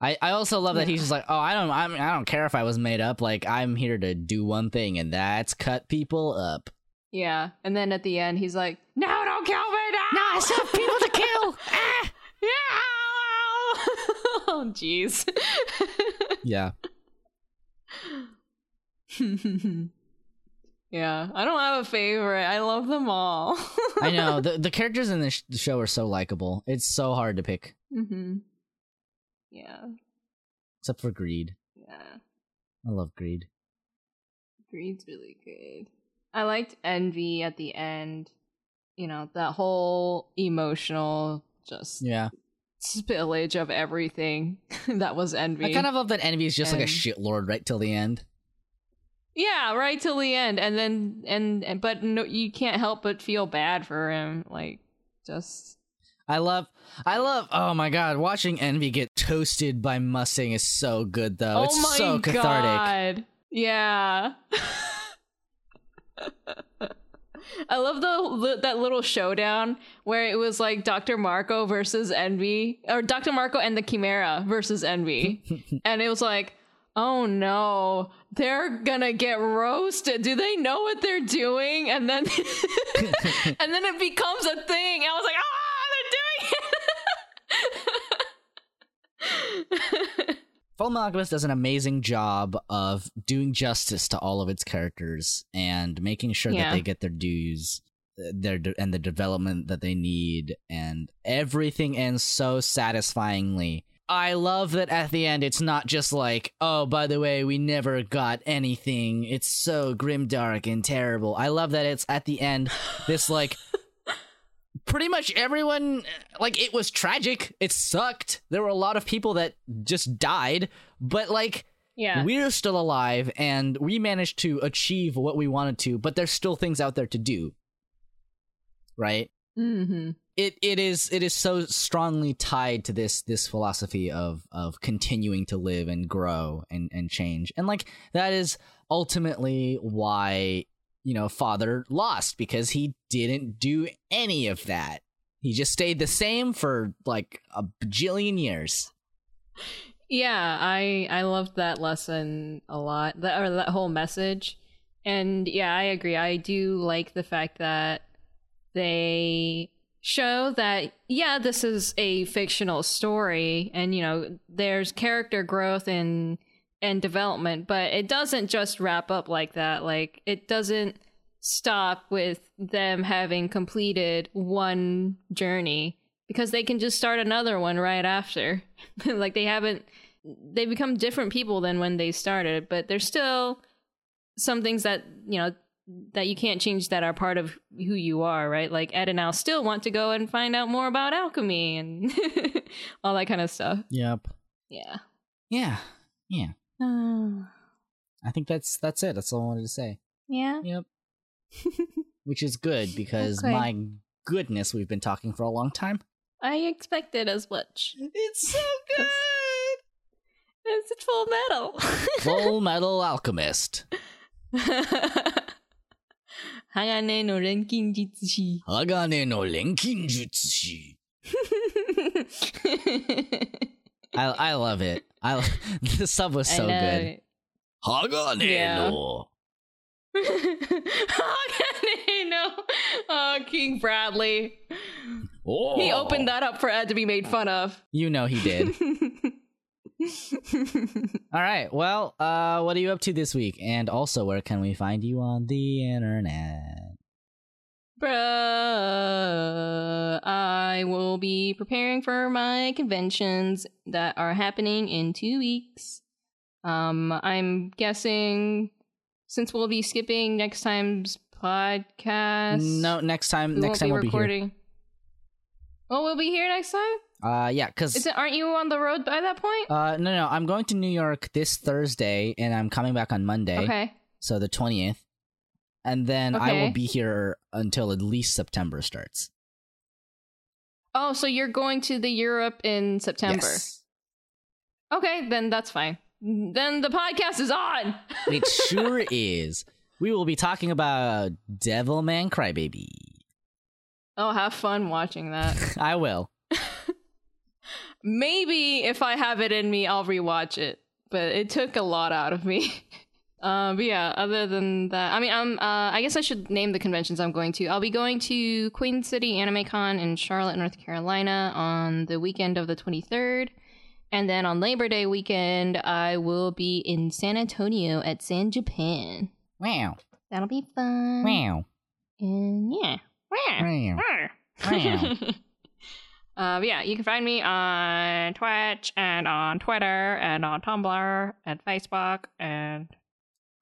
I, I also love that he's just like, oh, I don't, I'm, I don't care if I was made up. Like, I'm here to do one thing, and that's cut people up. Yeah, and then at the end, he's like, "No, don't kill me now! No, I still have people to kill. Ah! Yeah! oh, jeez. Yeah, yeah, I don't have a favorite. I love them all. I know the the characters in this sh- show are so likable. It's so hard to pick, hmm Yeah, except for Greed. yeah. I love Greed. Greed's really good. I liked Envy at the end. You know, that whole emotional just Yeah, spillage of everything that was Envy. I kind of love that Envy is just like a And- shit lord right till the end. Yeah, right till the end, and then and, and but no, you can't help but feel bad for him. Like, just I love, I love. Oh my god, watching Envy get toasted by Mustang is so good though. oh it's my so cathartic. god, yeah. I love the that little showdown where it was like Dr. Marcoh versus Envy, or Dr. Marcoh and the Chimera versus Envy, and it was like, oh no, they're gonna get roasted. Do they know what they're doing? And then, and then it becomes a thing. I was like, ah, they're doing it. Full Alchemist does an amazing job of doing justice to all of its characters and making sure Yeah. that they get their dues, their de- and the development that they need, and everything ends so satisfyingly. I love that at the end it's not just like, oh, by the way, we never got anything. It's so grim, dark, and terrible. I love that it's at the end this like pretty much everyone like it was tragic it sucked there were a lot of people that just died but like Yeah. we're still alive and we managed to achieve what we wanted to but there's still things out there to do right mm-hmm. It it is it is so strongly tied to this this philosophy of of continuing to live and grow and and change and like that is ultimately why you know father lost because he didn't do any of that he just stayed the same for like a bajillion years Yeah, I I loved that lesson a lot. That or that whole message. And yeah, I agree. I do like the fact that they show that yeah, this is a fictional story and you know, there's character growth and and development, but it doesn't just wrap up like that. Like it doesn't stop with them having completed one journey because they can just start another one right after. like they haven't they become different people than when they started, but there's still some things that, you know, that you can't change that are part of who you are, right? Like Ed and Al still want to go and find out more about alchemy and all that kind of stuff. yep Yeah. yeah yeah Uh, i think that's that's it that's all i wanted to say yeah. Yep. Which is good because Okay. my goodness, we've been talking for a long time. I expected as much. It's so good. It's a full metal. Fullmetal Alchemist. 鋼の錬金術師。鋼の錬金術師. I I love it. I the sub was so I love good. it. 鋼の Hagane, no. Oh, King Bradley. Oh. He opened that up for Ed to be made fun of. You know he did. All right. Well, uh, what are you up to this week? And also, where can we find you on the internet? Bruh, I will be preparing for my conventions that are happening in two weeks. Um, I'm guessing since we'll be skipping next time's podcast. No, next time. next time we'll be recording. Well, we'll be here next time. Uh, yeah, because? Aren't you on the road by that point? uh, no, no, I'm going to New York this Thursday, and I'm coming back on Monday, okay. so the twentieth, and then I will be here until at least September starts. Oh, so you're going to the Europe in September? Yes. Okay, then that's fine. Then the podcast is on. It sure is. We will be talking about Devilman Crybaby. Oh, have fun watching that. I will. Maybe if I have it in me, I'll rewatch it. But it took a lot out of me. uh, but yeah, other than that, I mean, I'm. Uh, I guess I should name the conventions I'm going to. I'll be going to Queen City Anime Con in Charlotte, North Carolina, on the weekend of the 23rd, and then on Labor Day weekend, I will be in San Antonio at San Japan. Wow. That'll be fun. Wow. And yeah. Wow. uh, but yeah, you can find me on Twitch and on Twitter and on Tumblr and Facebook and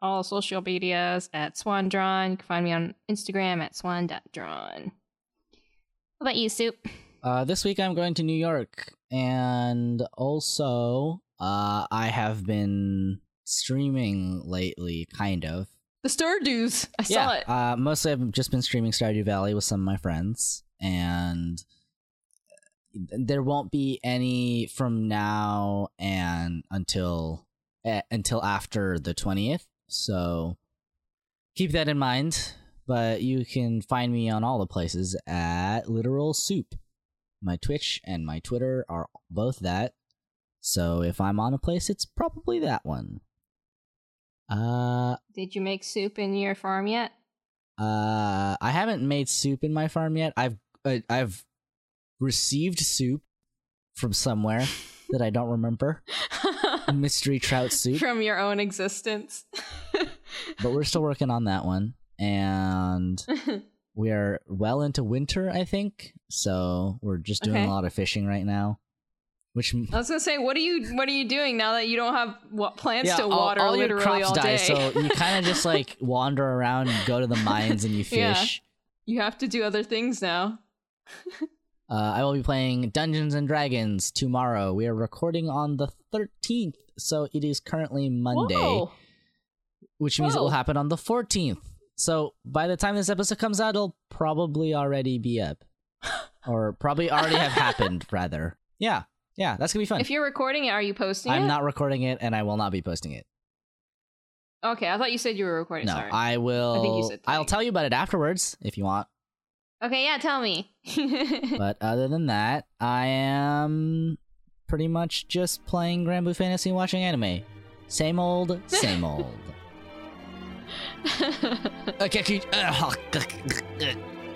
all social medias at SwanDrawn. You can find me on Instagram at swan.drawn. What about you, Soup? Uh, this week I'm going to New York, and also uh, I have been streaming lately, kind of. The Stardews. I saw it. Uh, mostly I've just been streaming Stardew Valley with some of my friends, and there won't be any from now and until eh, until after the twentieth. So keep that in mind. But you can find me on all the places at Literal Soup. My Twitch and my Twitter are both that. So if I'm on a place, it's probably that one. Uh, Did you make soup in your farm yet? uh, I haven't made soup in my farm yet. I've uh, I've received soup from somewhere that I don't remember. Mystery trout soup, From your own existence. but we're still working on that one, and we are well into winter, I think. So we're just doing Okay. a lot of fishing right now, which I was gonna say, what are you what are you doing now that you don't have what plants yeah, to all, water all your literally crops all die. day? So you kind of just like wander around, and go to the mines, and you Yeah. fish. you have to do other things now. Uh, I will be playing Dungeons and Dragons tomorrow. We are recording on the 13th, so it is currently Monday, Whoa. which means it will happen on the 14th. So by the time this episode comes out, it'll probably already be up, or probably already have happened. Rather, yeah, yeah, that's gonna be fun. If you're recording it, are you posting I'm it? not recording it, and I will not be posting it. Okay, I thought you said you were recording. No, Sorry. I will. I think you said I'll tell you about it afterwards if you want. Okay, yeah, tell me. but other than that, I am pretty much just playing Granblue Fantasy and watching anime. Same old, same old. okay, uh,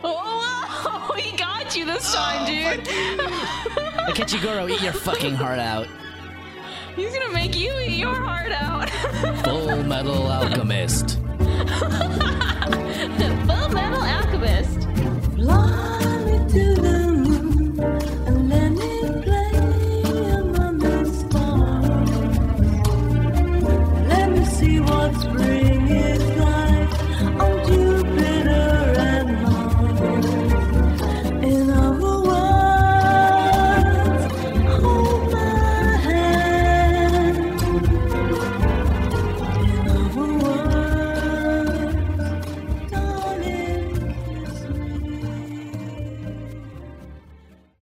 oh, he got you this time, dude. Akechi Goro, eat your fucking heart out. He's gonna make you eat your heart out. Fullmetal Alchemist. The full Love.